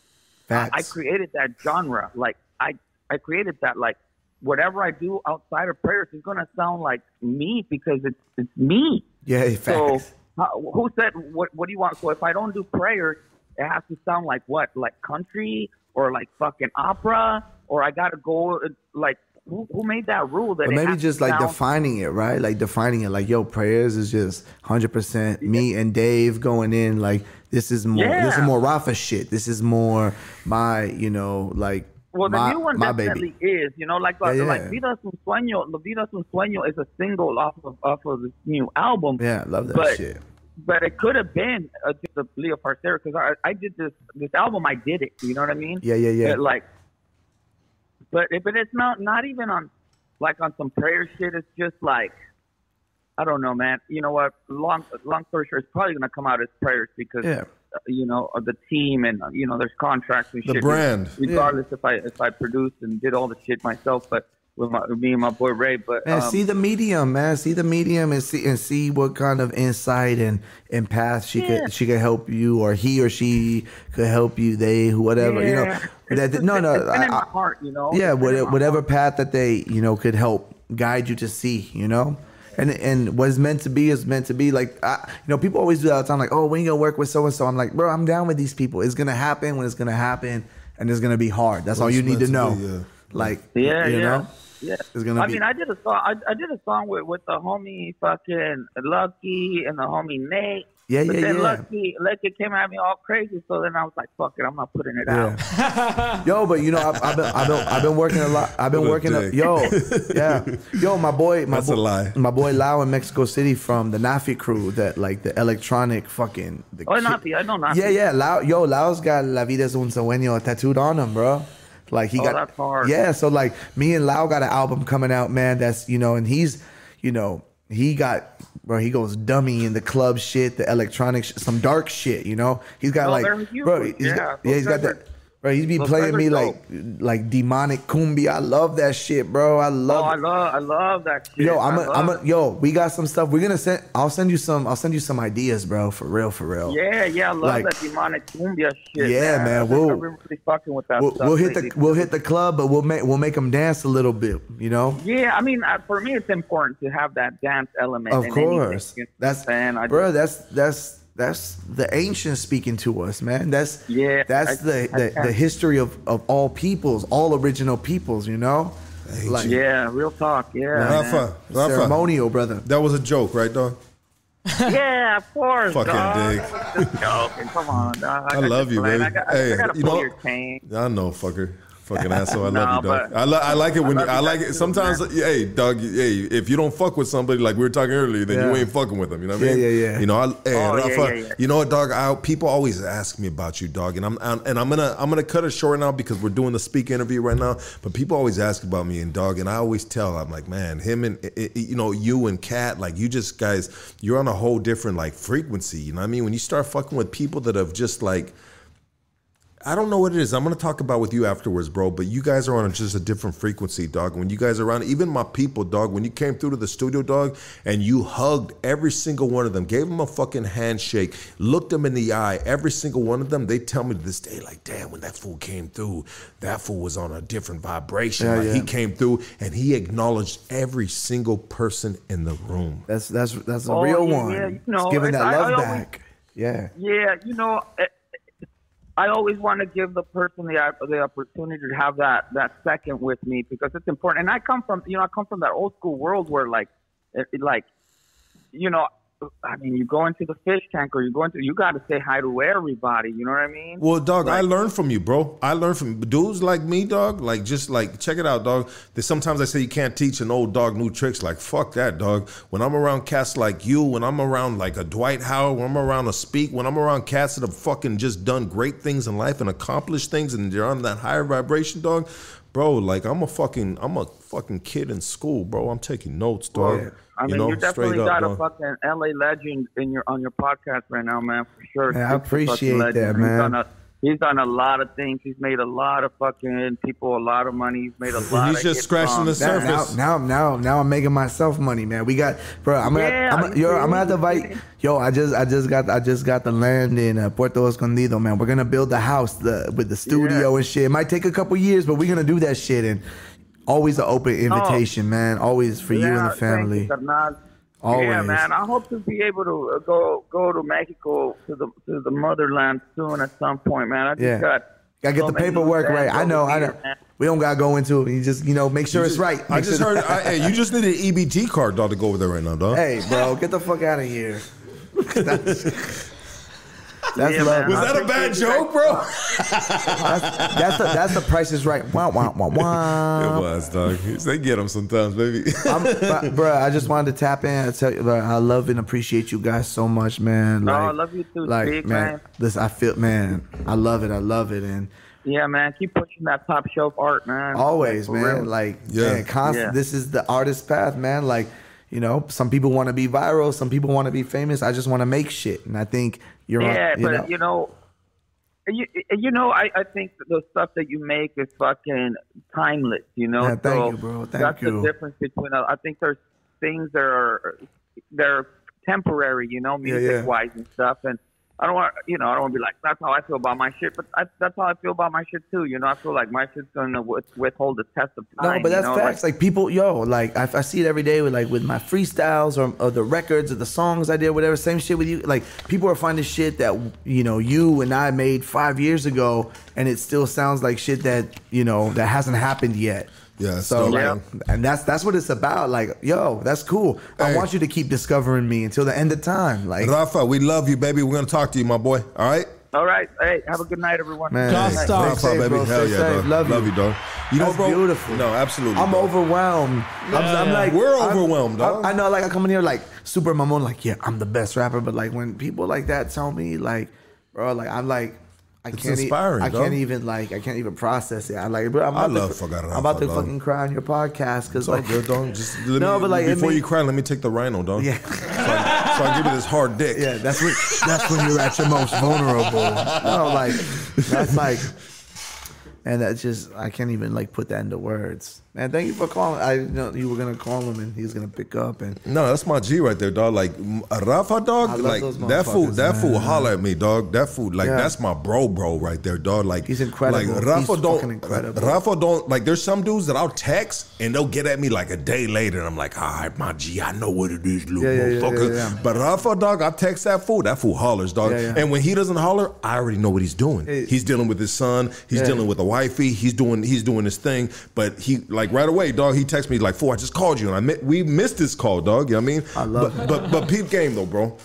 I, I created that genre. Like I, I created that. Like whatever I do outside of prayers is going to sound like me because it's it's me. yeah, So facts. how, who said what? What do you want? So if I don't do prayers, it has to sound like what? Like country or like fucking opera? Or I got to go like who, who made that rule that maybe just like sound- defining it, right? Like defining it, like yo, prayers is just hundred percent me and Dave going in. Like this is more, yeah. this is more Rafa shit. This is more my, you know, like Well, the my, new one definitely baby. is. You know, like Yeah, yeah. like Vida es un sueño. La Vida es un sueño is a single off of off of this new album. Yeah, I love that But- shit. But it could have been uh, just a Leo Farcera because I, I did this this album. I did it. You know what I mean? Yeah, yeah, yeah. It, like, but it- but it's not not even on like on some prayer shit. It's just like I don't know, man. You know what? Long long story short, it's probably gonna come out as prayers because Yeah. uh, you know of the team and uh, you know there's contracts and The shit. brand. regardless if I if I produced and did all the shit myself. But with my with me and my boy Ray. But Man, um, see the medium, man. See the medium and see and see what kind of insight and and path she Yeah. could she could help you or he or she could help you. They who whatever you know. That, It's no, just- no. it's been I- in my heart, you know. yeah, It's been in whatever, whatever heart. path that they you know could help guide you to see. You know. And, and what's meant to be is meant to be. Like I, you know, people always do that all the time. Like, oh, when you gonna work with so and so? I'm like, bro, I'm down with these people. It's gonna happen when it's gonna happen, and it's gonna be hard. That's all you need meant to to know. be, yeah. Like, Yeah, you yeah, know, yeah. It's gonna I be- mean, I did a song. I, I did a song with with the homie fucking Lucky and the homie Nate. Yeah, but yeah, then yeah. Lucky, Lucky came at me all crazy. So then I was like, "Fuck it, I'm not putting it out." Yo, but you know, I've, I've been, I've been, I've been working a lot. I've been What working. A, dick. yo, yeah, yo, my boy, my That's boy, a lie. My boy Lao in Mexico City from the NAAFI crew, that like the electronic fucking. The Oh, kid- NAAFI, I know NAAFI. Yeah, yeah, Lao, yo, Lao's got La Vida es un sueño tattooed on him, bro. Like he Oh, got. that's hard. Yeah, so like me and Lao got an album coming out, man. That's you know, and he's, you know, he got. Bro, he goes dummy in the club shit, the electronic, sh- some dark shit. You know, he's got like, bro, he's Yeah, got, yeah, he's got that. Bro, he's be playing me are like like demonic cumbia. I love that shit, bro. I love. Oh, love. I it. love, I love that shit. Yo, I'm I a, I'm a, yo. We got some stuff. We're gonna send. I'll send you some. I'll send you some ideas, bro. For real, for real. Yeah, yeah, I love Like- that demonic cumbia shit. Yeah, man, I've we'll- really fucking with that We'll, stuff. we'll hit the we'll hit the club, but we'll make we'll make them dance a little bit. You know. Yeah, I mean, uh, for me, it's important to have that dance element. Of in anything, course. you know That's? I bro. just- That's that's that's the ancients speaking to us, man. That's Yeah, That's I- the the, can't- the history of of all peoples, all original peoples. You know. Like yeah, real talk. Yeah, man. Rafa, Rafa, ceremonial, brother. that was a joke, right, dog? yeah, of course. Fucking dog. dick. I just joking. Come on, dog. I got love you, play. baby. I got, Hey, I got you pull know- your chain. I know, fucker. Fucking asshole. I love Nah, you, dog. I, li- I like it when I love I like it. too, Sometimes, man. hey, dog. Hey, if you don't fuck with somebody like we were talking earlier, then you ain't fucking with them. You know what I mean? yeah, yeah. You know, I, hey, Oh, yeah, Rafa. yeah, yeah. You know what, dog? I, people always ask me about you, dog, and I'm, I'm and I'm gonna I'm gonna cut it short now because we're doing the speak interview right now. But people always ask about me and dog, and I always tell I'm like, man, him and i- i- you know you and Kat, like you just guys, you're on a whole different like frequency. You know what I mean? When you start fucking with people that have just like. I don't know what it is. I'm gonna talk about with you afterwards, bro. But you guys are on just a different frequency, dog. When you guys are around, even my people, dog. When you came through to the studio, dog, and you hugged every single one of them, gave them a fucking handshake, looked them in the eye, every single one of them. They tell me to this day, like, damn, when that fool came through, that fool was on a different vibration. Yeah, like yeah. he came through and he acknowledged every single person in the room. That's that's that's a Oh, real yeah, one. yeah, you It's know, giving that I- I love always- back. Yeah. Yeah, you know, eh, I always want to give the person the the opportunity to have that that second with me because it's important. And I come from, you know, I come from that old school world where like, it, it, like, you know, I mean, you go into the fish tank or you go into, you got to say hi to everybody. You know what I mean? Well, dog, I learned from you, bro. I learned from dudes like me, dog. Like, just like, check it out, dog. There's sometimes I say you can't teach an old dog new tricks. Like, fuck that, dog. When I'm around cats like you, when I'm around like a Dwight Howard, when I'm around a Speak, when I'm around cats that have fucking just done great things in life and accomplished things and they're on that higher vibration, dog, bro, like, I'm a fucking, I'm a fucking kid in school, bro. I'm taking notes, dog. Yeah. I mean, you know, you definitely straight up, got a fucking LA legend in your on your podcast right now, man, for sure. Man, I He's a appreciate legend. that, He's man. done, a, he's done a lot of things. He's made a lot of fucking people a lot of money. He's made a lot. Of things. He's of just scratching the songs. Now, surface. now, now, now, now I'm making myself money, man. We got, bro. I'm gonna, Yeah, I'm, gonna- yo, I'm gonna have to invite. Yo, I just, I just got, I just got the land in uh, Puerto Escondido, man. We're gonna build the house the, with the studio Yeah. and shit. It might take a couple years, but we're gonna do that shit. And always an open invitation, man. Always for you and Yeah, the thank family. you, Carnal. Yeah, man. I hope to be able to uh, go go to Mexico to the to the motherland soon at some point, man. I just Yeah. got Gotta get so the many paperwork right. I know, over I know. man. We don't gotta go into it. You just, you know, make sure it's right. I just sure- heard. I, hey, you just need an EBT card, dog, to go over there right now, dog. Hey, bro, get the fuck out of here. that's that's Yeah, love. man. Was that a bad joke, bro? That's, that's the that's the price is right. Wah, wah, wah, It wah. was, dog. They get them sometimes, baby. I'm, but, bro, I just wanted to tap in. I tell you, bro, I love and appreciate you guys so much, man. No, Like, I love you too, Like, Speak, man, man. this I feel, man. I love it. I love it, and Yeah, man. Keep pushing that top shelf art, man. always, For man. real. Like, Yeah. man, constant. Yeah. This is the artist path, man. Like, you know, some people want to be viral, some people want to be famous. I just want to make shit, and I think you're yeah, on. You but know, you know, You, you know, I, I think the stuff that you make is fucking timeless. You know, Yeah, thank so you, bro. Thank that's you. the difference between. uh, I think there's things that are they're temporary. You know, Yeah, yeah. music wise and stuff. And I don't want, you know, I don't want to be like that's how I feel about my shit. But I, that's how I feel about my shit too. You know, I feel like my shit's gonna with, withhold the test of time. No, but that's you know? facts. Like, people, yo, like I, I see it every day with like with my freestyles or, or the records or the songs I did, whatever. Same shit with you. Like people are finding shit that you know you and I made five years ago, and it still sounds like shit that you know that hasn't happened yet. Yeah, So dope, like, and that's that's what it's about. Like, yo, that's cool. I want you to keep discovering me until the end of time. Like, Rafa, we love you, baby. We're gonna talk to you, my boy. All right. All right. Hey, have a good night, everyone. man, Goss stay dog. safe, baby. bro. Hell Stay yeah, safe. dog. Love, you, dog. You know, That's bro. beautiful. No, absolutely. I'm bro. overwhelmed. I'm, I'm like We're I'm- overwhelmed, dog. I, I know, like I come in here like super mamon, like yeah, I'm the best rapper. But like when people like that tell me, like, bro, like I'm like, I It's can't, e- inspiring, I dog. can't even like, I can't even process it. I like, bro, I'm I about love to, I'm about to dog. fucking cry on your podcast because like, good, dog. Just No, me, but, like, before mean- you cry, let me take the rhino, dog. yeah, So I, so I give you this hard dick. yeah, that's when that's when you're at your most vulnerable. No, like that's like, and that's just I can't even like put that into words. Man, thank you for calling. I know you were gonna call him and he's gonna pick up and. No, that's my G right there, dog. Like Rafa, dog. I love Like that fool, that fool holler at me, dog. That fool, like Yeah. that's my bro, bro, right there, dog. Like He's incredible. Like Rafa He's don't, incredible. Rafa don't like. There's some dudes that I'll text and they'll get at me like a day later, and I'm like, all right, my G, I know what it is, little Yeah, yeah, yeah, motherfucker. But Rafa, dog, I text that fool. That fool hollers, dog. And when he doesn't holler, I already know what he's doing. It- he's dealing with his son. He's dealing with a wifey. He's doing he's doing his thing. But he like right away, dog. He texts me like, "Fool, I just called you, and I mi- we missed this call, dog." You know what I mean? I love but, but but peep game though, bro.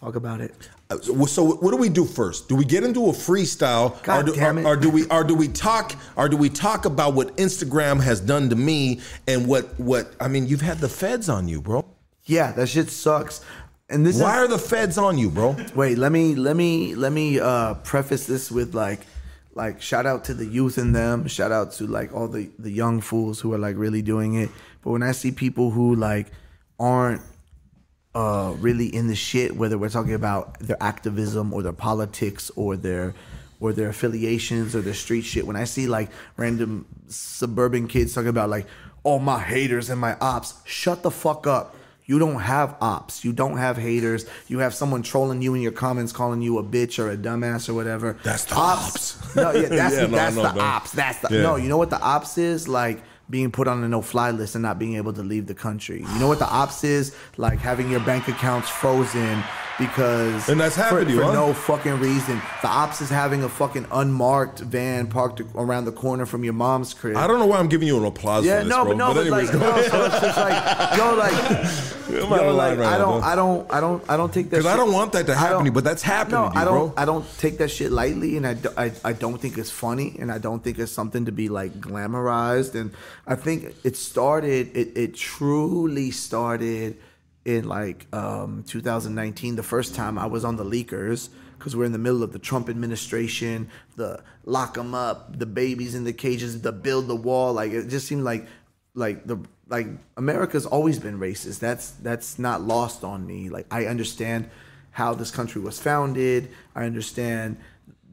Talk about it. Uh, So, what do we do first? Do we get into a freestyle, God or, do, damn it. or, or do we, or do we talk, or do we talk about what Instagram has done to me and what, what? I mean, you've had the feds on you, bro. Yeah, that shit sucks. And this Why is are the feds on you, bro? wait. Let me let me let me uh, preface this with like like shout out to the youth in them. Shout out to like all the the young fools who are like really doing it. But when I see people who like aren't uh, really in the shit, whether we're talking about their activism or their politics or their or their affiliations or their street shit. When I see like random suburban kids talking about like, all my haters and my ops, shut the fuck up. You don't have ops. You don't have haters. You have someone trolling you in your comments, calling you a bitch or a dumbass or whatever. That's the ops. No, yeah, that's, Yeah, no, that's no, the no. ops. That's the Yeah. no. You know what the ops is like? Being put on a no-fly list and not being able to leave the country. You know what the ops is like? Having your bank accounts frozen because And that's happened for, to you, for huh? no fucking reason. The ops is having a fucking unmarked van parked around the corner from your mom's crib. I don't know why I'm giving you an applause Yeah, this, no, bro. but no, but, anyways, like, no, so it's just like, yo, like, yo, like, right I now, don't, bro. I don't, I don't, I don't take that. 'Cause I don't want that to happen to you, but that's happening No, you, I don't, bro. I don't take that shit lightly, and I, do- I, I don't think it's funny, and I don't think it's something to be like glamorized, and I think it started, it, it truly started in like um 2019, the first time I was on the leakers. Because we're in the middle of the Trump administration, the lock them up, the babies in the cages, the build the wall. Like it just seemed like like the like America's always been racist. That's that's not lost on me. Like I understand how this country was founded. I understand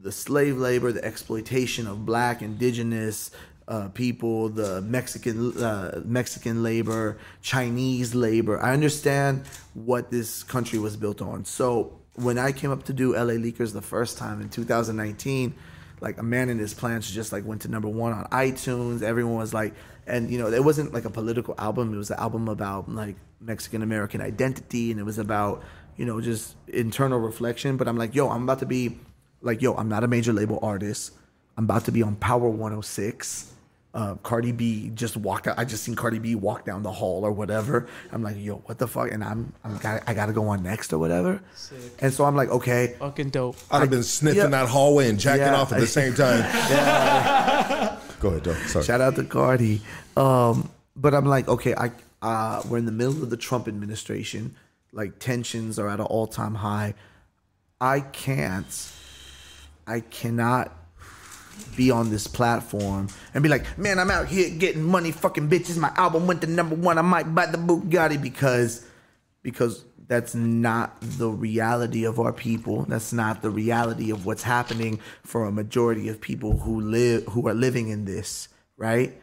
the slave labor, the exploitation of black, indigenous uh, people, the Mexican uh, Mexican labor, Chinese labor. I understand what this country was built on. So when I came up to do LA Leakers the first time in 2019 like a man in his plans just like went to number one on iTunes. Everyone was like, and you know, it wasn't like a political album. It was an album about like Mexican American identity, and it was about you know just internal reflection. But I'm like, yo, I'm about to be like, yo, I'm not a major label artist. I'm about to be on Power 106. Uh, Cardi B just walked out. I just seen Cardi B walk down the hall or whatever. I'm like, yo, what the fuck? And I'm, I'm got, I got to go on next or whatever. And so I'm like, okay, Fucking dope. I'd have been sniffing Yeah. that hallway and jacking Yeah. off at the same time. Go ahead, Joe. Sorry. Shout out to Cardi. Um, but I'm like, okay, I uh, we're in the middle of the Trump administration. Like tensions are at an all time high. I can't, I cannot be on this platform and be like, man, I'm out here getting money, fucking bitches. My album went to number one. I might buy the Bugatti because, because that's not the reality of our people. That's not the reality of what's happening for a majority of people who live who are living in this, right?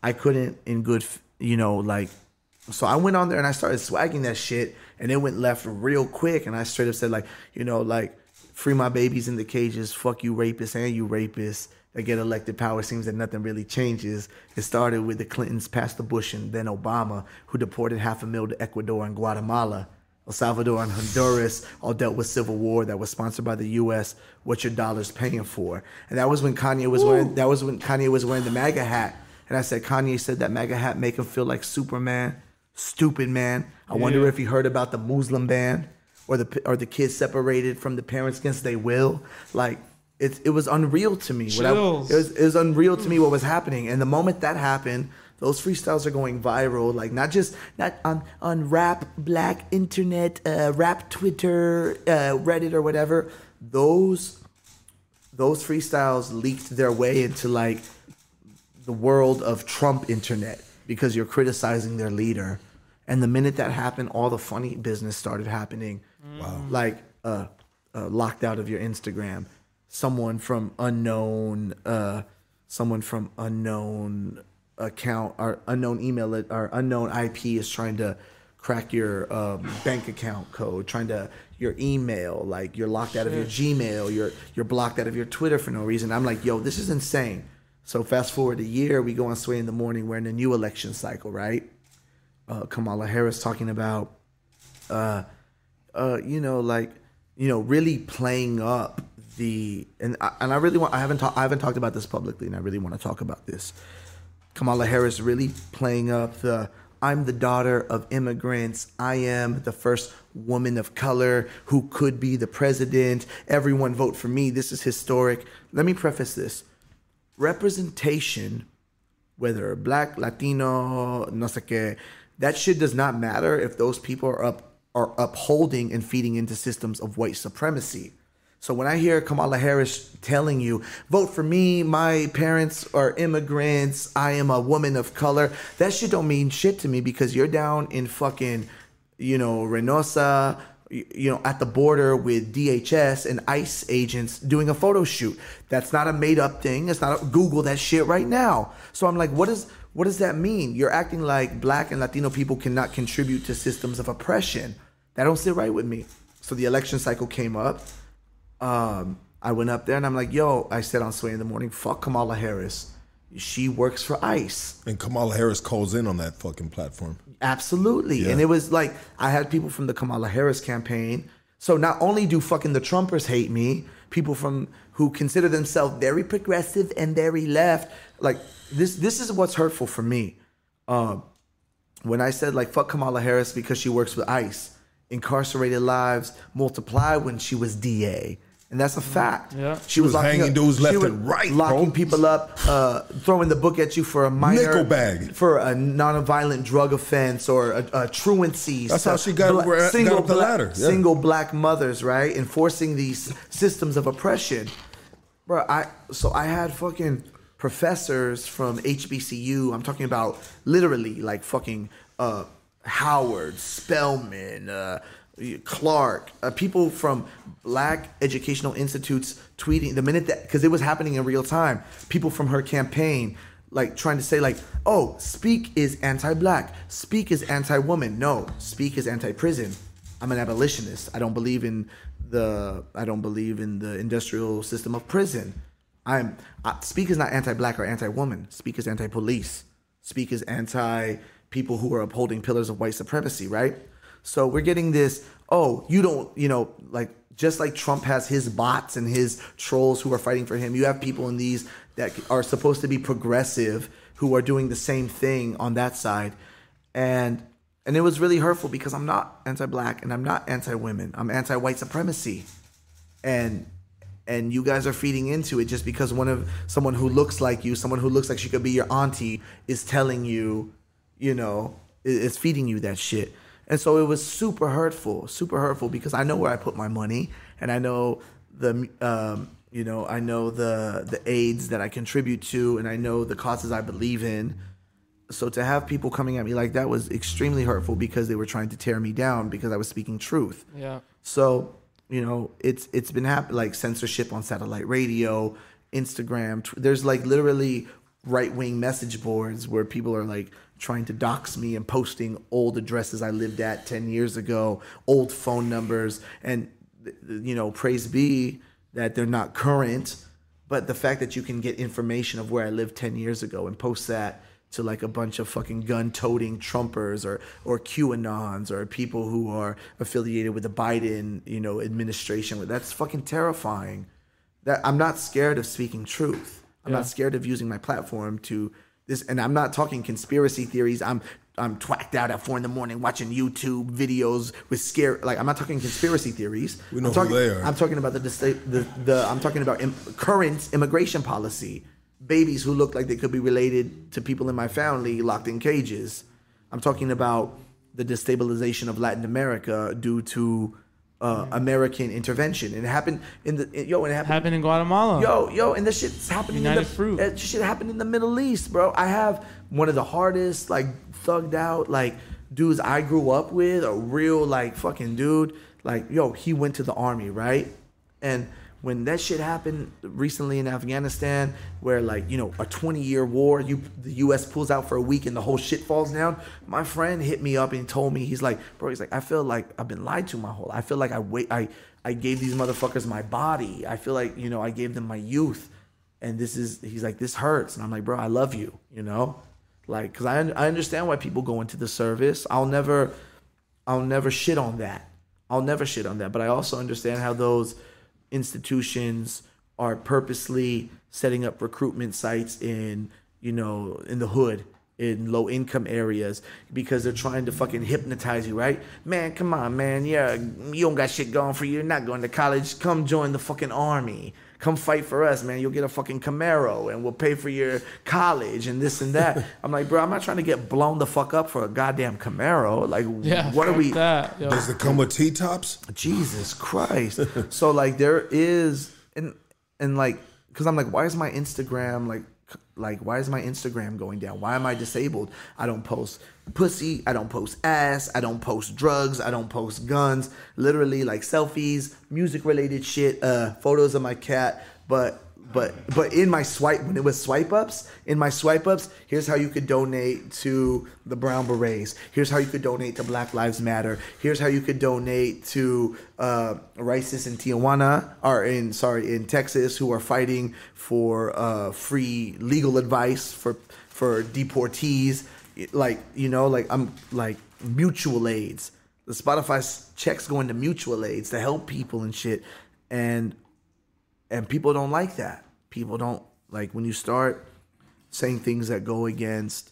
I couldn't in good, you know, like so I went on there and I started swagging that shit and it went left real quick and I straight up said like, you know, like free my babies in the cages, fuck you rapists and you rapists that get elected power seems that nothing really changes. It started with the Clintons past the Bush and then Obama who deported half a mil to Ecuador and Guatemala. El Salvador and Honduras all dealt with civil war that was sponsored by the U.S. What your dollars paying for? And that was when Kanye was wearing. That was when Kanye was wearing the MAGA hat. And I said, Kanye said that MAGA hat make him feel like Superman. Stupid man. I wonder if he heard about the Muslim ban, or the or the kids separated from the parents against their will. Like it, it was unreal to me. What I- it was it was unreal to me what was happening. And the moment that happened, those freestyles are going viral. Like not just not on on rap black internet, uh, rap Twitter, uh, Reddit or whatever. Those those freestyles leaked their way into like the world of Trump internet because you're criticizing their leader. And the minute that happened, all the funny business started happening. Wow. Like uh, uh, locked out of your Instagram. Someone from unknown, uh, someone from unknown account or unknown email or unknown IP is trying to crack your um, bank account code, trying to your email, like you're locked out of your Gmail, you're you're blocked out of your Twitter for no reason. I'm like, yo, this is insane. So fast forward a year, we go on Sway in the morning. We're in a new election cycle, right? Uh, Kamala Harris talking about, uh, uh, you know, like, you know, really playing up the and I, and I really want I haven't talked I haven't talked about this publicly, and I really want to talk about this. Kamala Harris really playing up the I'm the daughter of immigrants. I am the first woman of color who could be the president. Everyone vote for me. This is historic. Let me preface this. Representation, whether black, Latino, no sé qué, that shit does not matter if those people are up are upholding and feeding into systems of white supremacy. So when I hear Kamala Harris telling you, vote for me, my parents are immigrants, I am a woman of color, that shit don't mean shit to me because you're down in fucking, you know, Reynosa, you know, at the border with DHS and ICE agents doing a photo shoot. That's not a made up thing. It's not a, Google that shit right now. So I'm like, what is what does that mean? You're acting like black and Latino people cannot contribute to systems of oppression. That don't sit right with me. So the election cycle came up um, I went up there and I'm like, yo, I said on Sway in the morning, fuck Kamala Harris. She works for ICE. And Kamala Harris calls in on that fucking platform. Absolutely. Yeah. And it was like, I had people from the Kamala Harris campaign. So not only do fucking the Trumpers hate me, people from who consider themselves very progressive and very left, like this this is what's hurtful for me. Um, when I said like fuck Kamala Harris because she works with ICE, incarcerated lives multiply when she was DA. And that's a fact. Yeah. She, was locking hanging dudes she left and right, locking bro. people up, uh, throwing the book at you for a minor Nickel bag. for a non-violent drug offense or a, a truancy. That's how she got over- got up the black, ladder, yeah. Single black mothers, right, enforcing these systems of oppression, bro. I so I had fucking professors from HBCU. I'm talking about literally like fucking uh, Howard, Spelman, uh, Clark, uh, people from black educational institutes tweeting the minute that because it was happening in real time. People from her campaign like trying to say like, oh, speak is anti-black, speak is anti-woman. No, speak is anti-prison. I'm an abolitionist. I don't believe in the I don't believe in the industrial system of prison. I'm uh, speak is not anti-black or anti-woman. Speak is anti-police. Speak is anti people who are upholding pillars of white supremacy, right? So we're getting this, oh, you don't, you know, like just like Trump has his bots and his trolls who are fighting for him, you have people in these that are supposed to be progressive who are doing the same thing on that side. And and it was really hurtful because I'm not anti-black and I'm not anti-women. I'm anti-white supremacy. And and you guys are feeding into it just because one of someone who looks like you, someone who looks like she could be your auntie, is telling you, you know, is feeding you that shit. And so it was super hurtful, super hurtful because I know where I put my money, and I know the, um, you know, I know the the aids that I contribute to, and I know the causes I believe in, so to have people coming at me like that was extremely hurtful because they were trying to tear me down because I was speaking truth. Yeah. So you know, it's it's been happening like censorship on satellite radio, Instagram. Tw- there's like literally right wing message boards where people are like trying to dox me and posting old addresses I lived at ten years ago, old phone numbers, and you know, praise be that they're not current. But the fact that you can get information of where I lived ten years ago and post that to like a bunch of fucking gun-toting Trumpers or or QAnons or people who are affiliated with the Biden, you know, administration. That's fucking terrifying. That I'm not scared of speaking truth. I'm Yeah. not scared of using my platform to this, and I'm not talking conspiracy theories. I'm I'm twacked out at four in the morning watching YouTube videos with scare. Like I'm not talking conspiracy theories. We know I'm who talking, they are. I'm talking about the the, the, the I'm talking about Im- current immigration policy. Babies who look like they could be related to people in my family locked in cages. I'm talking about the destabilization of Latin America due to uh, American intervention. And it happened in the it- yo. And it happened. Happened in Guatemala. Yo, yo, and this shit's happening. United in the, Fruit. That shit happened in the Middle East, bro. I have one of the hardest, like, thugged out, like, dudes I grew up with. A real, like, fucking dude. Like, yo, he went to the army, right? And when that shit happened recently in Afghanistan, where like you know a 20 year war, you the U.S. pulls out for a week and the whole shit falls down. My friend hit me up and told me he's like, bro, he's like, I feel like I've been lied to my whole. I feel like I wait, I I gave these motherfuckers my body. I feel like you know I gave them my youth, and this is he's like this hurts, and I'm like, bro, I love you, you know, like because I I understand why people go into the service. I'll never I'll never shit on that. I'll never shit on that. But I also understand how those institutions are purposely setting up recruitment sites in, you know, in the hood, in low income areas, because they're trying to fucking hypnotize you, right? Man, come on, man. Yeah, you don't got shit going for you. You're not going to college. Come join the fucking army. Come fight for us, man. You'll get a fucking Camaro and we'll pay for your college and this and that. I'm like, bro, I'm not trying to get blown the fuck up for a goddamn Camaro. Like, Yeah. what are we? That, yo. Does it come with T tops? Jesus Christ. so like there is and and like because I'm like, why is my Instagram like like why is my Instagram going down? Why am I disabled? I don't post pussy, I don't post ass, I don't post drugs, I don't post guns, literally like selfies, music related shit, uh photos of my cat, but but but in my swipe when it was swipe ups in my swipe ups here's how you could donate to the brown berets. Here's how you could donate to black lives matter. Here's how you could donate to uh RAICES in tijuana or in sorry in texas who are fighting for uh free legal advice for for deportees. Like you know like i'm like mutual aids. The spotify checks going to mutual aids to help people and shit. And and people don't like that. People don't like when you start saying things that go against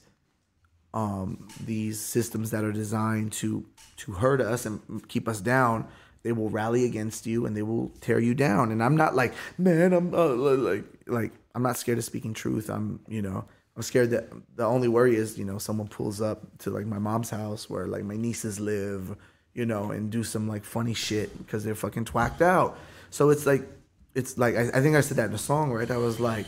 um, these systems that are designed to to hurt us and keep us down. They will rally against you and they will tear you down. And I'm not like, man, I'm uh, like like I'm not scared of speaking truth. I'm you know I'm scared that the only worry is you know someone pulls up to like my mom's house where like my nieces live, you know, and do some like funny shit because they're fucking twacked out. So it's like it's like I, I think I said that in the song, right? I was like,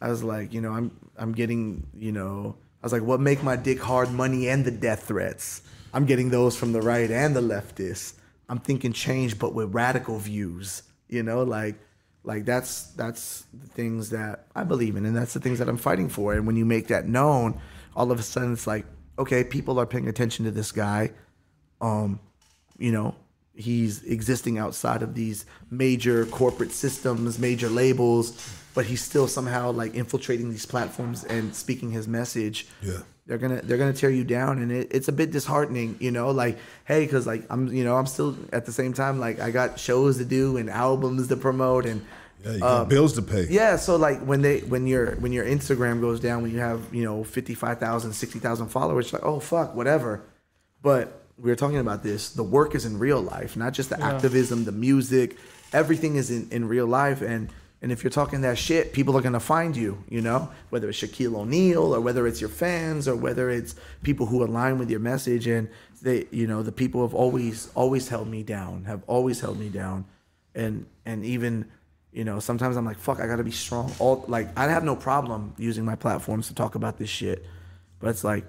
I was like, you know, I'm I'm getting, you know, I was like, what make my dick hard? Money and the death threats. I'm getting those from the right and the leftists. I'm thinking change, but with radical views. You know, like like that's that's the things that I believe in, and that's the things that I'm fighting for. And when you make that known, all of a sudden it's like, okay, people are paying attention to this guy. Um, you know, he's existing outside of these major corporate systems, major labels, but he's still somehow like infiltrating these platforms and speaking his message. Yeah. They're gonna they're gonna tear you down, and it, it's a bit disheartening, you know. Like, hey, because like I'm, you know, I'm still at the same time like I got shows to do and albums to promote, and Yeah, you got um, bills to pay. yeah, so like when they when your when your Instagram goes down when you have, you know, 55,000, 60,000 followers, like, oh fuck, whatever. But we were talking about this. The work is in real life, not just the activism, the music, everything is in, in real life and and if you're talking that shit, people are gonna find you, you know, whether it's Shaquille O'Neal or whether it's your fans or whether it's people who align with your message. And they, you know, the people have always, always held me down, have always held me down. And and even you know, sometimes I'm like, fuck, I gotta be strong. All like, I have no problem using my platforms to talk about this shit. but it's like,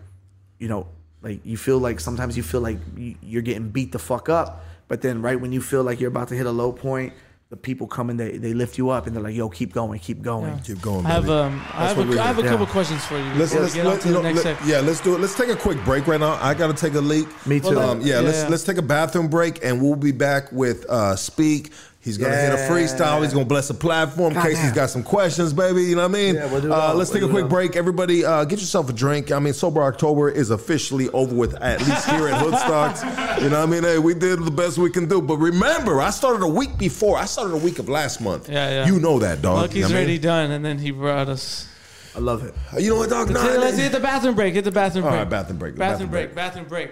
you know, like you feel like sometimes you feel like you- you're getting beat the fuck up, but then right when you feel like you're about to hit a low point, the people come and they, they lift you up and they're like, yo, keep going, keep going. Keep going. I have baby. um, I have what a, I have a here. couple Yeah. questions for you. Let's, let's, get on let, to you the know, next let- yeah, let's do it. Let's take a quick break right now. I gotta take a leak. Me too. Um, yeah, let's Yeah. let's take a bathroom break, and we'll be back with uh, Speak. He's gonna hit a freestyle. He's gonna bless the platform in case he's Goddamn. got some questions, baby. You know what I mean? Yeah, we'll do it uh, let's We'll take a do it quick all. break. Everybody, uh, get yourself a drink. I mean, Sober October is officially over with, at least here at Hoodstocks. You know what I mean? Hey, we did the best we can do. But remember, I started a week before. I started a week of last month. Yeah, yeah. You know that, dog. Look, You know he's I already mean? done, and then he brought us. I love it. You know what, dog? Let's, Nah, hit, let's nah. hit the bathroom break. Hit the bathroom All break. right, bathroom break. Bathroom, Bathroom break. break. Bathroom break.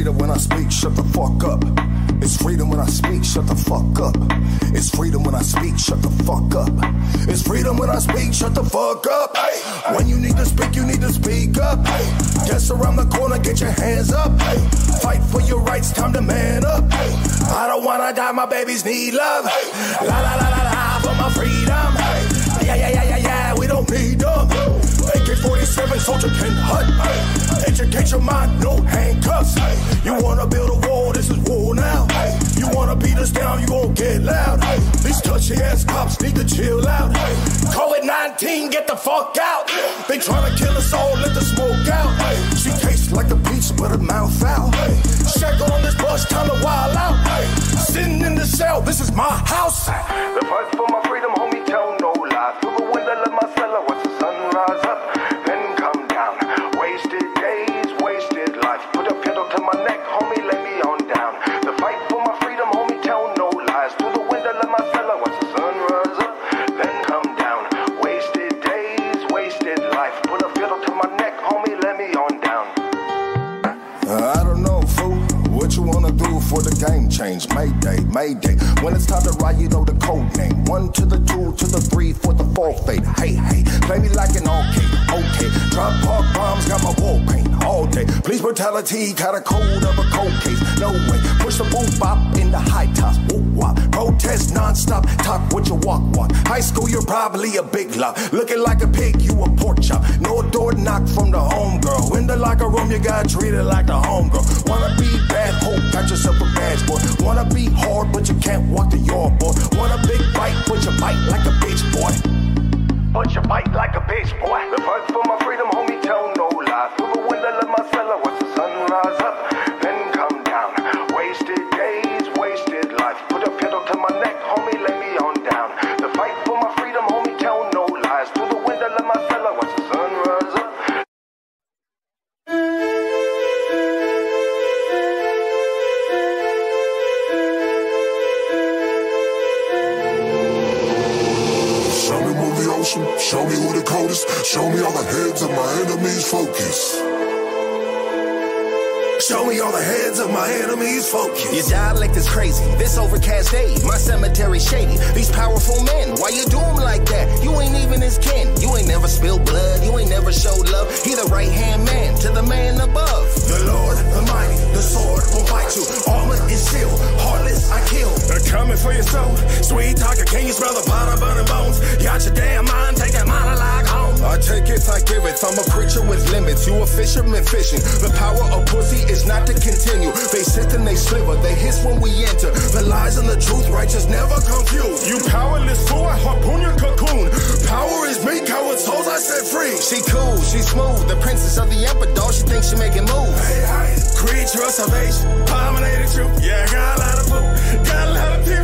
Freedom when I speak, shut the fuck up. It's freedom when I speak, shut the fuck up. It's freedom when I speak, shut the fuck up. It's freedom when I speak, shut the fuck up. Hey, when you need to speak, you need to speak up. Guess around the corner, get your hands up. Fight for your rights, time to man up. I don't wanna die, my babies need love. La la la la la for my freedom. Yeah yeah yeah yeah yeah, we don't need them. AK-47 soldier can hunt. Hey, educate your mind, no handcuffs. Hey, you wanna build a wall, this is war now. Hey, you wanna beat us down, you gon' get loud. These touchy ass cops need to chill out. Hey, COVID-19, get the fuck out. They tryna kill us all, let the smoke out. She tastes like a peach, but her mouth foul. Check on this bus, to wild out. Sitting in the cell, this is my house. The fight for my freedom, homie, tell no lie. Mayday, Mayday. When it's time to ride, you know the code name. One to the two to the three for the four fade. Hey, hey, play me like an arcade. Okay, drop park bombs, got my wall paint all day. Police brutality, got a code of a cold case. No way, push the boom bop in the high tops. Woo wop, protest nonstop. Talk with your walk walk. High school, you're probably a big lot. Looking like a pig, you a pork chop. No door knock from the home girl. In the locker room, you got treated like the home girl. Wanna be bad, hope got yourself a badge, boy. Wanna be hard, but you can't walk the yard, boy. Want a big bite, but you bite like a bitch, boy. But you bite like a bitch, boy. The fight for my freedom, homie, with. You a fisherman fishing. The power of pussy is not to continue. They sit and they sliver. They hiss when we enter. The lies and the truth, righteous never confuse. You powerless fool, I harpoon your cocoon. Power is me, coward souls I set free. She cool, she smooth. The princess of the emperor, she thinks she making moves. Hey, hey, creature of salvation, abominated truth. Yeah, I got a lot of food, got a lot of people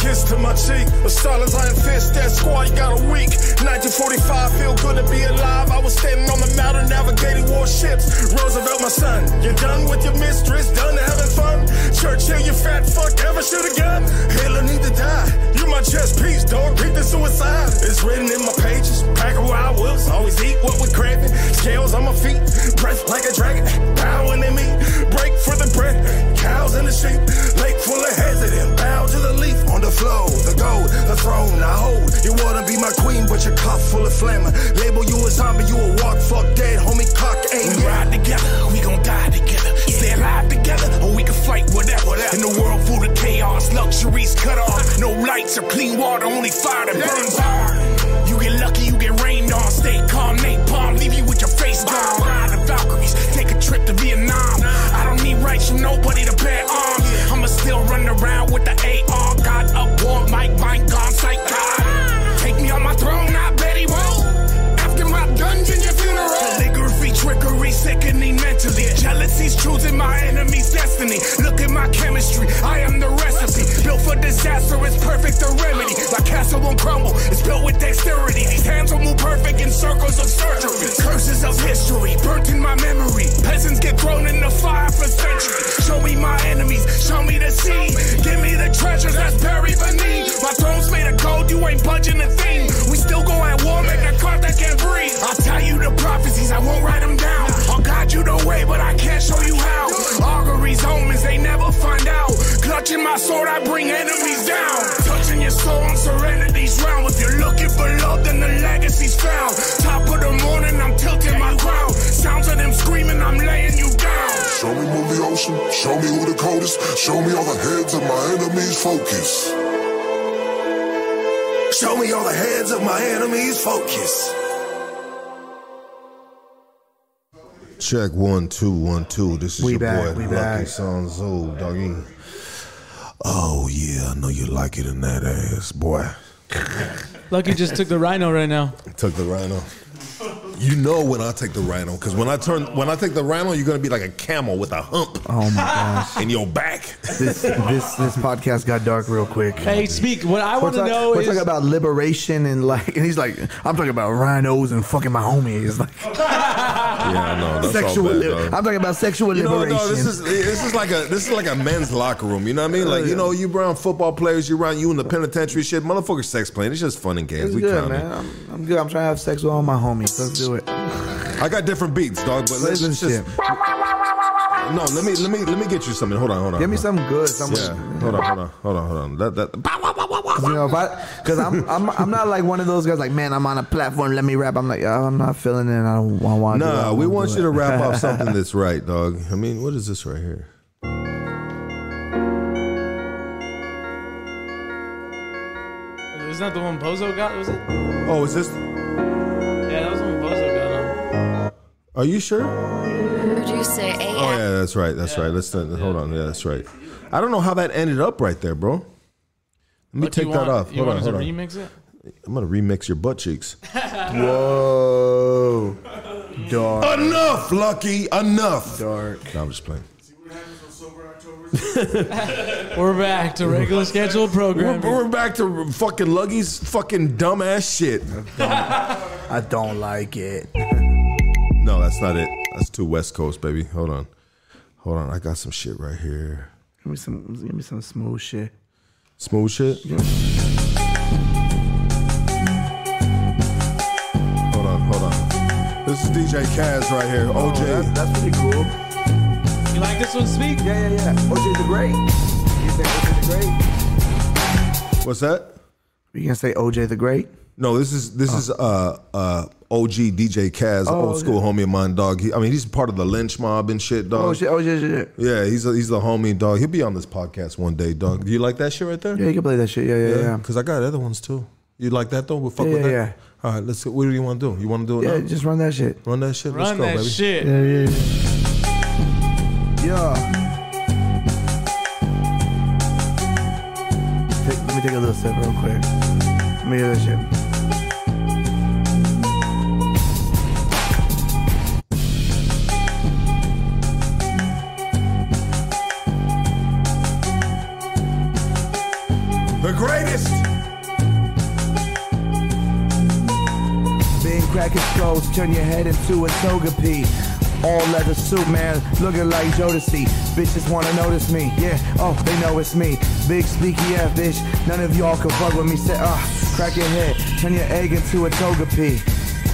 kiss to my cheek, a silence iron fist. That squad, you got a week. 1945, feel good to be alive. I was standing on the mountain, navigating warships. Roosevelt, my son, you're done with your mistress, done having fun. Churchill, you fat fuck, ever shoot a gun. Hitler need to die. You my chest piece, dog. Read the suicide. It's written in my pages. Pack of wild wolves, always eat what we're craving. Scales on my feet, breath like a dragon. Bow in meet, break for the bread. Cows and the sheep, lake full of hazard and bow to the leaf on the flow. The gold, the throne I hold. You wanna be my queen, but your cup full of phlegm. Label you a zombie, you a walk, fuck dead, homie, cock ain't. We ride together, we gon' die together. Yeah. Stay alive together, or we can fight whatever. whatever. In a world full of chaos, luxuries cut off. No lights or clean water, only fire that burns hard. You get lucky, you get rained on. Stay calm, napalm, leave you with your face gone. Ride the Valkyries, take a trip to Vietnam. I from nobody to bear arms. I'ma still run around with the AR. Got a war, Mike, Mike, gone, psych Take me on my throne, not Betty Whoa. After my dungeon, your funeral. Calligraphy, trickery, sickening mentally. Jealousy's choosing my enemy's destiny. Look at my chemistry, I am the for disaster, it's perfect the remedy. My castle won't crumble, it's built with dexterity. These hands will move perfect in circles of surgery. Curses of history, burnt in my memory. Peasants get thrown in the fire for centuries. Show me my enemies, show me the sea. Give me the treasures that's buried beneath. My throne's made of gold, you ain't budging a thing. We still go at war, make a cart that can't breathe. I'll tell you the prophecies, I won't write them down. I'll guide you the way, but I can't show you how. Auguries, omens, they never find out. Clutching my sword, I bring enemies down. Touching your soul on serenity's round. If you're looking for love, then the legacy's found. Top of the morning, I'm tilting my crown. Sounds of them screaming, I'm laying you down. Show me move the ocean, show me who the coldest, show me all the heads of my enemies focus. Show me all the heads of my enemies focus. Check one two one two. This is We your back, boy we Lucky back. Sounds old, doggy. Oh yeah, I know you like it in that ass, boy. Lucky just took the rhino right now. Took the rhino. You know when I take the rhino, because when I turn when I take the rhino, you're gonna be like a camel with a hump Oh my gosh. in your back. This this this podcast got dark real quick. Hey, speak. What I want to talk- know we're is talking about liberation and like, and he's like, I'm talking about rhinos and fucking my homies. Like Yeah, I know. That's sexual. all bad, li- I'm talking about sexual You know, liberation. no, this is this is like a this is like a men's locker room. You know what I mean? Like you know, you around football players, you around you in the penitentiary shit. Motherfucker, sex playing. It's just fun and games. It's we good, clowning. man. I'm, I'm good. I'm trying to have sex with all my homies. Let's do it. I got different beats, dog. But let's, let's just no. Let me let me let me get you something. Hold on, hold on. Give me hold something good. Something. on. Yeah, hold on, hold on, hold on, hold on. That that. Cause, you know, if I, cause I'm, I'm, I'm not like one of those guys. Like, man, I'm on a platform. Let me rap. I'm like, oh, I'm not feeling it. I don't want to. Nah, we want you to rap off something that's right, dog. I mean, what is this right here? Isn't that the one Bozo got? Was it? Oh, is this? Are you sure? Would you say AM? Oh yeah, that's right. That's right. Let's uh, hold on. Yeah, that's right. I don't know how that ended up right there, bro. Let me What take that want? off. You Hold on, want us to hold on. remix it? I'm gonna remix your butt cheeks. Whoa. Dark. Enough, Lucky. Enough. Dark. No, I'm just playing. We're back to regular scheduled We're, programming. we're back to fucking Lucky's fucking dumbass shit. I don't like it. No, that's not it. That's too West Coast, baby. Hold on. Hold on. I got some shit right here. Give me some. Give me some smooth shit. Smooth shit. Hold on, hold on. This is DJ Kaz right here. Oh, OJ. that's, that's pretty cool. You like this one, Speak? Yeah, yeah, yeah. OJ the Great. You say OJ the Great? What's that? You gonna say OJ the Great. No, this is this is uh uh OG DJ Kaz, Oh, old school homie of mine, dog. He, I mean, he's part of the lynch mob and shit, dog. Oh shit. Oh shit. shit. Yeah, he's a, he's the homie, dog. He'll be on this podcast one day, dog. Do you like that shit right there? Yeah, you can play that shit. Yeah, yeah, yeah. Because I got other ones too. You like that though? We'll fuck Yeah, with yeah, that. All right, let's. What do you want to do? You want to do it Yeah, now? just run that shit. Run that shit. let's Run go, that baby. shit. Yeah, yeah, yeah. Yeah. Take, let me take a little sip real quick. Let me hear that shit. The greatest. Being cracking scrolls, turn your head into a toga pea. All leather suit, man, looking like Jodeci. Bitches wanna notice me, yeah. Oh, they know it's me. Big speaky yeah, bitch. None of y'all can fuck with me. Say, ah, crack your head, turn your egg into a toga pea.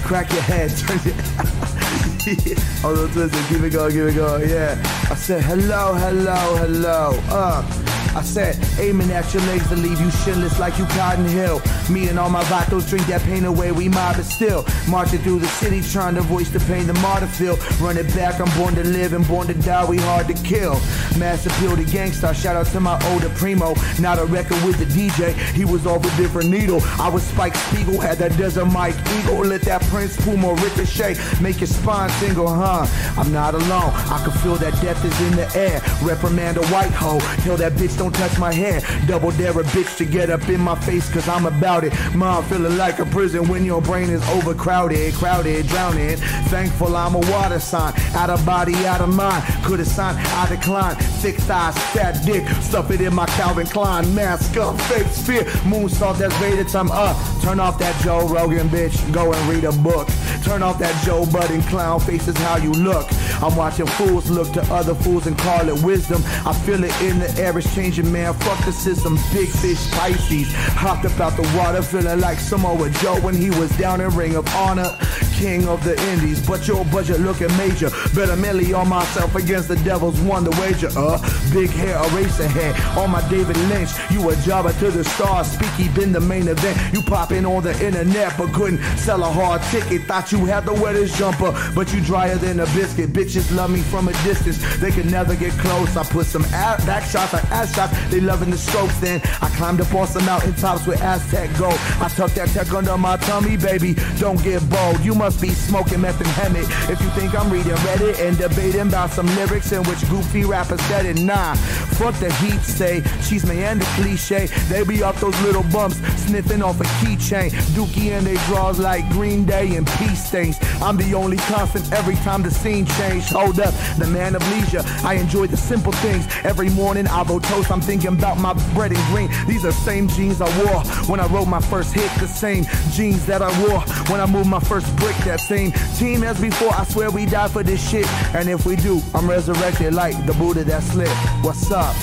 Crack your head, turn your. no, listen, keep it going, keep it going, yeah. I said, hello, hello, hello. Uh, I said, aiming at your legs to leave you shinless like you Cotton Hill. Me and all my vatos drink that pain away, we mob it still. Marching through the city trying to voice the pain the martyr feel. Run it back, I'm born to live and born to die, we hard to kill. Mass appeal to gangsta, shout out to my older primo. Not a record with the DJ, he was off a different needle. I was Spike Spiegel, had that desert Mike Eagle. Let that Prince Puma ricochet, make your spine tingle, huh? I'm not alone, I can feel that death is in the air. Reprimand a white hoe, tell that bitch don't touch my hair. Double dare a bitch to get up in my face, cause I'm about it. Mom feeling like a prison when your brain is overcrowded, crowded, drowning. Thankful I'm a water sign, out of body, out of mind. Could have signed, I decline. Thick thighs, fat dick, stuff it in my Calvin Klein. Mask up, fake spear, moonsault, that's Vader time up. Turn off that Joe Rogan bitch, go and read a book. Turn off that Joe Budden clown face is how you look. I'm watching fools look to other fools and call it wisdom. I feel it in the air, it's changing, man. Fuck system. Big fish Pisces. Hopped up out the water, feeling like Samoa Joe when he was down in Ring of Honor. King of the Indies, but your budget looking major. Better melee on myself against the devil's wonder wager. Uh, big hair, eraser head on my David Lynch. You a jobber to the stars. Speaky been the main event. You popping on the internet, but couldn't sell a hard ticket. Thought you had the wettest jumper, but you drier than a biscuit. Bitches love me from a distance. They can never get close. I put some back shots I ass shots. They loving the strokes. Then I climbed up on some mountain tops with Aztec gold. I tucked that tech under my tummy, baby. Don't get bold. You must be smoking meth and Hemet. If you think I'm reading Reddit and debating about some lyrics in which goofy rappers said it, nah. Fuck the heat say. She's me and the cliche. They be off those little bumps, sniffing off a keychain. Dookie and they draws like Green Day and peace stains. I'm the only constant every time the scene changed. Hold up, the man of leisure. I enjoy the simple things. Every morning I vote toast. I'm thinking about my bread and green. These are same jeans I wore when I wrote my first hit. The same jeans that I wore when I moved my first brick. That same team as before. I swear we die for this shit. And if we do, I'm resurrected like the Buddha that slipped. What's up?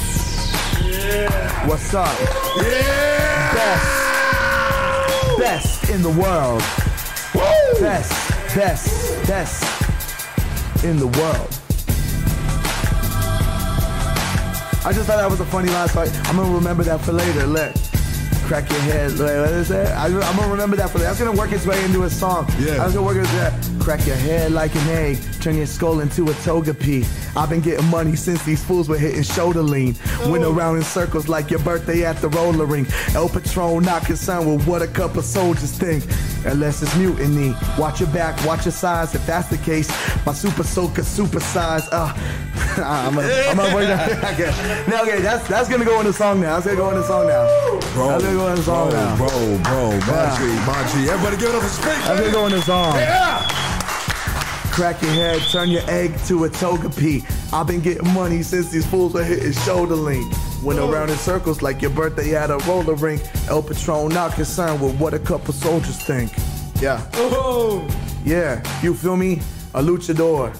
Yeah. What's up? Yeah! Best. Best in the world. Woo. Best, best, best in the world. I just thought that was a funny so I, I'm gonna remember that for later. Let crack your head. Wait, what is that? I, I'm gonna remember that for later. That's gonna work its way into a song. Yeah. I was gonna work it that. Crack your head like an egg, turn your skull into a toga pea. I've been getting money since these fools were hitting shoulder lean. Went around in circles like your birthday at the roller rink. El Patron not concerned with what a couple soldiers think. Unless it's mutiny. Watch your back, watch your size. If that's the case, my super soaker super size. Uh, I'm gonna, I'm gonna break that. okay. No, okay, that's that's gonna go in the song now. That's gonna go in the song now. Bro, gonna go in the song bro, now. bro, bro, Machi, Machi. Everybody give it up for Speak. That's gonna go in the song. Yeah. Crack your head, turn your egg to a toga pea. I've been getting money since these fools were hitting shoulder lean. Went around in circles like your birthday at a roller rink. El Patron not concerned with what a couple soldiers think. Yeah. Yeah, you feel me? A luchador.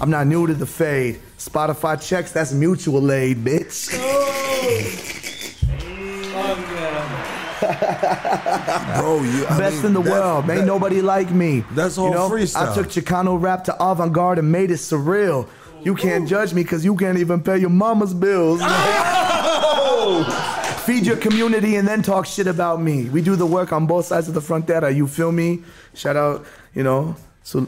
I'm not new to the fade. Spotify checks, that's mutual aid, bitch. Bro, you I Best mean, in the that- world. Ain't nobody like me. That's all you know? freestyle. I took Chicano rap to avant garde and made it surreal. You can't judge me because you can't even pay your mama's bills. Oh! Feed your community and then talk shit about me. We do the work on both sides of the frontera. You feel me? Shout out, you know. So,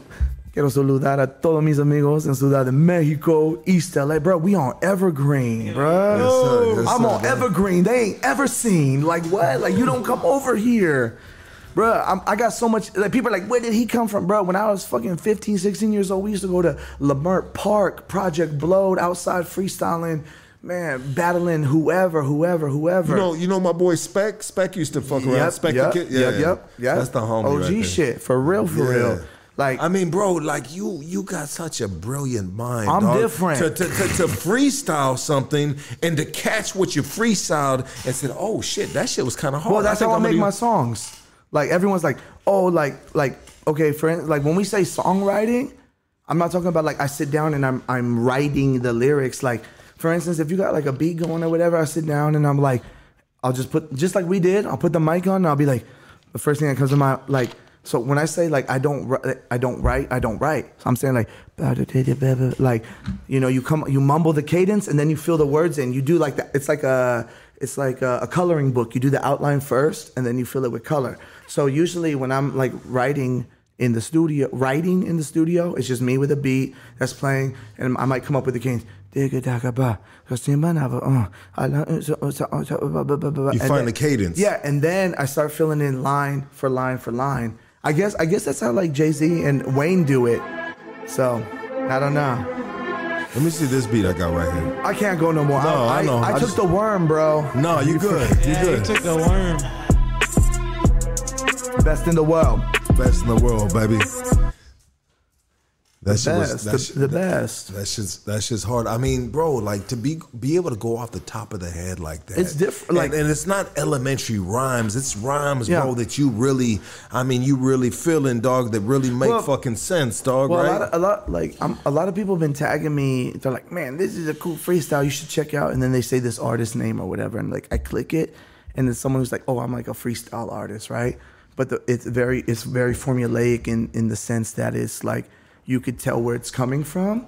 quiero saludar a todos mis amigos en Ciudad de Mexico, East LA. Bro, we on Evergreen, bro. Yes, sir. Yes, I'm on. Evergreen. They ain't ever seen. Like, what? Like, you don't come over here. Bro, I'm, I got so much. Like, people are like, where did he come from, bro? When I was fucking 15, 16 years old, we used to go to Leimert Park, Project Blowed, outside freestyling, man, battling whoever, whoever, whoever. You know, you know my boy Spec. Spec used to fuck around. Yep, Spec yep, the kid. yep, yep, yep. That's the homie. OG right there. shit, for real, for Yeah. real. Like, I mean, bro, like you, you got such a brilliant mind. I'm dog. different. To, to, to, to freestyle something and to catch what you freestyled and said, "Oh shit, that shit was kind of hard." Well, that's think how I make my songs. Like everyone's like, oh, like like okay, friend. Like when we say songwriting, I'm not talking about like I sit down and I'm I'm writing the lyrics. Like for instance, if you got like a beat going or whatever, I sit down and I'm like, I'll just put just like we did. I'll put the mic on and I'll be like, the first thing that comes to my like So when I say like I don't I don't write I don't write. So I'm saying like like you know you come you mumble the cadence and then you fill the words in. You do like that. It's like a it's like a, a coloring book. You do the outline first and then you fill it with color. So usually when I'm like writing in the studio, writing in the studio, it's just me with a beat that's playing, and I might come up with the cadence. You find the cadence. Yeah, and then I start filling in line for line for line. I guess I guess that's how like Jay Z and Wayne do it. So I don't know. Let me see this beat I got right here. I can't go no more. No, I know. I, I took just- the worm, bro. No, you good. You Yeah, good. you took the worm. Best in the world. Best in the world, baby. That was Best. that The, shit- the best. That shit's that shit's hard. I mean, bro, like to be be able to go off the top of the head like that. It's different, like- and, and it's not elementary rhymes. It's rhymes, Yeah. bro, that you really, I mean, you really feeling, dog. That really make Well- fucking sense, dog. Well, right? a lot, of, a lot, like I'm, a lot of people have been tagging me. They're like, "Man, this is a cool freestyle. You should check out." And then they say this artist name or whatever, and like I click it, and then someone who's like, "Oh, I'm like a freestyle artist, right?" But the, it's very, it's very formulaic in in the sense that it's like you could tell where it's coming from,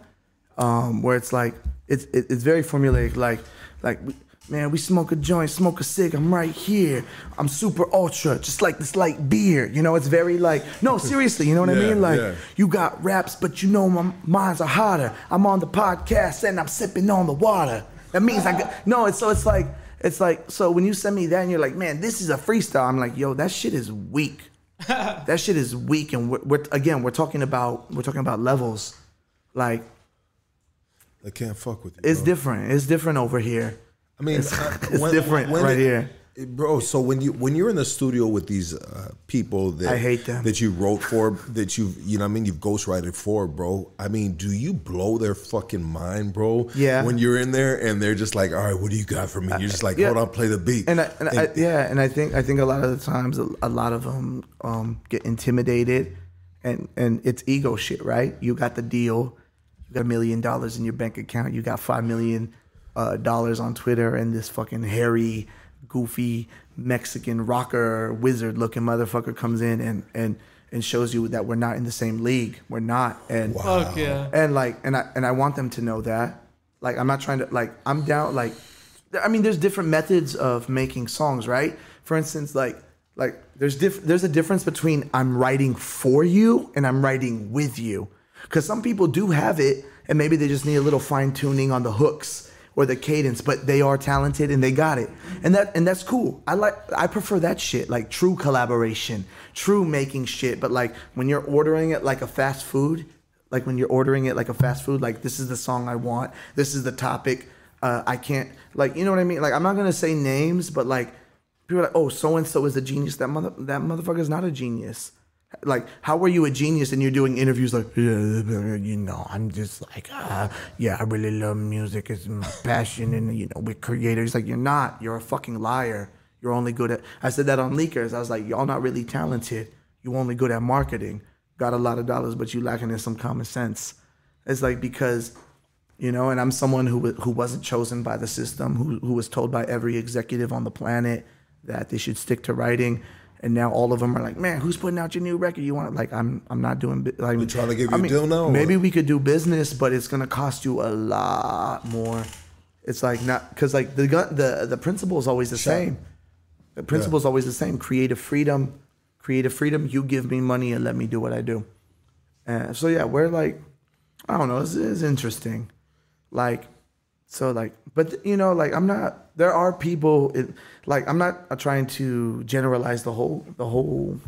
um, where it's like it's it, it's very formulaic, like like. Man, we smoke a joint, smoke a cig. I'm right here. I'm super ultra, just like this light beer. You know, it's very like no, seriously. You know what I mean? Like yeah. you got raps, but you know my minds are hotter. I'm on the podcast and I'm sipping on the water. That means I got no. It's so it's like it's like so when you send me that and you're like, man, this is a freestyle. I'm like, yo, that shit is weak. that shit is weak, and we're, we're again we're talking about we're talking about levels. Like I can't fuck with you. it's bro. different. It's different over here. I mean, it's, uh, it's when- different when right it- here. Bro. So when you when you're in the studio with these uh, people that I hate them. that you wrote for, that you you know, I mean, you've ghostwrited for, bro. I mean, do you blow their fucking mind, bro? Yeah. When you're in there and they're just like, all right, what do you got for me? You're just like, Yeah. hold on, play the beat. And, I, and I, yeah, and I think I think a lot of the times a, a lot of them um, get intimidated, and and it's ego shit, right? You got the deal, you got a million dollars in your bank account, you got five million uh, dollars on Twitter, and this fucking hairy, goofy Mexican rocker wizard looking motherfucker comes in and and and shows you that we're not in the same league. We're not, and Fuck yeah. and like and I and I want them to know that. Like I'm not trying to like I'm down like I mean there's different methods of making songs, right? For instance, like like there's diff- there's a difference between I'm writing for you and I'm writing with you. Cuz some people do have it and maybe they just need a little fine tuning on the hooks or the cadence, but they are talented and they got it. And that and that's cool. I like I prefer that shit, like true collaboration, true making shit, but like when you're ordering it like a fast food, like when you're ordering it like a fast food like this is the song i want. This is the topic uh, i can't like you know what i mean? Like i'm not gonna say names but like people are like oh so and so is a genius. That mother that motherfucker is not a genius like how are you a genius and you're doing interviews like you know i'm just like uh, yeah i really love music it's my passion and you know we're creators. Like you're not you're a fucking liar. You're only good at i said that on leakers. I was like y'all not really talented. You only good at marketing. Got a lot of dollars, but you lacking in some common sense. It's like because, you know, and I'm someone who who wasn't chosen by the system, who who was told by every executive on the planet that they should stick to writing, and now all of them are like, man, who's putting out your new record? You want like I'm I'm not doing. Like, They're trying to give you I a deal now, or- Maybe we could do business, but it's gonna cost you a lot more. It's like not because like the gun the the principle is always the same. The principle is always the same. Creative freedom, creative freedom. You give me money and let me do what I do. And so yeah, we're like, I don't know. This is interesting. Like, so like, but you know, like I'm not. There are people. It, like I'm not trying to generalize the whole the whole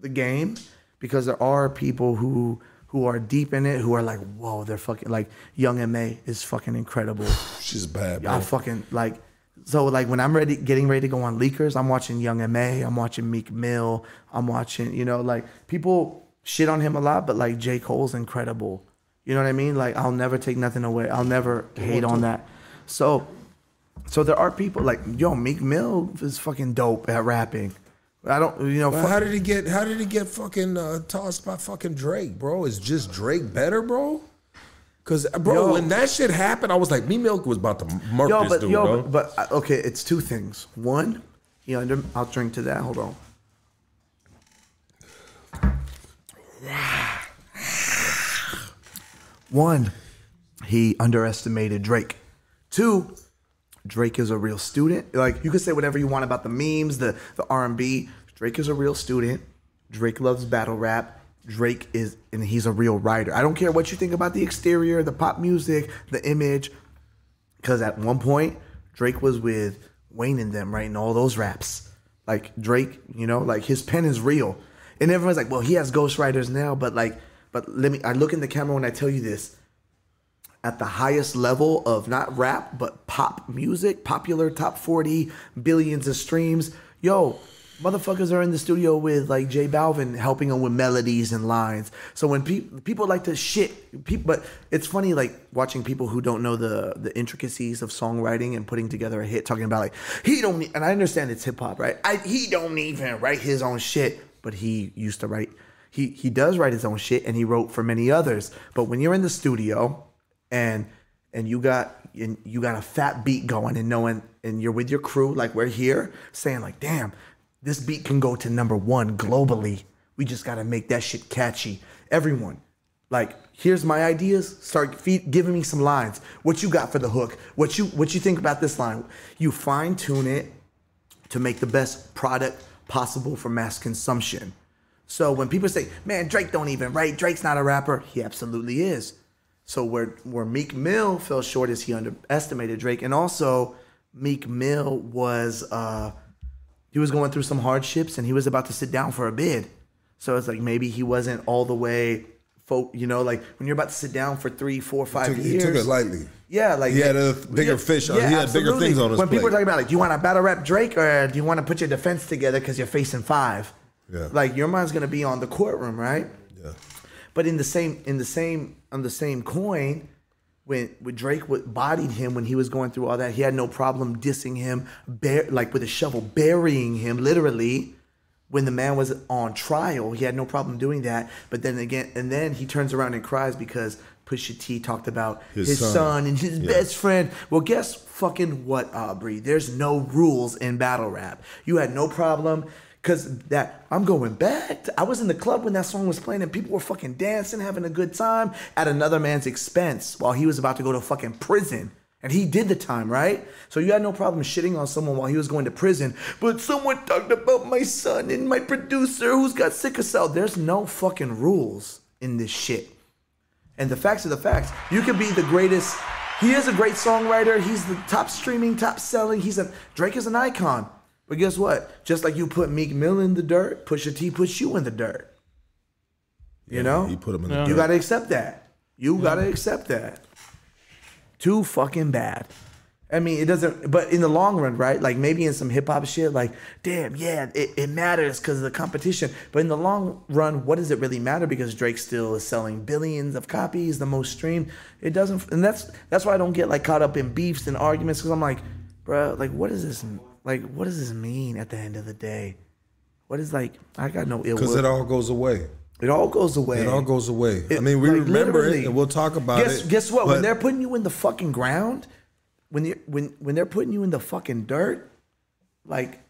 the game because there are people who who are deep in it who are like, whoa, they're fucking like Young M.A is fucking incredible. She's bad, I bro. fucking like. So like when I'm ready, getting ready to go on leakers, I'm watching Young M.A, I'm watching Meek Mill, I'm watching, you know, like people shit on him a lot, but like J Cole's incredible. You know what I mean? Like I'll never take nothing away. I'll never hate on that. So, so there are people like yo, Meek Mill is fucking dope at rapping. I don't, you know, fuck- how did he get? How did he get fucking uh, tossed by fucking Drake, bro? Is just Drake better, bro? Cause, bro, Yo. when that shit happened, I was like, Meek Mill was about to murk yo, this but dude, yo, bro. but, but uh, okay, it's two things. One, you know, I'll drink to that. Hold on. One, he underestimated Drake. Two, Drake is a real student. Like you can say whatever you want about the memes, the the R and B. Drake is a real student. Drake loves battle rap. Drake is, and he's a real writer. I don't care what you think about the exterior, the pop music, the image, because at one point Drake was with Wayne and them writing all those raps. Like Drake, you know, like his pen is real, and everyone's like, well, he has ghostwriters now, but like, but let me. I look in the camera when I tell you this at the highest level of not rap but pop music, popular top 40, billions of streams. Yo, motherfuckers are in the studio with like J Balvin helping them with melodies and lines. So when people people like to shit, people, but it's funny like watching people who don't know the the intricacies of songwriting and putting together a hit, talking about like he don't and I understand it's hip hop, right? I, he don't even write his own shit, but he used to write. He he does write his own shit and he wrote for many others. But when you're in the studio and and you got and you got a fat beat going and knowing and you're with your crew like we're here saying like damn this beat can go to number one globally. We just got to make that shit catchy. Everyone like here's my ideas. Start feed, giving me some lines. What you got for the hook? What you what you think about this line? You fine tune it to make the best product possible for mass consumption so when people say man drake don't even write drake's not a rapper he absolutely is so where where Meek Mill fell short is he underestimated Drake, and also Meek Mill was uh, he was going through some hardships, and he was about to sit down for a bid. So it's like maybe he wasn't all the way. You know, like when you're about to sit down for three, four, five took- he years. took it lightly. Yeah, like He had a bigger fish- he had bigger absolutely. things on his When people are talking about like, do you want to battle rap Drake or do you want to put your defense together because you're facing five? Yeah. Like your mind's gonna be on the courtroom, right? Yeah. But in the same in the same on the same coin, when when Drake bodied him when he was going through all that, he had no problem dissing him, bear, like with a shovel, burying him literally. When the man was on trial, he had no problem doing that. But then again, and then he turns around and cries because Pusha T talked about His his, son. son. and his Yeah. best friend. Well, guess fucking what, Aubrey? There's no rules in battle rap. You had no problem because that I'm going back. To, I was in the club when that song was playing and people were fucking dancing, having a good time at another man's expense while he was about to go to fucking prison. And he did the time, right? So you had no problem shitting on someone while he was going to prison. But someone talked about my son and my producer who's got sickle cell. There's no fucking rules in this shit. And the facts are the facts. You could be the greatest. He is a great songwriter. He's the top streaming, top selling. He's a Drake is an icon. But guess what? Just like you put Meek Mill in the dirt, Pusha T puts you in the dirt. You know? He put him in the You dirt. gotta accept that. You gotta accept that. Too fucking bad. I mean, it doesn't, but in the long run, right? Like maybe in some hip hop shit, like, damn, yeah, it, it matters because of the competition. But in the long run, what does it really matter? Because Drake still is selling billions of copies, the most streamed. It doesn't, and that's that's why I don't get like caught up in beefs and arguments because I'm like, bro, like, what is this, like, what does this mean at the end of the day? What is like, I got no ill Because it all goes away. It all goes away. It all goes away. I mean, we like, remember it and we'll talk about guess, it. Guess what? but- when they're putting you in the fucking ground, when you when when they're putting you in the fucking dirt, like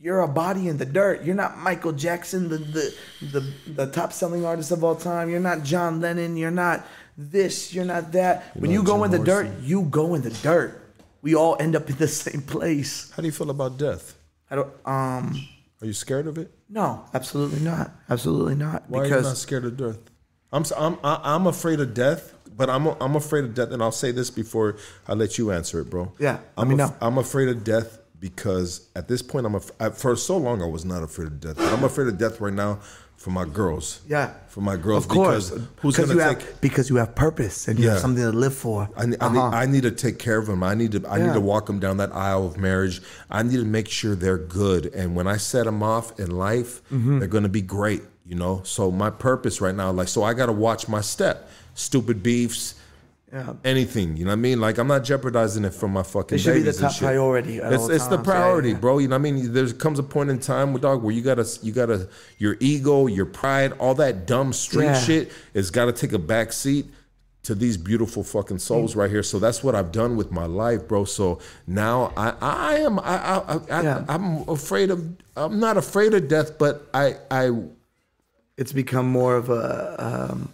you're a body in the dirt. You're not Michael Jackson, the the the, the top selling artist of all time. You're not John Lennon. You're not this. You're not that. when not you go Jim in the dirt, you go in the dirt. We all end up in the same place. How do you feel about death? I don't. Um. Are you scared of it? No, absolutely not. Absolutely not. Why are you not scared of death? I'm I'm I'm afraid of death, but I'm I'm afraid of death, and I'll say this before I let you answer it, bro. Yeah, I'm af-. I'm afraid of death because at this point, I'm af- I, for so long I was not afraid of death, but I'm afraid of death right now for my girls. Yeah. for my girls. Of course, because who's gonna you take? have because you have purpose and you Yeah. have something to live for. I, I, Uh-huh. need, I need to take care of them. I need to I need to walk them down that aisle of marriage. I need to make sure they're good. And when I set them off in life, Mhm. they're going to be great. You know. So my purpose right now, like, so I got to watch my step. Stupid beefs. Yeah. Anything, you know what I mean? Like I'm not jeopardizing it for my fucking. It should be the top priority It's, it's the priority, Yeah. bro. You know what I mean? There comes a point in time, dog, where you gotta, you gotta, your ego, your pride, all that dumb street Yeah. shit, has got to take a back seat to these beautiful fucking souls right here. So that's what I've done with my life, bro. So now I, I am, I, I, I, Yeah. I'm afraid of, I'm not afraid of death, but I, I, it's become more of a um,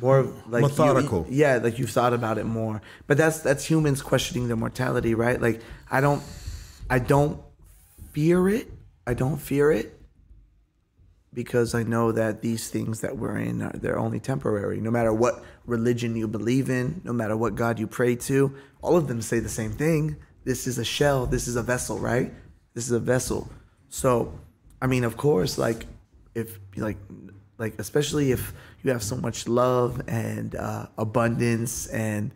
more like you- Methodical. yeah, like you've thought about it more. But that's that's humans questioning their mortality, right? Like I don't I don't fear it. I don't fear it because I know that these things that we're in are they're only temporary. No matter what religion you believe in, no matter what God you pray to, all of them say the same thing. This is a shell, this is a vessel, right? This is a vessel. So, I mean, of course, like if like like especially if you have so much love and uh, abundance and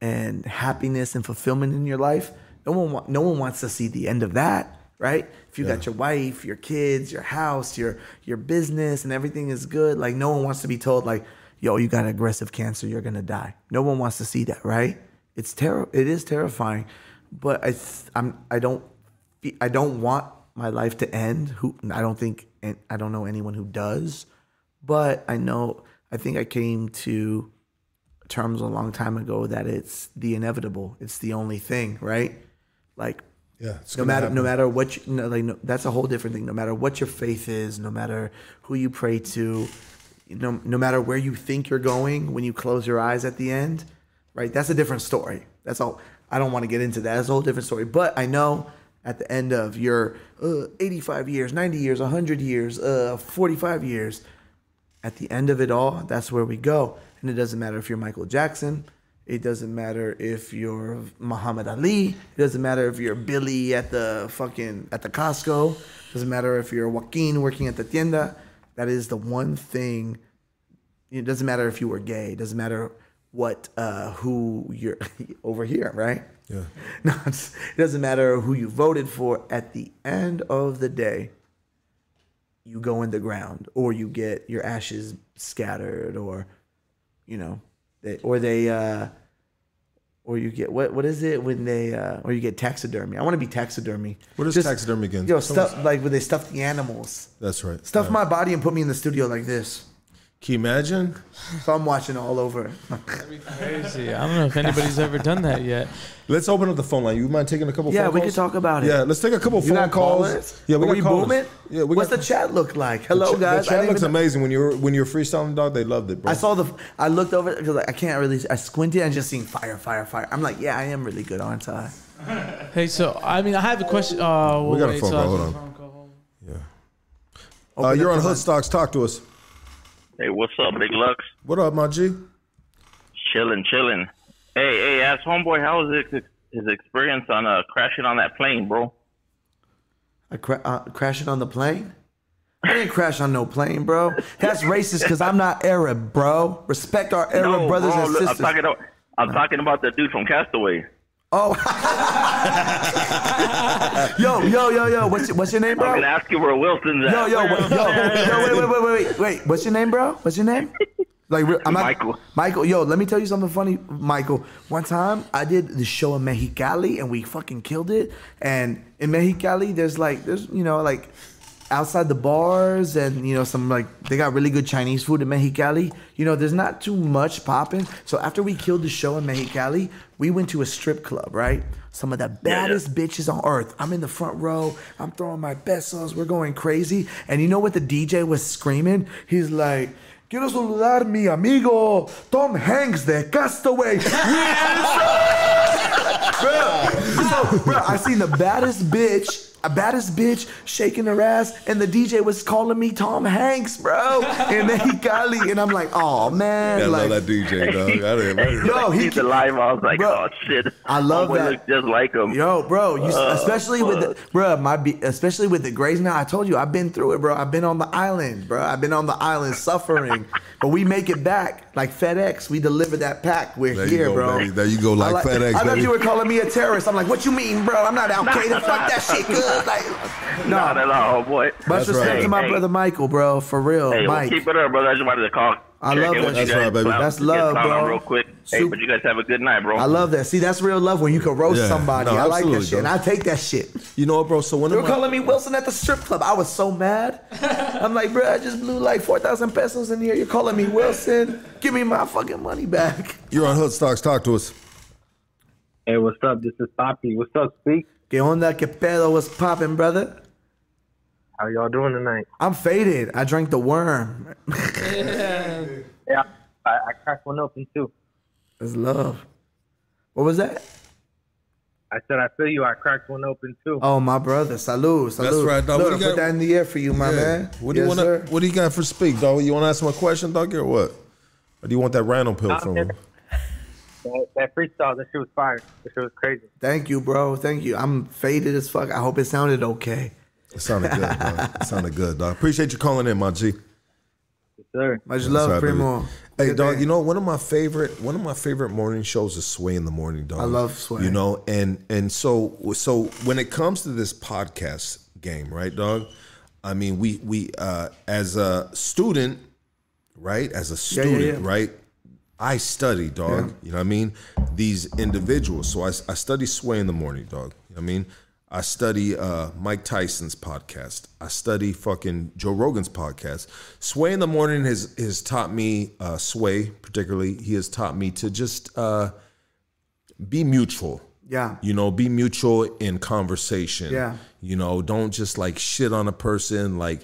and happiness and fulfillment in your life, no one wa- no one wants to see the end of that, right? If you got your wife, your kids, your house, your your business, and everything is good, like no one wants to be told like, "Yo, you got aggressive cancer, you're gonna die." No one wants to see that, right? It's terror. It is terrifying, but I th- I'm I don't I don't want my life to end. Who I don't think and I don't know anyone who does, but I know I think I came to terms a long time ago that it's the inevitable. It's the only thing, right? Like Yeah, no matter happen. no matter what you, no, like no, that's a whole different thing. No matter what your faith is, no matter who you pray to, no no matter where you think you're going when you close your eyes at the end, right? That's a different story. That's all. I don't want to get into that. That's a whole different story. But I know at the end of your uh, 85 years, 90 years, 100 years, uh, 45 years, at the end of it all, that's where we go. And it doesn't matter if you're Michael Jackson. It doesn't matter if you're Muhammad Ali. It doesn't matter if you're Billy at the fucking at the Costco. It doesn't matter if you're Joaquin working at the tienda. That is the one thing. It doesn't matter if you were gay. It doesn't matter what uh who you're over here, right? Yeah. No, it doesn't matter who you voted for. At the end of the day, you go in the ground, or you get your ashes scattered, or you know, they, or they, uh, or you get what? What is it when they, uh, or you get taxidermy? I want to be taxidermy. What is Just- taxidermy again? Yo, stuff like when they stuff the animals, That's right. stuff Yeah. my body and put me in the studio like this. Can you imagine? So I'm watching all over. That'd be crazy. I don't know if anybody's ever done that yet. Let's open up the phone line. You mind taking a couple? Yeah, phone we calls? can talk about it. Yeah, let's take a couple You phone got calls. callers? Yeah, we Are got we callers. booming? Yeah, we What's got the chat look like? Hello, the, guys. The chat looks even- amazing when you're when you're freestyling, dog. They loved it, bro. I saw the. I looked over because like, I can't really. I squinted and just seen fire, fire, fire. I'm like, yeah, I am really good, aren't I? Hey, so I mean, I have a question. Oh, We got a phone call. I- Hold on. Yeah. Uh, you're on Hood Stocks. Talk to us. Hey, what's up, Big Lux? What up, my G? Chilling, chilling. Hey, hey, ask homeboy, how was his, his experience on uh, crashing on that plane, bro? I cra- uh, crashing on the plane. I didn't crash on no plane, bro. That's racist because I'm not Arab, bro. Respect our Arab no, brothers bro, and look, sisters. I'm talking about, I'm talking about the dude from Cast Away. Oh, yo, yo, yo, yo. What's your, what's your name, I'm bro? gonna ask you where Wilson's at. Yo, yo, what, yo, yo, wait, wait, wait, wait, wait, wait. What's your name, bro? What's your name? Like, I'm not, Michael. Michael, yo, let me tell you something funny, Michael. One time I did the show in Mexicali and we fucking killed it. And in Mexicali, there's like, there's, you know, like outside the bars and, you know, some like, they got really good Chinese food in Mexicali. You know, there's not too much popping. So after we killed the show in Mexicali, we went to a strip club, right? Some of the baddest bitches on earth. I'm in the front row. I'm throwing my pesos. We're going crazy. And you know what the DJ was screaming? He's like, Quiero saludar mi amigo Tom Hanks de Cast Away. bro, so, bro, I seen the baddest bitch, a baddest bitch shaking her ass, and the DJ was calling me Tom Hanks, bro, in me, and I'm like, oh man, Yeah, I like, love that DJ, dog. I didn't, I didn't- Yo, he He's alive. I was like, Bro, oh shit. I love Homeboy that. Looks just like him. Yo, bro, you, Uh, especially with the bro, my be- especially with the Grays now. I told you I've been through it, bro. I've been on the island, bro. I've been on the island suffering, but we make it back like FedEx. We deliver that pack. We're There here, go, bro. baby. There you go, like I FedEx, I thought baby. you were calling me a terrorist. I'm like, what you mean, bro? I'm not Al Qaeda. Fuck that shit, good. Like, no. Not at all, boy. Much respect to my Hey, brother Michael, bro. For real, Hey, well, Mike. keep it up, brother. I just wanted to call. I check love in that with you shit. guys. right, baby. Clown- That's get love, clown on bro. Real quick. Hey, Sup- but you guys have a good night, bro. I love that. See, that's real love when you can roast Yeah. somebody. No, I like that absolutely, shit, and bro. I take that shit. You know what, bro? So when They were am I- calling me Wilson at the strip club. I was so mad. I'm like, bro, I just blew like 4,000 pesos in here. You're calling me Wilson? Give me my fucking money back. you're on Hood Stocks. Talk to us. Hey, what's up? This is Papi. What's up, Speak? ¿Qué onda? ¿Qué pedo? What's popping, brother? How y'all doing tonight? I'm faded. I drank the worm. Yeah, I, I cracked one open too. It's love. What was that? I said I feel you. I cracked one open too. Oh, my brother. Salud. Salud. That's right, dog. Look, What do you put got- that in the air for you, my Yeah. man. What do you Yes, want sir. What do you got for speak, dog? You want to ask him a question, dog, or what? Or do you want that random pill Nah, from man. him? That, that freestyle, that shit was fire. That shit was crazy. Thank you, bro. Thank you. I'm faded as fuck. I hope it sounded okay. It sounded good, dog. It sounded good, dog. Appreciate you calling in, my G. Yes, sir. Much That's love, right, baby. Primo. Hey, Good dog. day. You know one of my favorite one of my favorite morning shows is Sway in the Morning, dog. I love Sway. You know, and and so so when it comes to this podcast game, right, dog? I mean, we we uh as a student, right? As a Yeah, yeah, student, yeah. right? I study, dog. You know what I mean? These individuals. So I, I study Sway in the morning, dog. You know what I mean? I study uh, Mike Tyson's podcast. I study fucking Joe Rogan's podcast. Sway in the morning has has taught me uh, Sway particularly. He has taught me to just uh, be mutual. Yeah. You know, be mutual in conversation. Yeah. You know, don't just like shit on a person. Like,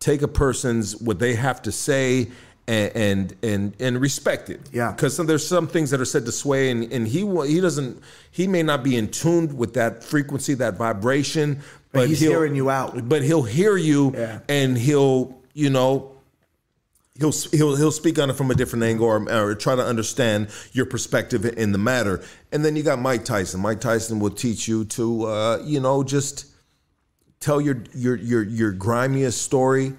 take a person's what they have to say and and and, and respect it. Yeah. Because there's some things that are said to sway, and and he he doesn't he may not be in tune with that frequency, that vibration, but, he's he'll- hearing you out. But he'll hear you, Yeah. and he'll you know he'll he'll he'll speak on it from a different angle or, or try to understand your perspective in the matter. And then you got Mike Tyson. Mike Tyson will teach you to uh, you know just tell your your your your grimiest story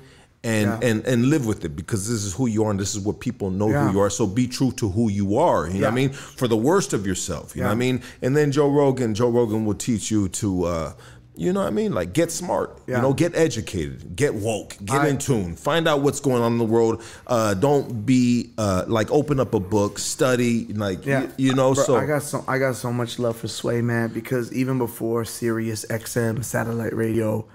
and Yeah. and and live with it because this is who you are and this is what people know Yeah. who you are. So be true to who you are. You know what I mean? For the worst of yourself. You know what I mean? And then Joe Rogan, Joe Rogan will teach you to uh you know what I mean? Like get smart. Yeah. You know, get educated, get woke, get I- in tune, find out what's going on in the world. Uh don't be uh like open up a book, study, like Yeah, you, you know, Bro, so I got so I got so much love for Sway, man, because even before Sirius XM satellite radio,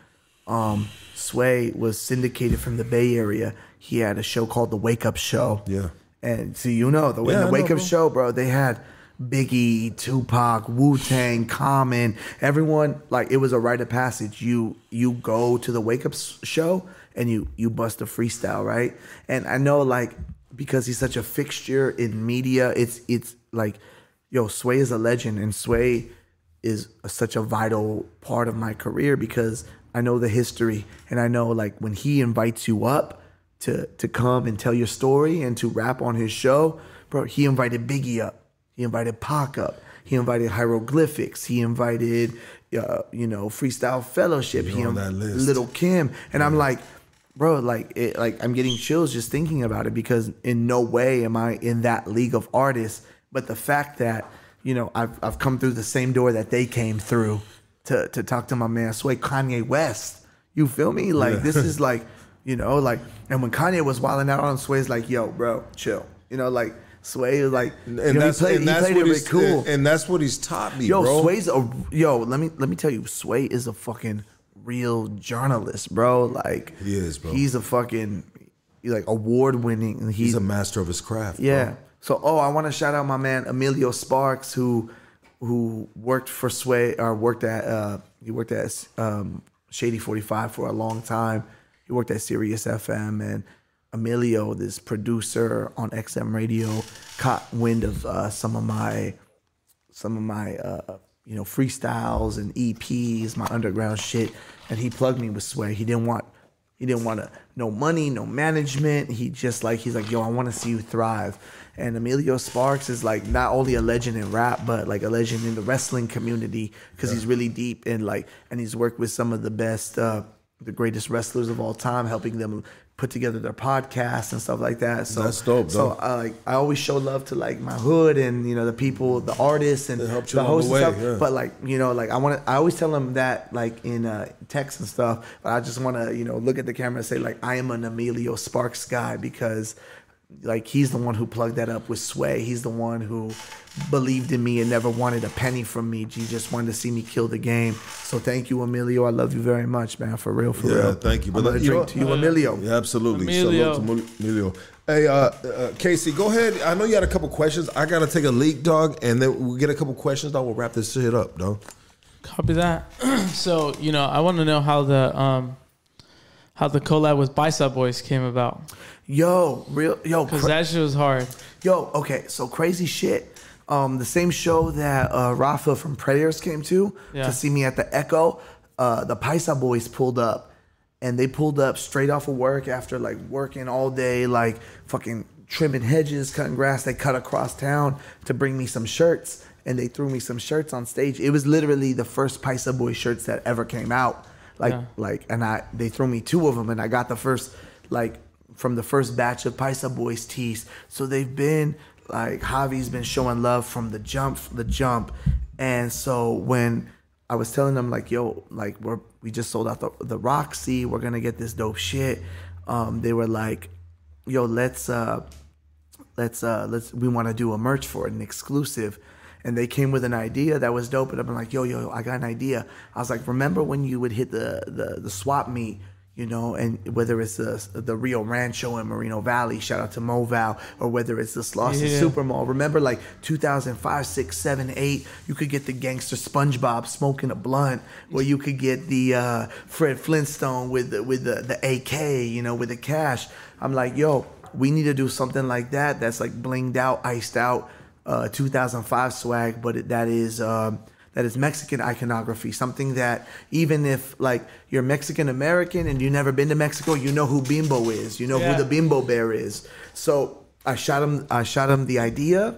um, Sway was syndicated from the Bay Area. He had a show called The Wake Up Show. Yeah. And so you know the Yeah, I the know, Wake Up bro. Show, bro. They had Biggie, Tupac, Wu Tang, Common, everyone. Like it was a rite of passage. You you go to the Wake Up Show and you you bust a freestyle, right? And I know like because he's such a fixture in media, it's it's like yo, Sway is a legend, and Sway is such a vital part of my career because I know the history and I know like when he invites you up to to come and tell your story and to rap on his show, bro, he invited Biggie up. He invited Pac up. He invited Hieroglyphics. He invited uh, you know, Freestyle Fellowship. You're he on that. Lil' Kim. And I'm like, bro, like it, like I'm getting chills just thinking about it because in no way am I in that league of artists. But the fact that you know I've I've come through the same door that they came through to to talk to my man Sway Kanye West. You feel me? Like Yeah. this is like you know like and when Kanye was wilding out on Sway's like yo bro chill. You know like Sway is like and you know, that's, he played, and he that's played what it really he's cool. and that's what he's taught me, Yo, bro. Sway's a yo. Let me let me tell you, Sway is a fucking real journalist, bro. Like He is, bro. He's a fucking he's like award winning. He's, He's a master of his craft. bro. yeah. So oh, I want to shout out my man Emilio Sparks who who worked for Sway or worked at uh he worked at um Shade 45 for a long time. He worked at Sirius FM and Emilio, this producer on XM radio, caught wind of uh, some of my some of my uh, you know freestyles and EPs, my underground shit, and he plugged me with Sway. He didn't want he didn't want to no money, no management. He just like he's like, yo, I want to see you thrive. And Emilio Sparks is like not only a legend in rap, but like a legend in the wrestling community because he's really deep and like and he's worked with some of the best, uh, the greatest wrestlers of all time, helping them put together their podcasts and stuff like that. So That's dope, So dope. I like I always show love to like my hood and you know the people, the artists and the hosts the and stuff. yeah. But like you know, like I want to. I always tell them that like in uh, text and stuff. But I just want to you know look at the camera and say like I am an Emilio Sparks guy because like he's the one who plugged that up with Sway. He's the one who believed in me and never wanted a penny from me. He just wanted to see me kill the game. So thank you, Emilio. I love you very much, man. For real, for Yeah, real. thank you, But I'm You drink to you, Emilio. Yeah, absolutely. Emilio. Salute to Mul- Emilio. Hey, uh, uh, Casey, go ahead. I know you had a couple questions. I gotta take a leak, dog, and then we'll get a couple questions. Dog, we'll wrap this shit up, dog. Copy that. so you know, I want to know how the um, how the collab with Paisa Boys came about. Yo, real yo, Because that shit was hard. Yo, okay, so crazy shit. Um, the same show that uh, Rafa from Predators came to Yeah. to see me at the Echo, uh, the Paisa boys pulled up, and they pulled up straight off of work after like working all day, like fucking trimming hedges, cutting grass. They cut across town to bring me some shirts, and they threw me some shirts on stage. It was literally the first Paisa boy shirts that ever came out. Like, Yeah. like, and I they threw me two of them, and I got the first like from the first batch of Paisa Boys tees. So they've been like Javi's been showing love from the jump, the jump. And so when I was telling them like, yo, like we're we just sold out the, the Roxy, we're gonna get this dope shit. Um, they were like, yo, let's uh let's uh let's we want to do a merch for it, an exclusive. And they came with an idea that was dope, and I'm like, yo, yo, I got an idea. I was like, remember when you would hit the the, the swap meet, you know, and whether it's the the Rio Rancho in Moreno Valley, shout out to Moval, or whether it's the Slauson Yeah. Super Mall. Remember, like 2005, 6, 7, 8, you could get the gangster SpongeBob smoking a blunt, where you could get the uh, Fred Flintstone with the, with the, the AK, you know, with the cash. I'm like, yo, we need to do something like that that's like blinged out, iced out, uh, 2005 swag, but it, that is. Um, that is Mexican iconography, something that even if like you're Mexican American and you've never been to Mexico, you know who Bimbo is, you know Yeah. who the Bimbo Bear is. So I shot him, I shot him the idea,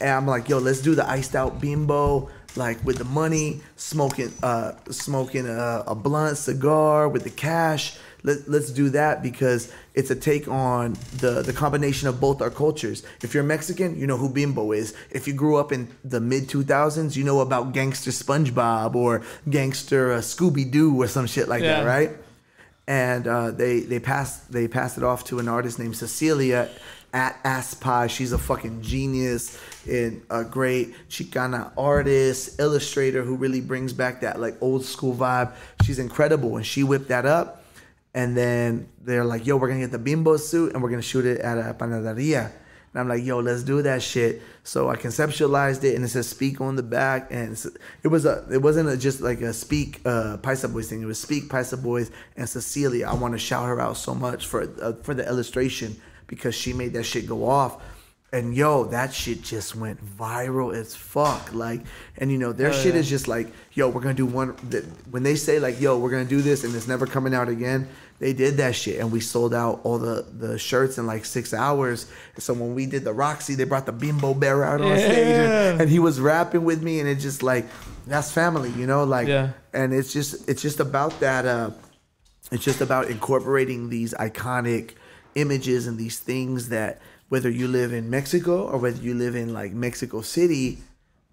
and I'm like, yo, let's do the iced out Bimbo, like with the money, smoking, uh, smoking a, a blunt cigar with the cash. Let, let's do that because it's a take on the the combination of both our cultures. If you're Mexican, you know who Bimbo is. If you grew up in the mid 2000s, you know about gangster SpongeBob or gangster uh, Scooby Doo or some shit like Yeah. that, right? and uh, they they passed they passed it off to an artist named Cecilia at Aspi. She's a fucking genius and a great Chicana artist, illustrator who really brings back that like old school vibe. She's incredible, and she whipped that up. And then they're like, "Yo, we're gonna get the bimbo suit and we're gonna shoot it at a panaderia." And I'm like, "Yo, let's do that shit." So I conceptualized it, and it says "Speak" on the back, and it was a it wasn't a, just like a "Speak" uh, Paisa Boys thing. It was "Speak" Paisa Boys and Cecilia. I want to shout her out so much for uh, for the illustration because she made that shit go off. And yo, that shit just went viral as fuck. Like, and you know, their Hell shit yeah. is just like, yo, we're gonna do one. When they say like, yo, we're gonna do this, and it's never coming out again. They did that shit, and we sold out all the the shirts in like six hours. So when we did the Roxy, they brought the Bimbo Bear out on stage, and, and he was rapping with me, and it just like, that's family, you know, like, Yeah. and it's just it's just about that. uh it's just about incorporating these iconic images and these things that whether you live in Mexico or whether you live in like Mexico City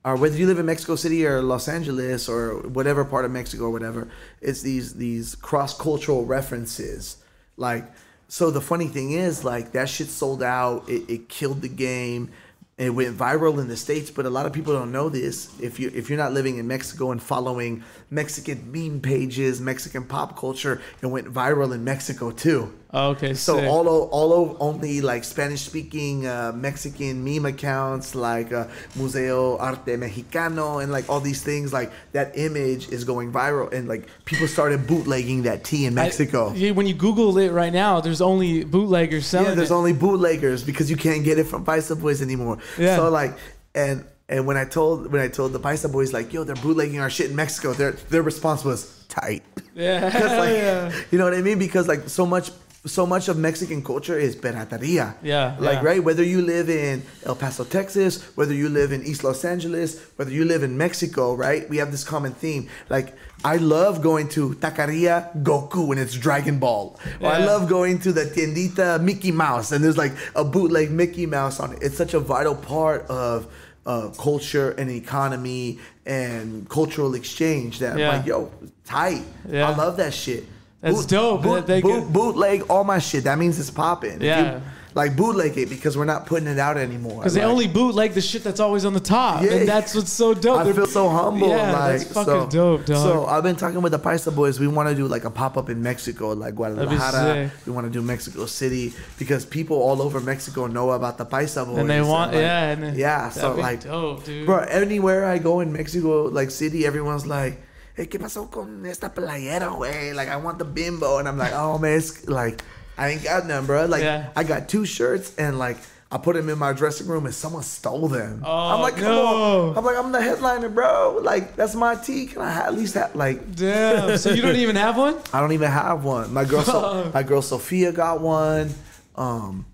or whether you live in Mexico City or Los Angeles or whatever part of Mexico or whatever, it's these these cross cultural references. Like so the funny thing is like that shit sold out, it, it killed the game. It went viral in the states, but a lot of people don't know this. If you if you're not living in Mexico and following Mexican meme pages, Mexican pop culture, it went viral in Mexico too. Oh, okay, So sick. all o- all o- only like Spanish speaking uh, Mexican meme accounts like uh, Museo Arte Mexicano and like all these things like that image is going viral and like people started bootlegging that tea in Mexico. I- yeah, when you Google it right now, there's only bootleggers selling Yeah, there's it. only bootleggers because you can't get it from Paisa Boys anymore. Yeah. So like, and and when I told when I told the Paisa Boys like, yo, they're bootlegging our shit in Mexico, their their response was tight. Yeah, like, yeah. you know what I mean? Because like so much so much of Mexican culture is pirateria. Yeah, Like yeah. right, whether you live in El Paso, Texas, whether you live in East Los Angeles, whether you live in Mexico, right? We have this common theme. Like I love going to Taqueria Goku and it's Dragon Ball. Or I love going to the tiendita Mickey Mouse and there's like a bootleg Mickey Mouse on it. It's such a vital part of uh, culture and economy and cultural exchange that Yeah. I'm like, yo, tight. Yeah. I love that shit. That's dope. Boot, they boot- bootleg all my shit. That means it's popping. If you- Yeah. like bootleg it because we're not putting it out anymore. Because they only bootleg the shit that's always on the top, Yeah. and that's what's so dope. I They're- feel so humble. Yeah, like, that's fucking so, dope, dog. So I've been talking with the Paisa boys. We want to do like a pop up in Mexico, like Guadalajara. We want to do Mexico City because people all over Mexico know about the Paisa boys. and they want, like, yeah, and yeah. So like, dope, dude. bro, anywhere I go in Mexico, like city, everyone's like, hey, ¿qué pasó con esta playera, güey? Like, I want the bimbo. And I'm like, oh, man, it's like, I ain't got none, bro. Like, Yeah. I got two shirts and like, I put them in my dressing room and someone stole them. Oh, I'm like, come no. on. I'm like, I'm the headliner, bro. Like, that's my tee. Can I at least have, like, Damn. So you don't even have one? I don't even have one. My girl, so, my girl Sophia got one. Um,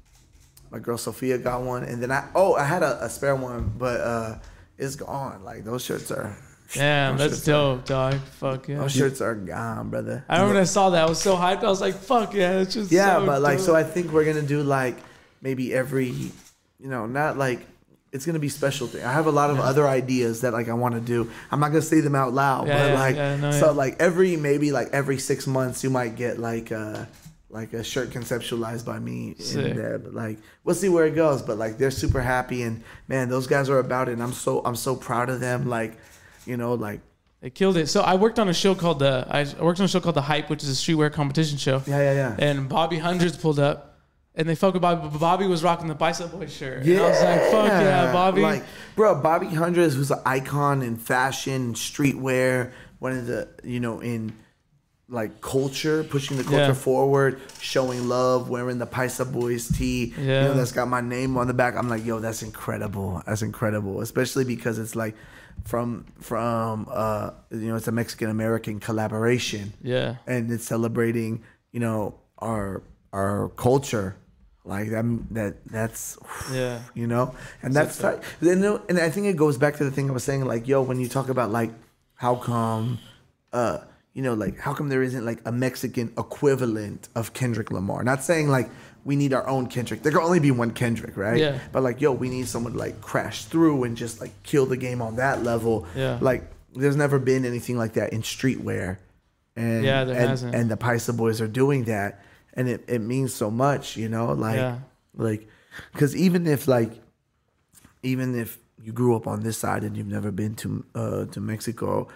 my girl Sophia got one, and then I oh I had a, a spare one, but uh, it's gone. Like those shirts are. Damn, that's dope, dog. Fuck yeah. Those shirts are gone, brother. I remember when I saw that, I was so hyped. I was like, "Fuck yeah!" It's just Yeah, so but like, dope. so I think we're gonna do like maybe every, you know, not like it's gonna be special thing. I have a lot of other ideas that like I want to do. I'm not gonna say them out loud, Yeah, but yeah, like, yeah, no, so yeah. like every maybe like every six months you might get like uh like a shirt conceptualized by me Sick. in there. But like we'll see where it goes. But like they're super happy and man, those guys are about it. And I'm so I'm so proud of them. Like, you know, like They killed it. So I worked on a show called the I worked on a show called the Hype, which is a streetwear competition show. Yeah, yeah, yeah. And Bobby Hundreds pulled up, and they fucked with Bobby. but Bobby was rocking the Paisa Boy shirt. And I was like, "Fuck yeah, Bobby!" Like, bro, Bobby Hundreds, who's an icon in fashion, streetwear, one of the, you know, in like culture, pushing the culture Yeah. forward, showing love, wearing the Paisa Boys tee, you Yeah. know, that's got my name on the back. I'm like, yo, that's incredible. That's incredible, especially because it's like from from uh you know it's a Mexican American collaboration. Yeah. and it's celebrating you know our our culture. Like that, that that's Yeah. you know, and that's tight. Then, and I think it goes back to the thing I was saying, like, yo, when you talk about like, how come, uh, you know, like, how come there isn't like a Mexican equivalent of Kendrick Lamar? Not saying like we need our own Kendrick. There can only be one Kendrick, right? Yeah. But like, yo, we need someone to like crash through and just like kill the game on that level. Yeah. Like, there's never been anything like that in streetwear, and Yeah, there and, hasn't. and the Paisa boys are doing that, and it, it means so much, you know, like Yeah. like because even if like even if you grew up on this side and you've never been to uh, to Mexico,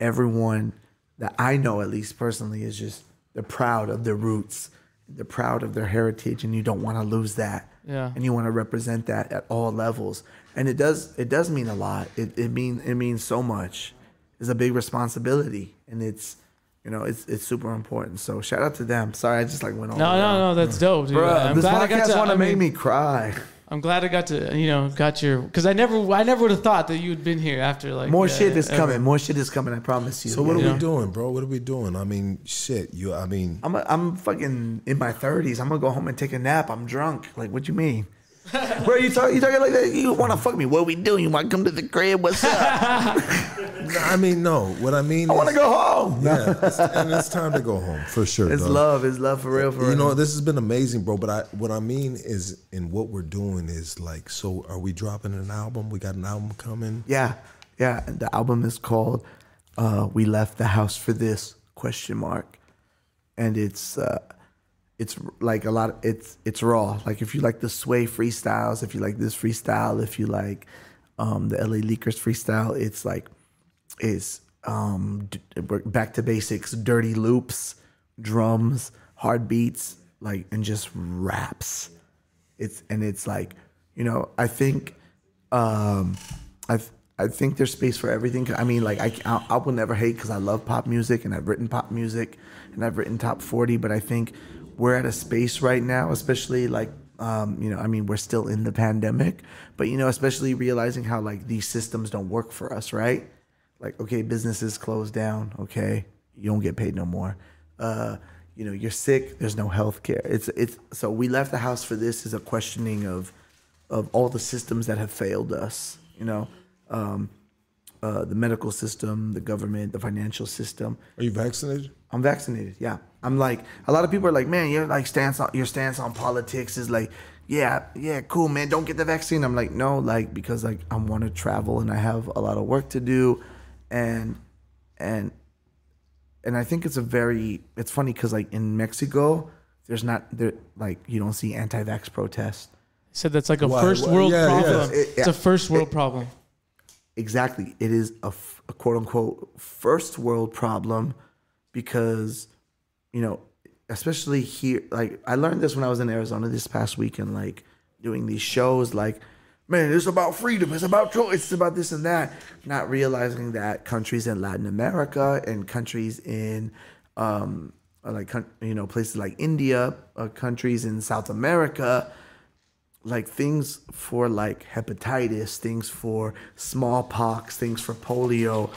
everyone that I know, at least personally, is just they're proud of their roots, they're proud of their heritage, and you don't want to lose that. Yeah. And you want to represent that at all levels, and it does it does mean a lot. It it mean it means so much. It's a big responsibility, and it's you know it's it's super important. So shout out to them. Sorry, I just like went on. No, no, no, that's dope, dude. Bruh, I'm this glad I podcast to- want I to make mean- me cry. I'm glad I got to, you know, got your because I never, I never would have thought that you had been here after like More yeah, shit is ever. coming. More shit is coming. I promise you. So what Yeah. are we doing, bro? What are we doing? I mean, shit. You, I mean, I'm a, I'm fucking in my thirties. I'm gonna go home and take a nap. I'm drunk. Like, what do you mean? Bro, you talk, you talking like that? You want to fuck me? What we doing? You want to come to the crib? What's up? no, I mean, no. What I mean, is I want to go home. Yeah, it's, and it's time to go home for sure. It's dog. love. It's love for real. For real. you real. know, this has been amazing, bro. But I, what I mean is, in what we're doing is like, so are we dropping an album? We got an album coming. Yeah, yeah. and The album is called uh, "We Left the House for This?" Question mark, and it's uh, it's like a lot. Of, it's it's raw. Like if you like the Sway freestyles, if you like this freestyle, if you like um, the LA Leakers freestyle, it's like is um, back to basics, dirty loops, drums, hard beats, like and just raps it's and it's like you know i think um i i think there's space for everything i mean like i i, I will never hate because i love pop music and i've written pop music and i've written top 40 but i think we're at a space right now especially like um you know i mean we're still in the pandemic but you know especially realizing how like these systems don't work for us right? Like okay businesses closed down okay you don't get paid no more. Uh you know you're sick there's no health care it's it's so we left the house for this is a questioning of of all the systems that have failed us you know? Um uh the medical system the government the financial system Are you vaccinated? i'm vaccinated yeah i'm like a lot of people are like man your like stance on your stance on politics is like yeah yeah cool man don't get the vaccine i'm like no like because like i want to travel and i have a lot of work to do and and and I think it's a very it's funny because like in Mexico, there's not there like you don't see anti-vax protests. Said that's like a Why? first Why? world Yeah, yeah. problem. It- It's a first world It- problem. Exactly, it is a quote unquote first world problem because you know especially here like I learned this when I was in Arizona this past weekend like doing these shows like man, it's about freedom, it's about choice, it's about this and that. Not realizing that countries in Latin America and countries in, um, like you know, places like India, uh, countries in South America, like things for like hepatitis, things for smallpox, things for polio.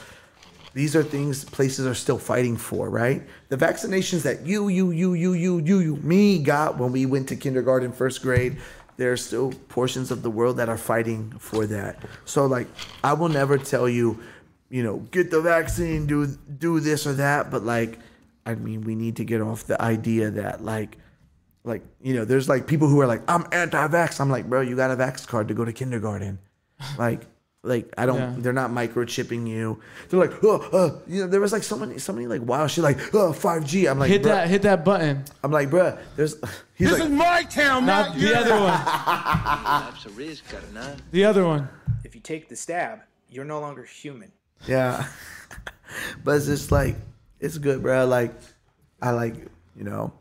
These are things places are still fighting for, right? The vaccinations that you, you, you, you, you, you, you, me got when we went to kindergarten, first grade, there are still portions of the world that are fighting for that. So like I will never tell you, you know, get the vaccine, do do this or that, but like I mean we need to get off the idea that like like you know there's like people who are like i'm anti-vax i'm like bro you got a vax card to go to kindergarten like like i don't Yeah. they're not microchipping you they're like oh, uh, you know there was like so many so many like wow shit like oh 5g i'm like hit bruh. that hit that button. i'm like bruh there's he's like my town, Not the other one. That's a risk, carnal. The other one. If you take the stab, you're no longer human. Yeah. but it's just like it's good, bro. Like I like, you know.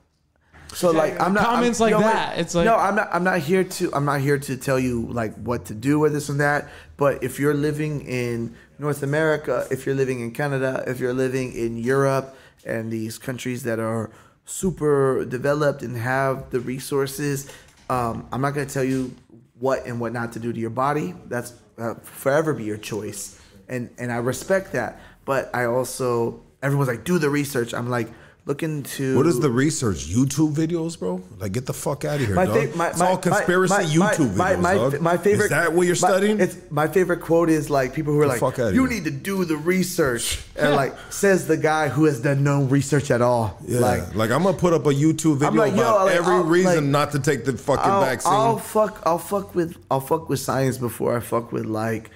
So like I'm not Comments I'm, like that, it's like- No, I'm not I'm not here to I'm not here to tell you like what to do with this and that. But if you're living in North America, if you're living in Canada, if you're living in Europe and these countries that are super developed and have the resources, um, I'm not gonna tell you what and what not to do to your body. That's uh, forever be your choice, and and I respect that. But I also everyone's like, do the research. I'm like, look into What is the research? YouTube videos, bro? Like, get the fuck out of here, my, dog. fa- my, it's my, all conspiracy my, YouTube videos, my, dog. my favorite. Is that what you're studying? It's my favorite quote is like people who are like, "You here." need to do the research," and like says the guy who has done no research at all. yeah, Like, like, I'm gonna put up a YouTube video like, about like, every I'll- reason not to take the fucking I'll, vaccine. I'll fuck. I'll fuck with. I'll fuck with science before I fuck with like,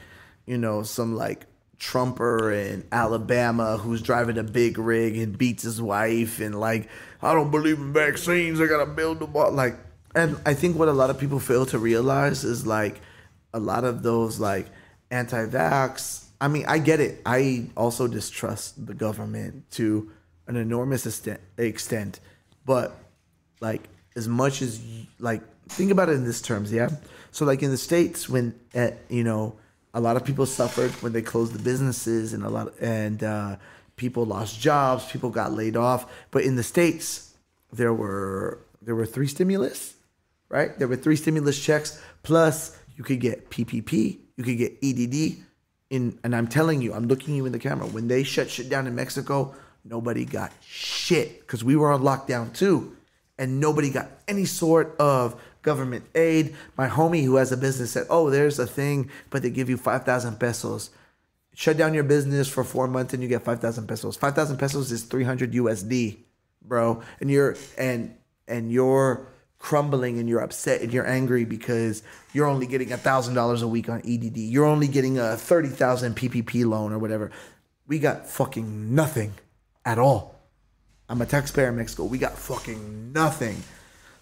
you know, some like Trumper in Alabama who's driving a big rig and beats his wife and like, I don't believe in vaccines. I gotta build the wall. Like, and I think what a lot of people fail to realize is like, a lot of those like anti-vax. I mean, I get it. I also distrust the government to an enormous extent, but like as much as like think about it in this terms yeah so like in the states when uh, you know a lot of people suffered when they closed the businesses and a lot and uh, people lost jobs people got laid off. But in the states there were there were three stimulus right? There were three stimulus checks plus you could get ppp you could get edd in and i'm telling you i'm looking you in the camera. When they shut shit down in mexico nobody got shit because we were on lockdown too and nobody got any sort of government aid. My homie who has a business said oh there's a thing but they give you 5000 pesos. Shut down your business for four months and you get 5000 pesos. 5000 pesos is 300 usd bro. And you're and and you're crumbling and you're upset and you're angry because you're only getting a thousand dollars a week on edd you're only getting a 30000 ppp loan or whatever. We got fucking nothing at all. I'm a taxpayer in mexico. We got fucking nothing.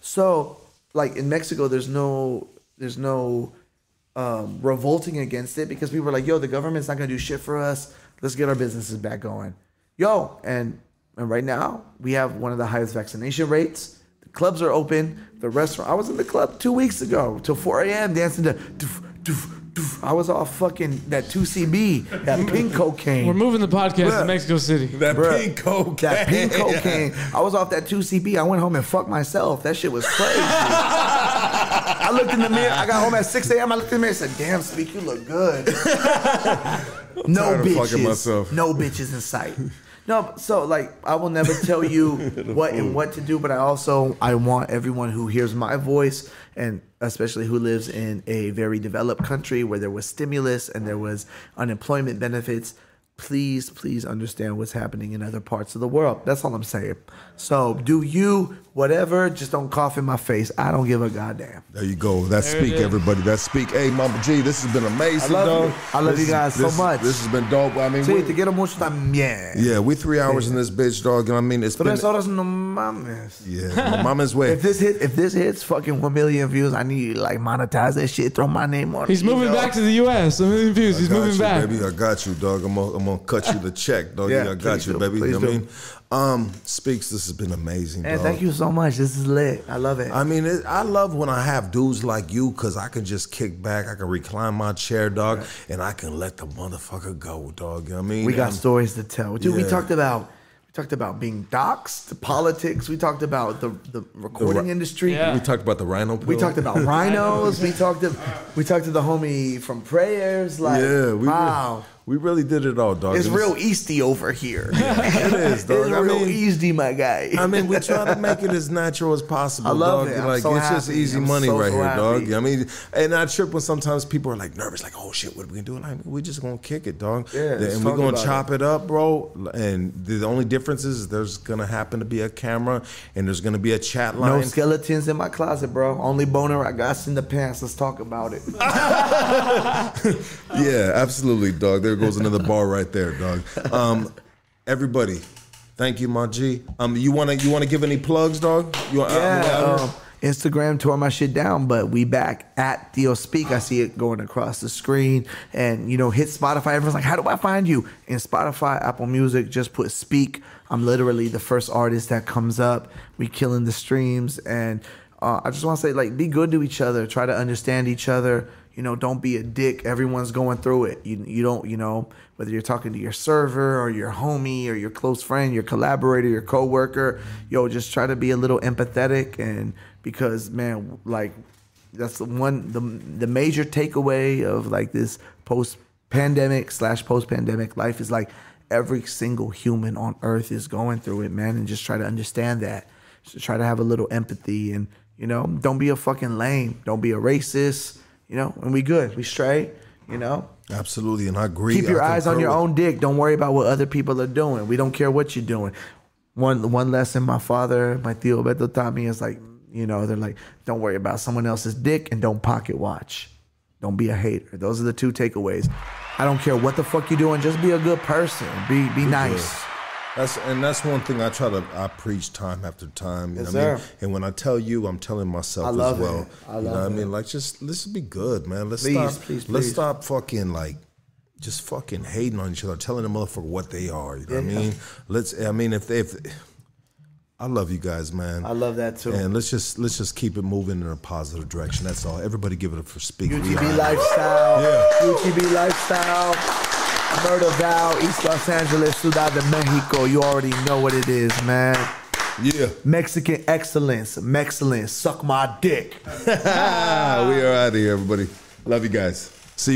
So like in mexico there's no there's no um, revolting against it because people were like, "Yo, the government's not gonna do shit for us. Let's get our businesses back going." Yo, and and right now we have one of the highest vaccination rates. The clubs are open. The restaurant. I was in the club two weeks ago till 4 a.m. dancing to. I was off fucking that 2CB, that pink cocaine. We're moving the podcast Bruh. to Mexico City. that Bruh, pink cocaine. That pink cocaine. I was off that 2CB. I went home and fucked myself. That shit was crazy. I looked in the mirror. I got home at 6 a.m. I looked in the mirror and said, damn, Speak, you look good. no tired of fucking bitches. myself. No bitches in sight. No, so like I will never tell you what and what to do, but I also I want everyone who hears my voice and especially who lives in a very developed country where there was stimulus and there was unemployment benefits, please, please understand what's happening in other parts of the world. That's all I'm saying. So do you whatever, just don't cough in my face. I don't give a goddamn. There you go. That's There speak, everybody. That's speak. Hey, Mama G, this has been amazing, I love dog. you. I love This you guys is- so this- much. This has been dope. I mean, Sí, we- te quiero mucho también. yeah, we three hours in this bitch, dog. And I mean, it's been Tres horas no mames. yeah, my mama's way. If this hit, if this hits fucking one million views, I need to like monetize that shit. Throw my name on. He's it, you moving know? back to the U.S. A million views. I He's moving you, back. baby. I got you, dog. I'm gonna, I'm gonna cut you the check, dog. Yeah, Yeah, I got you, do. baby. Please you know what I mean? Um, speaks. This has been amazing. And dog. thank you so much. This is lit. I love it. I mean, it, I love when I have dudes like you because I can just kick back, I can recline my chair, dog, and I can let the motherfucker go, dog. You know what I mean? we got And- stories to tell. Dude, we talked about we talked about being doxxed, politics. We talked about the the recording ri- industry. We talked about the rhino. We talked about rhinos. we talked to we talked to the homie from prayers. Like, yeah, we wow, we really did it all, dog. it's real easty over here. It is, dog. It's I real mean- easy, my guy. I mean, we try to make it as natural as possible. I love dog. it. I'm Like so it's just easy I'm money so, right so here, dog. I mean, and I trip when sometimes people are like nervous, like, "Oh shit, what are we gonna do?" Like, we just gonna kick it, dog. Yeah, and we're gonna chop it. up, bro. And the only difference is there's gonna happen to be a camera and there's gonna be a chat line. no skeletons in my closet, bro. Only boner I got in the pants. Let's talk about it. yeah, absolutely, dog. There goes another bar right there, dog. Um, everybody, thank you, my G. Um, you wanna you wanna give any plugs, dog? You want, Yeah, um, Instagram tore my shit down, but we back at Theo Speak. I see it going across the screen, and you know, hit Spotify. Everyone's like, "How do I find you?" In Spotify, Apple Music, just put Speak. I'm literally the first artist that comes up. We killing the streams, and uh, I just want to say, like, be good to each other. Try to understand each other. You know, don't be a dick. Everyone's going through it. You you don't you know whether you're talking to your server or your homie or your close friend, your collaborator, your coworker. Yo, just try to be a little empathetic and because man, like that's the one the the major takeaway of like this post pandemic slash post pandemic life is like every single human on earth is going through it, man, and just try to understand that. So try to have a little empathy and you know, don't be a fucking lame. Don't be a racist. You know, and we good. We straight. You know, Absolutely, and I agree. keep your I eyes on your own dick. Don't worry about what other people are doing. We don't care what you're doing. One one lesson my father, my tío Beto taught me is like, you know, they're like, don't worry about someone else's dick and don't pocket watch. Don't be a hater. Those are the two takeaways. I don't care what the fuck you're doing. Just be a good person. Be be nice. That's and that's one thing I try to I preach time after time. You Yes, know what I mean? And when I tell you, I'm telling myself I love as well. it. I you know love what I mean? Like just let's be good, man. Let's Please, stop please, let's please. stop fucking like just fucking hating on each other, telling the motherfucker what they are. You know what I Yeah. mean? Let's I mean if they if I love you guys, man. I love that too. And let's just let's just keep it moving in a positive direction. That's all. Everybody give it up for speak. We UTB lifestyle. Yeah. UTB lifestyle. Murder Val, East Los Angeles, Ciudad de Mexico. You already know what it is, man. Yeah. Mexican excellence. Excellence. Suck my dick. we are out of here, everybody. Love you guys. See you guys.